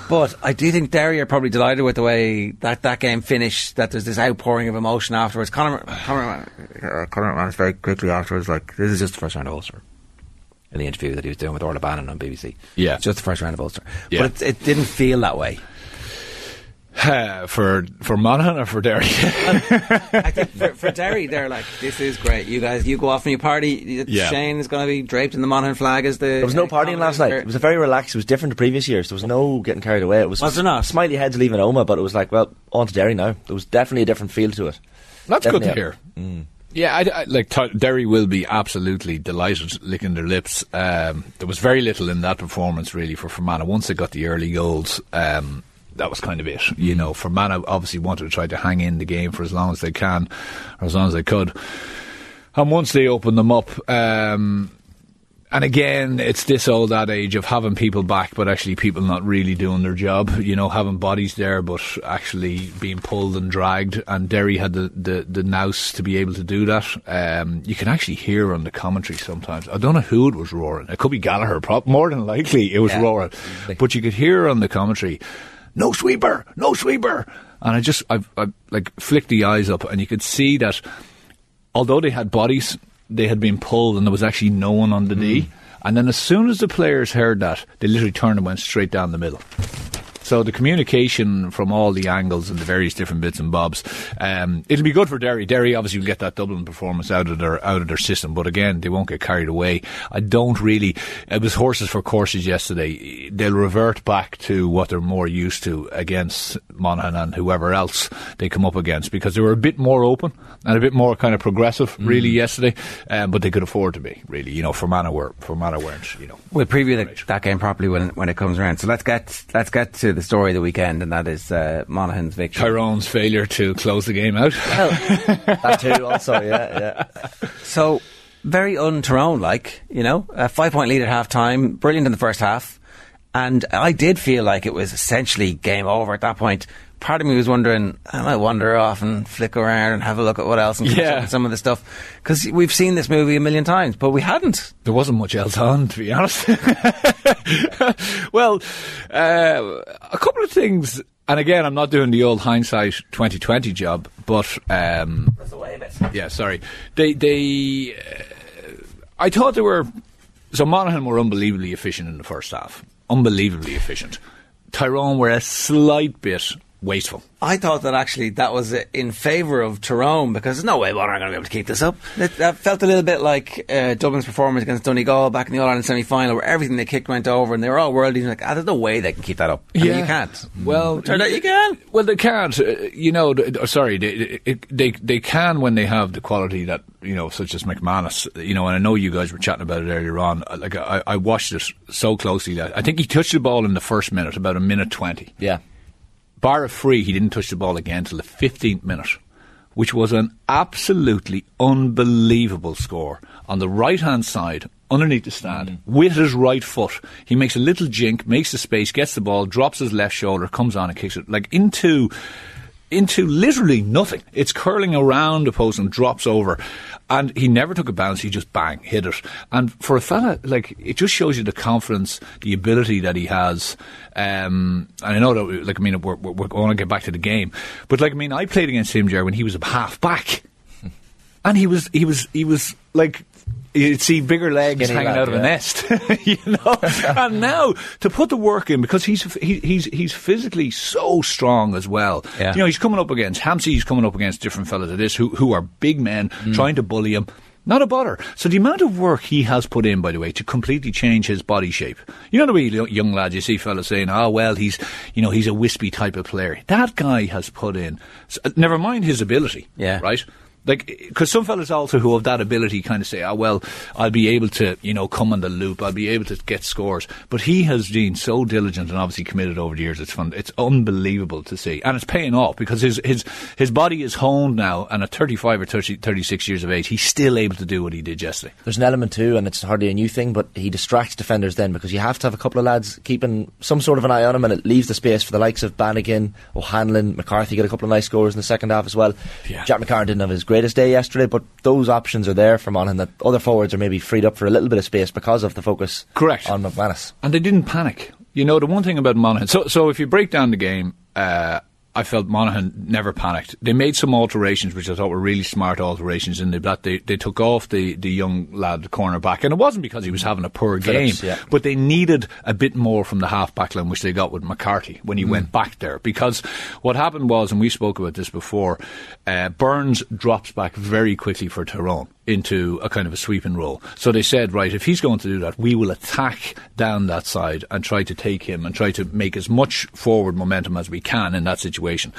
But I do think Derry are probably delighted with the way that that game finished. That there's this outpouring of emotion afterwards. Conor, Conor, uh, Conor very quickly afterwards, like this is just the first round of Ulster. In the interview that he was doing with Orla Bannon on BBC, yeah, just the first round of Ulster. Yeah. But it, it didn't feel that way. Uh, for for Monaghan or for Derry? I think for, for, Derry, they're like, this is great. You guys, you go off and you party. Yeah. Shane is going to be draped in the Monaghan flag as the. There was no partying last night. It was a very relaxed. It was different to previous years. There was no getting carried away. It was. Was there not? Smiley heads leaving Omagh, but it was like, well, on to Derry now. There was definitely a different feel to it. That's definitely good to hear. Mm. Yeah, I, I, like t- Derry will be absolutely delighted, licking their lips. Um, there was very little in that performance really for Fermanagh. Once they got the early goals, um, that was kind of it. You know, Fermanagh obviously wanted to try to hang in the game for as long as they can, or as long as they could. And once they opened them up, um, and again, it's this old adage of having people back, but actually people not really doing their job. You know, having bodies there, but actually being pulled and dragged. And Derry had the, the, the nous to be able to do that. Um, you can actually hear on the commentary sometimes. I don't know who it was roaring. It could be Gallagher. More than likely, it was yeah. roaring. But you could hear on the commentary no sweeper, no sweeper. And I just, I, I like flicked the eyes up, and you could see that although they had bodies, they had been pulled, and there was actually no one on the D. Mm. And then as soon as the players heard that, they literally turned and went straight down the middle. So the communication from all the angles and the various different bits and bobs, um, it'll be good for Derry. Derry obviously will get that Dublin performance out of their out of their system, but again they won't get carried away. I don't really. It was horses for courses yesterday. They'll revert back to what they're more used to against Monaghan and whoever else they come up against because they were a bit more open and a bit more kind of progressive really yesterday, um, but they could afford to be really. You know, for were Fermanagh weren't. You know, We'll preview the, that game properly when when it comes around. So let's get let's get to the story of the weekend, and that is uh, Monaghan's victory. Tyrone's failure to close the game out. that too, also, yeah, yeah. So very un Tyrone like, you know, a five point lead at half time, brilliant in the first half. And I did feel like it was essentially game over at that point. Part of me was wondering, I might wander off and flick around and have a look at what else and catch Yeah. up some of the stuff. Because we've seen this movie a million times, but we hadn't. There wasn't much else on, to be honest. well, uh, a couple of things, and again, I'm not doing the old hindsight 2020 job, but um, yeah, sorry. They they, uh, I thought they were. So Monaghan were unbelievably efficient in the first half, unbelievably efficient. Tyrone were a slight bit wasteful. I thought that actually that was uh, in favour of Tyrone because there's no way Monaghan are going to be able to keep this up. It, that felt a little bit like uh, Dublin's performance against Donegal back in the All Ireland semi final where everything they kicked went over and they were all world. Like, ah, there's no way they can keep that up. I mean, you can't. Well, Turned out you can. Well, they can't. Uh, you know, th- uh, sorry, they, they they they can when they have the quality that you know, such as McManus. You know, and I know you guys were chatting about it earlier on. Uh, Like I, I watched it so closely that I think he touched the ball in the first minute, about a minute twenty. Yeah. Bar a free, he didn't touch the ball again until the fifteenth minute, which was an absolutely unbelievable score on the right hand side. Underneath the stand, mm. with his right foot, he makes a little jink, makes the space, gets the ball, drops his left shoulder, comes on and kicks it like into into literally nothing. It's curling around the post and drops over. And he never took a bounce, he just bang, hit it. And for a fella, like, it just shows you the confidence, the ability that he has. Um, and I know that, like, I mean, we're, we're, going to get back to the game. But, like, I mean, I played against him, Jerry, when he was a half back. And he was, he was, he was, like, you'd see bigger legs Skinny hanging lad, out of a nest, you know. and now to put the work in because he's he, he's he's physically so strong as well. Yeah. You know, he's coming up against Hampsey. He's coming up against different fellas of this who who are big men mm. trying to bully him. Not a bother. So the amount of work he has put in, by the way, to completely change his body shape. You know the way young lads, you see fellas saying, "Oh well, he's you know he's a wispy type of player." That guy has put in. Never mind his ability. Yeah. Right. Like, because some fellas also who have that ability kind of say, oh, well, I'll be able to, you know, come on the loop, I'll be able to get scores. But he has been so diligent and obviously committed over the years. It's fun. It's unbelievable to see. And it's paying off because his, his, his body is honed now. And at 35 or 30, 36 years of age, he's still able to do what he did yesterday. There's an element too, and it's hardly a new thing, but he distracts defenders then because you have to have a couple of lads keeping some sort of an eye on him, and it leaves the space for the likes of Bannigan, O'Hanlon, McCarthy get a couple of nice scores in the second half as well. Jack McCarron didn't have his greatest day yesterday, but those options are there for Monaghan that other forwards are maybe freed up for a little bit of space because of the focus Correct. on McManus. And they didn't panic. You know, the one thing about Monaghan. So, so if you break down the game, uh, I felt Monaghan never panicked. They made some alterations, which I thought were really smart alterations. In the, that they, they took off the, the young lad, the cornerback, and it wasn't because he was having a poor Phillips, game, yeah. but they needed a bit more from the half back line, which they got with McCarthy when he Mm. went back there. Because what happened was, and we spoke about this before, uh, Burns drops back very quickly for Tyrone into a kind of a sweeping role. So they said, right, if he's going to do that, we will attack down that side and try to take him and try to make as much forward momentum as we can in that situation situation.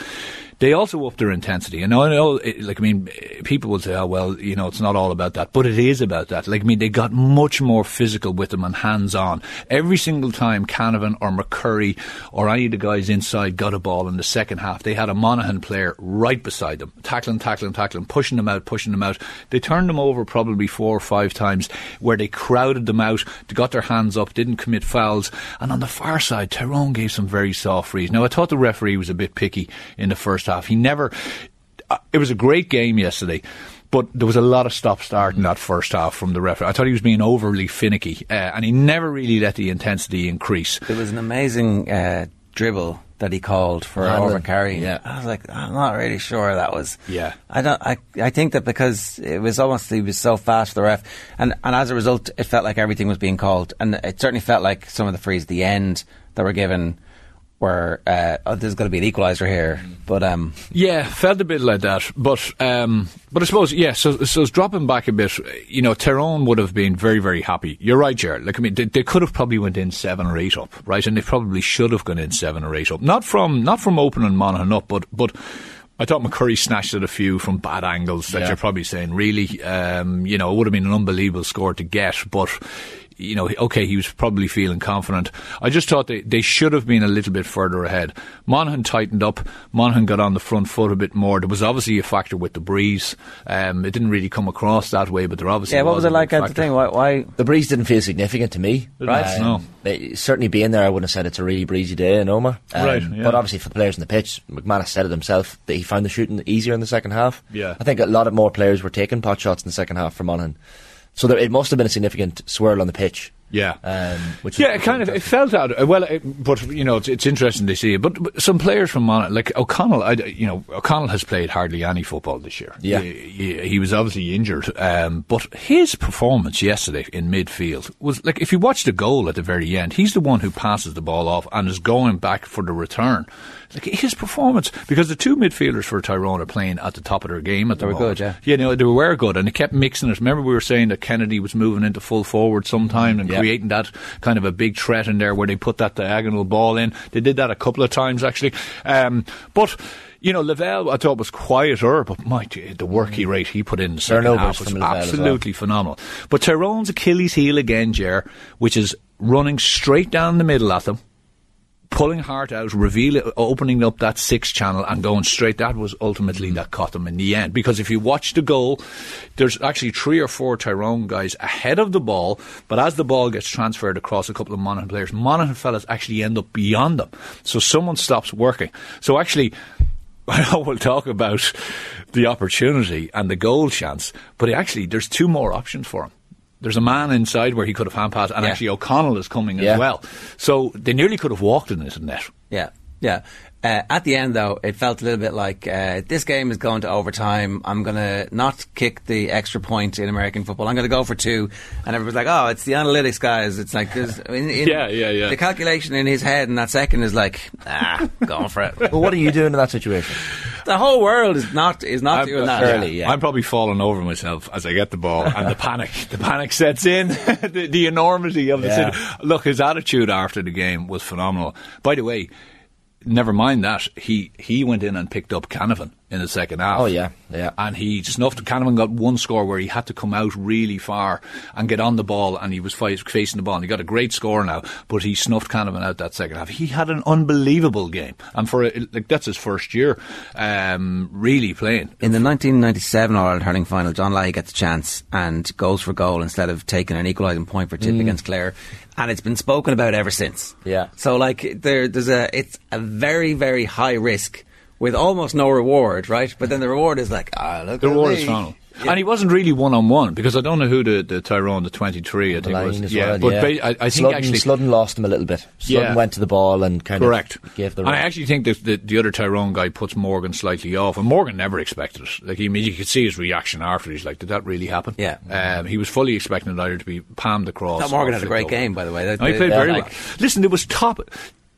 They also upped their intensity. And I know, it- like, I mean, eh, people will say, oh, well, you know, it's not all about that. But it is about that. Like, I mean, they got much more physical with them and hands on. Every single time Canavan or McCurry or any of the guys inside got a ball in the second half, they had a Monaghan player right beside them, tackling, tackling, tackling, pushing them out, pushing them out. They turned them over probably four or five times where they crowded them out, they got their hands up, didn't commit fouls. And on the far side, Tyrone gave some very soft frees. Now, I thought the referee was a bit picky in the first half. He never. uh, It was a great game yesterday. But there was a lot of stop start in that first half from the referee. I thought he was being overly finicky, uh, and he never really let the intensity increase. There was an amazing uh, dribble that he called for Hanlon, overcarrying. yeah. I was like, I'm not really sure that was. Yeah. I don't. I I think that because it was almost he was so fast for the ref, and and as a result, it felt like everything was being called, and it certainly felt like some of the frees at the end that were given were uh, oh, there's going to be an equaliser here, but um, Yeah, felt a bit like that, but um, but I suppose yeah. So so it's dropping back a bit. You know, Tyrone would have been very very happy. You're right, Jared. Like I mean, they, they could have probably went in seven or eight up, right? And they probably should have gone in seven or eight up. Not from not from opening Monaghan up, but but. I thought McCurry snatched at a few from bad angles that Yeah. you're probably saying, really, um, you know, it would have been an unbelievable score to get, but you know, okay, he was probably feeling confident. I just thought they, they should have been a little bit further ahead. Monaghan tightened up. Monaghan got on the front foot a bit more. There was obviously a factor with the breeze. Um, it didn't really come across that way, but there obviously yeah. What was a it like at the factor. thing? Why? why The breeze didn't feel significant to me. Didn't it? No. it- certainly being there, I wouldn't have said it's a really breezy day in Omagh. Um, Right, yeah. But obviously for the players on the pitch, McManus said it himself that he found the shooting easier in the second half. Yeah. I think a lot of more players were taking pot shots in the second half for Monaghan. So there, it must have been a significant swirl on the pitch. Yeah. Um, which Yeah, it kind of it felt out. Well, it, but you know, it's, it's interesting to see it. But, but some players from Monaghan, like O'Connell, I, you know, O'Connell has played hardly any football this year. Yeah. he, he, was obviously injured, um, but his performance yesterday in midfield was like if you watch the goal at the very end, he's the one who passes the ball off and is going back for the return. Like his performance, because the two midfielders for Tyrone are playing at the top of their game at the They were moment. good, yeah. You know, they were good, and they kept mixing it. Remember, we were saying that Kennedy was moving into full forward sometime and Creating that kind of a big threat in there where they put that diagonal ball in. They did that a couple of times actually, um, but. You know, Lavelle, I thought was quieter, but my, the work he rate he put in the second Turnovers half was as well. absolutely phenomenal. But Tyrone's Achilles heel again, Jer, which is running straight down the middle at them, pulling heart out, revealing, opening up that sixth channel and going straight. That was ultimately that caught them in the end. Because if you watch the goal, there's actually three or four Tyrone guys ahead of the ball, but as the ball gets transferred across a couple of Monaghan players, Monaghan fellas actually end up beyond them. So someone stops working. So actually. I know we'll talk about the opportunity and the goal chance, but actually, there's two more options for him. There's a man inside where he could have hand passed, and Yeah. actually O'Connell is coming Yeah. as well. So they nearly could have walked in this net. Yeah, yeah. Uh, at the end, though, it felt a little bit like uh, this game is going to overtime. I'm going to not kick the extra point in American football. I'm going to go for two. And everybody's like, oh, it's the analytics guys. It's like, there's, in, in Yeah, yeah, yeah. The calculation in his head in that second is like, ah, going for it. Well, what are you doing in that situation? The whole world is not is not I'm, doing that. early, yeah. I'm probably falling over myself as I get the ball, and the panic, the panic sets in. the, the enormity of the Yeah. city. Look, his attitude after the game was phenomenal. By the way, never mind that he he went in and picked up Canavan in the second half. Oh, yeah, yeah. and he snuffed. Canavan got one score where he had to come out really far and get on the ball, and he was facing the ball. and He got a great score now, but he snuffed Canavan out that second half. He had an unbelievable game, and for a, like that's his first year, um, really playing. In the 1997 All Ireland hurling final, John Leahy gets a chance and goes for goal instead of taking an equalising point for Tip against Clare, and it's been spoken about ever since. Yeah. So like there, there's a it's a very very high risk with almost no reward, right? But then the reward is like ah look The at reward me. is phenomenal. And he wasn't really one on one because I don't know who the, the Tyrone, the 23, I think Line was. yeah, well, but yeah. ba- I, I think Sludden, actually. Sludden lost him a little bit. Sludden Yeah. went to the ball and kind Correct. of gave the. And I actually think that the, the other Tyrone guy puts Morgan slightly off, and Morgan never expected it. Like he, I mean, you could see his reaction after. He's like, "Did that really happen?" Yeah. Um, he was fully expecting it either to be palmed across. Thought Morgan had a great over. game, by the way. That- No, he played very like- well. Listen, it was top.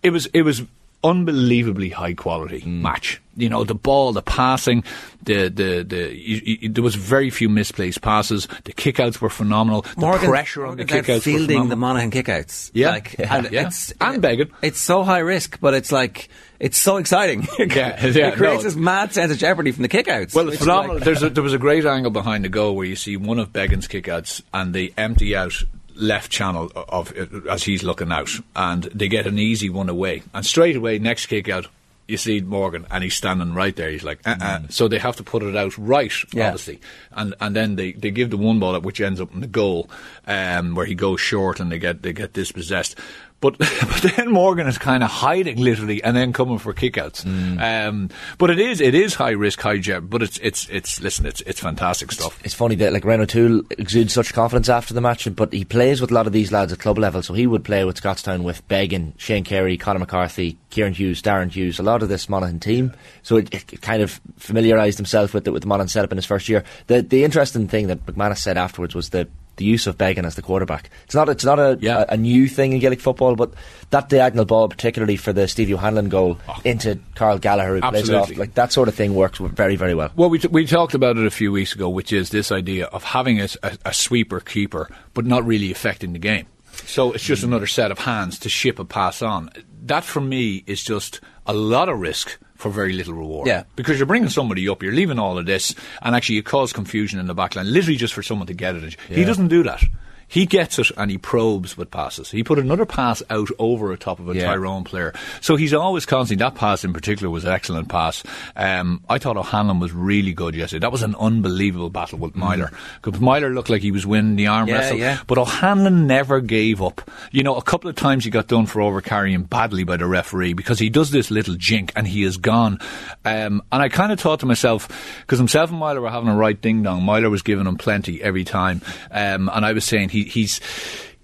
It was it was unbelievably high quality Hmm. match. You know, the ball, the passing, the the the. You, you, there was very few misplaced passes. The kickouts were phenomenal. The Morgan, pressure on the kickouts fielding the. Monaghan kickouts. Yeah. like, Yeah. and Yeah. it's And Beggan. It's so high risk, but it's like it's so exciting. Yeah, yeah, it creates no. this mad sense of jeopardy from the kickouts. Well, it's phenomenal. like- There's a, there was a great angle behind the goal where you see one of Beggan's kickouts and they empty out left channel of, of as he's looking out, and they get an easy one away. And straight away, next kick out, you see Morgan, and he's standing right there. He's like, uh-uh. so they have to put it out right, Yeah. obviously, and and then they, they give the one ball up, which ends up in the goal, um, where he goes short and they get they get dispossessed. But but then Morgan is kind of hiding literally, and then coming for kickouts. Um, but it is it is high risk, high jet. But it's it's it's listen, it's it's fantastic stuff. It's funny that like Ryan O'Toole exudes such confidence after the match, but he plays with a lot of these lads at club level. So he would play with Scotstown with Beggan, Shane Carey, Conor McCarthy, Kieran Hughes, Darren Hughes, a lot of this Monaghan team. So it, it kind of familiarised himself with the, with the Monaghan setup in his first year. The the interesting thing that McManus said afterwards was the the use of Beggan as the quarterback. It's not it's not a, a, a new thing in Gaelic football, but that diagonal ball, particularly for the Stevie O'Hanlon goal oh. into Carl Gallagher, who plays it off, like that sort of thing works very very well. Well, we, t- we talked about it a few weeks ago, which is this idea of having a, a, a sweeper keeper, but not really affecting the game. So it's just mm. another set of hands to ship a pass on. That, for me, is just a lot of risk for very little reward. Yeah. Because you're bringing somebody up, you're leaving all of this, and actually you cause confusion in the back line, literally just for someone to get it. He doesn't do that. He gets it and he probes with passes. He put another pass out over the top of a Yeah. Tyrone player. So he's always constantly, that pass in particular was an excellent pass. Um, I thought O'Hanlon was really good yesterday. That was an unbelievable battle with Meyler. Because Meyler looked like he was winning the arm Mm. Yeah, wrestle. yeah. But O'Hanlon never gave up. You know, a couple of times he got done for overcarrying badly by the referee because he does this little jink and he is gone. Um, and I kind of thought to myself, because himself and Meyler were having a right ding dong. Meyler was giving him plenty every time. Um, and I was saying he, he's.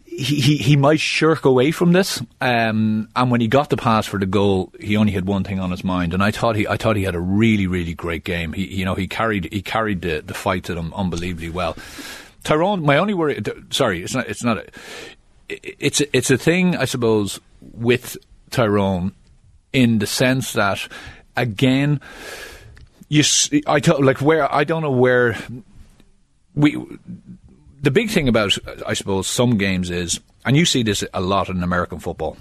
He, he he might shirk away from this, um, and when he got the pass for the goal, he only had one thing on his mind, and I thought he I thought he had a really really great game. He you know he carried he carried the, the fight to them unbelievably well. Tyrone, my only worry. Sorry, it's not. It's not. A, it's a, it's a thing, I suppose, with Tyrone, in the sense that, again, you. I t- like where I don't know where we. The big thing about, I suppose, some games is, and you see this a lot in American football.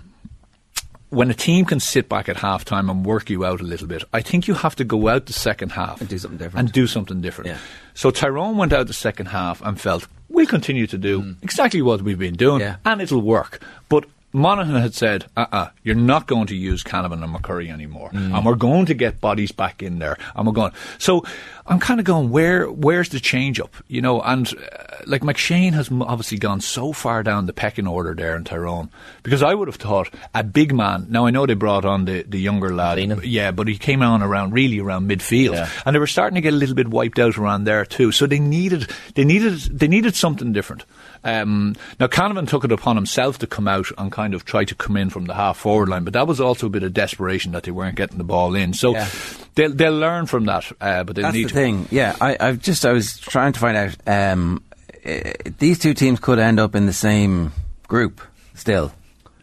When a team can sit back at halftime and work you out a little bit, I think you have to go out the second half and do something different. And do something different. So Tyrone went out the second half and felt we'll continue to do mm. exactly what we've been doing, Yeah. and it'll work. But Monaghan had said, uh uh-uh, uh, you are not going to use Canavan and McCurry anymore. And we're going to get bodies back in there. And we're going. So I'm kind of going, where where's the change up? You know, and uh, like McShane has obviously gone so far down the pecking order there in Tyrone. Because I would have thought a big man, now I know they brought on the, the younger lad. Yeah, but he came on around, really around midfield. And they were starting to get a little bit wiped out around there too. So they needed, they needed, they needed something different. Um, now Canavan took it upon himself to come out and kind of try to come in from the half forward line, but that was also a bit of desperation that they weren't getting the ball in. So Yeah. they'll they'll learn from that, uh, but they That's need the to. thing. Yeah, I, I've just I was trying to find out. Um, uh, these two teams could end up in the same group still.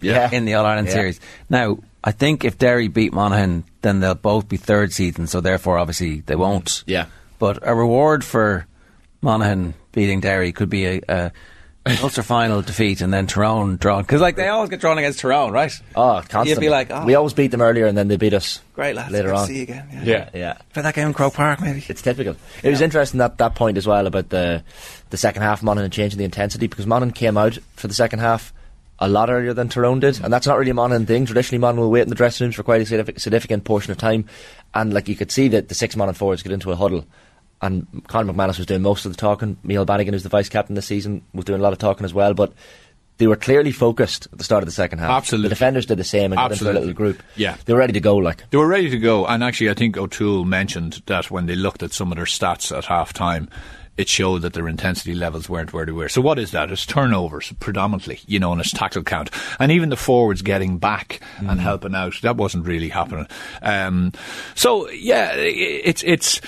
Yeah. in the All Ireland Yeah. series. Now, I think if Derry beat Monaghan, then they'll both be third seed, and so therefore, obviously, they won't. Yeah. But a reward for Monaghan beating Derry could be a. a an Ulster final defeat and then Tyrone drawn because like they always get drawn against Tyrone, right? Oh, constantly. You'd be like, oh, we always beat them earlier, and then they beat us. Great, lads. Later Good to on. see you again, yeah. yeah, yeah. for that game in Croke Park, maybe. It's typical. It was interesting that that point as well about the the second half Monaghan and changing the intensity because Monaghan came out for the second half a lot earlier than Tyrone did, and that's not really a Monaghan thing. Traditionally, Monaghan will wait in the dressing rooms for quite a significant, significant portion of time, and like you could see that the six Monaghan forwards get into a huddle. And Conor McManus was doing most of the talking. Neil Bannigan, who's the vice captain this season, was doing a lot of talking as well. But they were clearly focused at the start of the second half. Absolutely. The defenders did the same and got into a Absolutely. little group. Yeah. They were ready to go. Like They were ready to go, and actually, I think O'Toole mentioned that when they looked at some of their stats at half time, it showed that their intensity levels weren't where they were. So, what is that? It's turnovers predominantly, you know, and it's tackle count. And even the forwards getting back and helping out, that wasn't really happening. Um, so, yeah, it's, it's,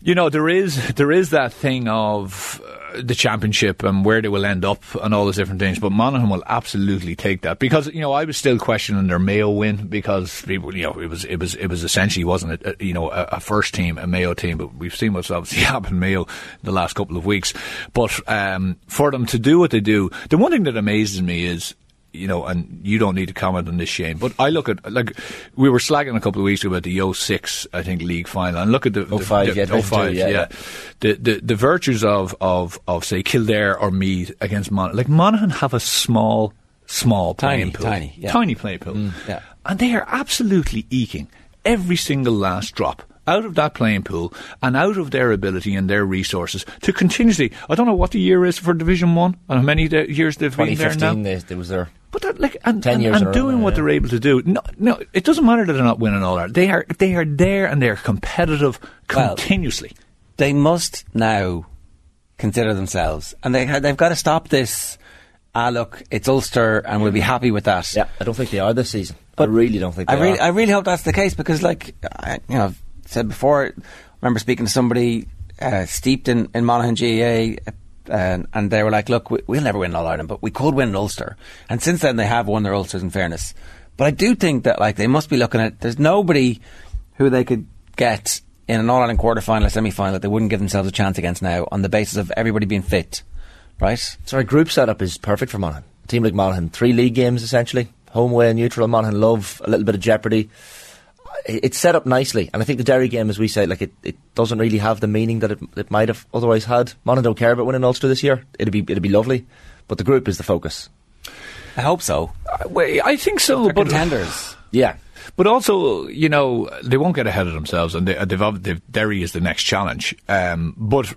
you know, there is there is that thing of uh, the championship and where they will end up and all those different things. But Monaghan will absolutely take that because you know I was still questioning their Mayo win because people, you know, it was it was it was essentially wasn't it uh, you know a, a first team a Mayo team, but we've seen what's obviously happened Mayo the last couple of weeks. But um, for them to do what they do, the one thing that amazes me is you know, and you don't need to comment on this, Shane, but I look at, like, we were slagging a couple of weeks ago about the 06, I think, league final, and look at the. the 05, the, yeah, 22, 05, yeah, yeah. yeah. The, the, the virtues of, of, of, say, Kildare or Meath against Monaghan. Like, Monaghan have a small, small playing Tiny, pool. tiny, yeah. Tiny playing pool. Mm, yeah. And they are absolutely eking every single last drop out of that playing pool and out of their ability and their resources to continuously. I don't know what the year is for Division One and how many years they've been there now. 2015, they, they was there. But they're like and, 10 and, years in and doing now, what yeah. they're able to do. No, no, it doesn't matter that they're not winning all that. They are they are there and they're competitive Well, continuously. They must now consider themselves, and they they've got to stop this. Ah, look, it's Ulster, and we'll be happy with that. Yeah, I don't think they are this season. I really don't think they I really, are. I really hope that's the case because, like, I, you know, I've said before. I remember speaking to somebody uh, steeped in, in Monaghan GAA, and, they were like, "Look, we, we'll never win All Ireland, but we could win Ulster." And since then, they have won their Ulsters. In fairness, but I do think that like they must be looking at. There's nobody who they could get in an All Ireland quarter final semi final that they wouldn't give themselves a chance against now on the basis of everybody being fit, right? So our group setup is perfect for Monaghan. Team like Monaghan, three league games essentially, home, away, neutral. Monaghan love a little bit of jeopardy. It- It's set up nicely, and I think the Derry game, as we say, like it, it doesn't really have the meaning that it, it might have otherwise had. Monaghan don't care about winning Ulster this year. It'd be it'd be lovely, but the group is the focus. I hope so. Wait, I think so, They're but contenders. Yeah, But also, you know, they won't get ahead of themselves, and they, they've, they've Derry is the next challenge. Um, but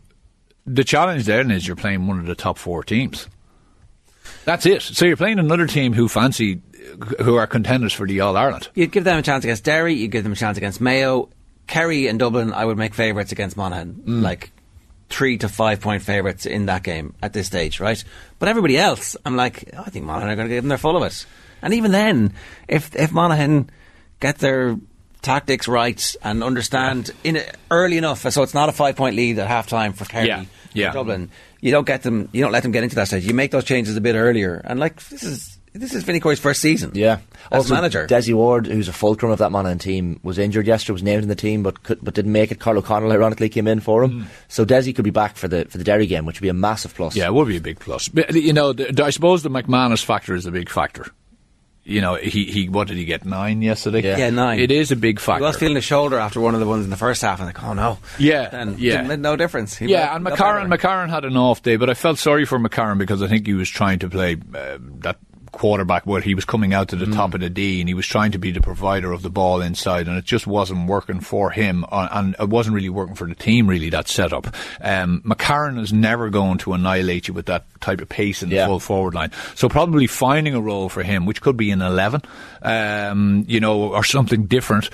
the challenge then is you're playing one of the top four teams. That's it. So you're playing another team who fancy, who are contenders for the All Ireland. You'd give them a chance against Derry. You'd give them a chance against Mayo, Kerry, and Dublin. I would make favourites against Monaghan, mm. like three to five point favourites in that game at this stage, right? But everybody else, I'm like, oh, I think Monaghan are going to give them their full of it. And even then, if if Monaghan get their tactics right and understand in early enough, so it's not a five point lead at half time for Kerry, Yeah, yeah. Dublin. You don't get them. You don't let them get into that stage. You make those changes a bit earlier. And like this is this is Vinny Corey's first season. Yeah. as also, manager. Desi Ward, who's a fulcrum of that Monaghan team, was injured yesterday. Was named in the team, but could, but didn't make it. Karl O'Connell ironically came in for him. So Desi could be back for the for the Derry game, which would be a massive plus. Yeah, it would be a big plus. But, you know, the, the- I suppose the McManus factor is a big factor. You know, he, he what did he get nine yesterday? Yeah, nine. It is a big He factor. was feeling the shoulder after one of the ones in the first half, and like, oh no. Yeah, Then yeah. didn't no difference. He yeah, and got McCarron. McCarron had an off day, but I felt sorry for McCarron because I think he was trying to play uh, that quarterback where he was coming out to the top of the D and he was trying to be the provider of the ball inside and it just wasn't working for him and it wasn't really working for the team really that setup. Um, McCarron is never going to annihilate you with that type of pace in the Yeah. full forward line. So probably finding a role for him, which could be an 11, um, you know, or something different.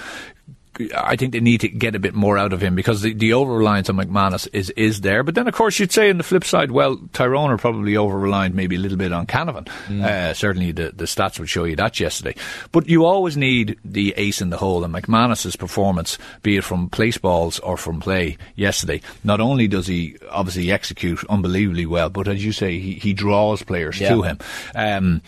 I think they need to get a bit more out of him because the, the over reliance on McManus is, is there. But then, of course, you'd say on the flip side, well, Tyrone are probably over reliant maybe a little bit on Canavan. Uh, certainly the, the stats would show you that yesterday. But you always need the ace in the hole. And McManus's performance, be it from place balls or from play yesterday, not only does he obviously execute unbelievably well, but as you say, he, he draws players Yeah. to him. Um,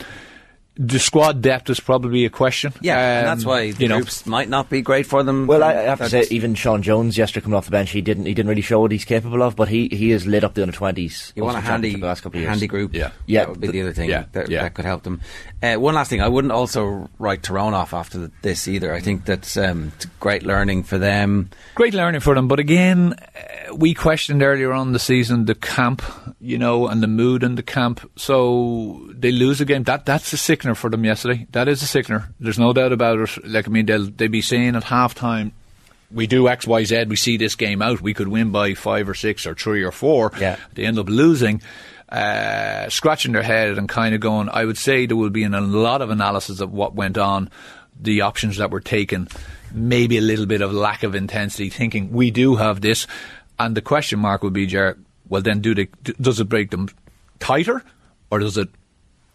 the squad depth is probably a question. Yeah, and Um, that's why the you know, groups might not be great for them. Well, I, I have to say, even Sean Jones yesterday coming off the bench, he didn't he didn't really show what he's capable of, but he, he has lit up the under twenties. You want a handy, the last couple of years. handy group. Yeah. Yeah, that would be the, the- other thing yeah, that, yeah. that could help them. Uh, one last thing, I wouldn't also write Tyrone off after th- this either. I think that's um, great learning for them. great learning for them. But again, uh, we questioned earlier on the season the camp, you know, and the mood in the camp. So they lose a game. That that's a sickener for them yesterday. That is a sickener. There's no doubt about it. Like I mean, they'll they be saying at half time. We do X, Y, Z. We see this game out. We could win by five or six or three or four. Yeah. They end up losing, uh, scratching their head and kind of going. I would say there will be an, a lot of analysis of what went on, the options that were taken, maybe a little bit of lack of intensity, thinking we do have this, and the question mark would be, Jar. Well, then, do they? Does it break them tighter, or does it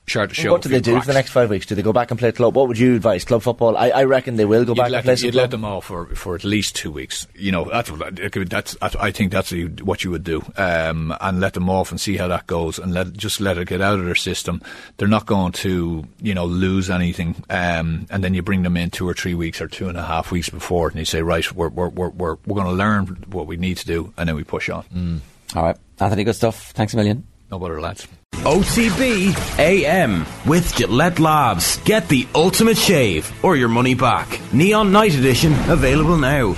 show? what do they do cracks? for the next five weeks? Do they go back and play club? What would you advise? Club football? I, I reckon they will go You'd back and play them, you'd club. let them off for, for at least two weeks. You know, that's that's I think that's what you would do, um, and let them off and see how that goes, and let just let it get out of their system. They're not going to you know lose anything, um, and then you bring them in two or three weeks or two and a half weeks before, and you say, right, we're we're we're we're, we're going to learn what we need to do, and then we push on. All right, Anthony, good stuff. Thanks a million. No lads. OTB AM with Gillette Labs. Get the ultimate shave or your money back. Neon Night Edition available now.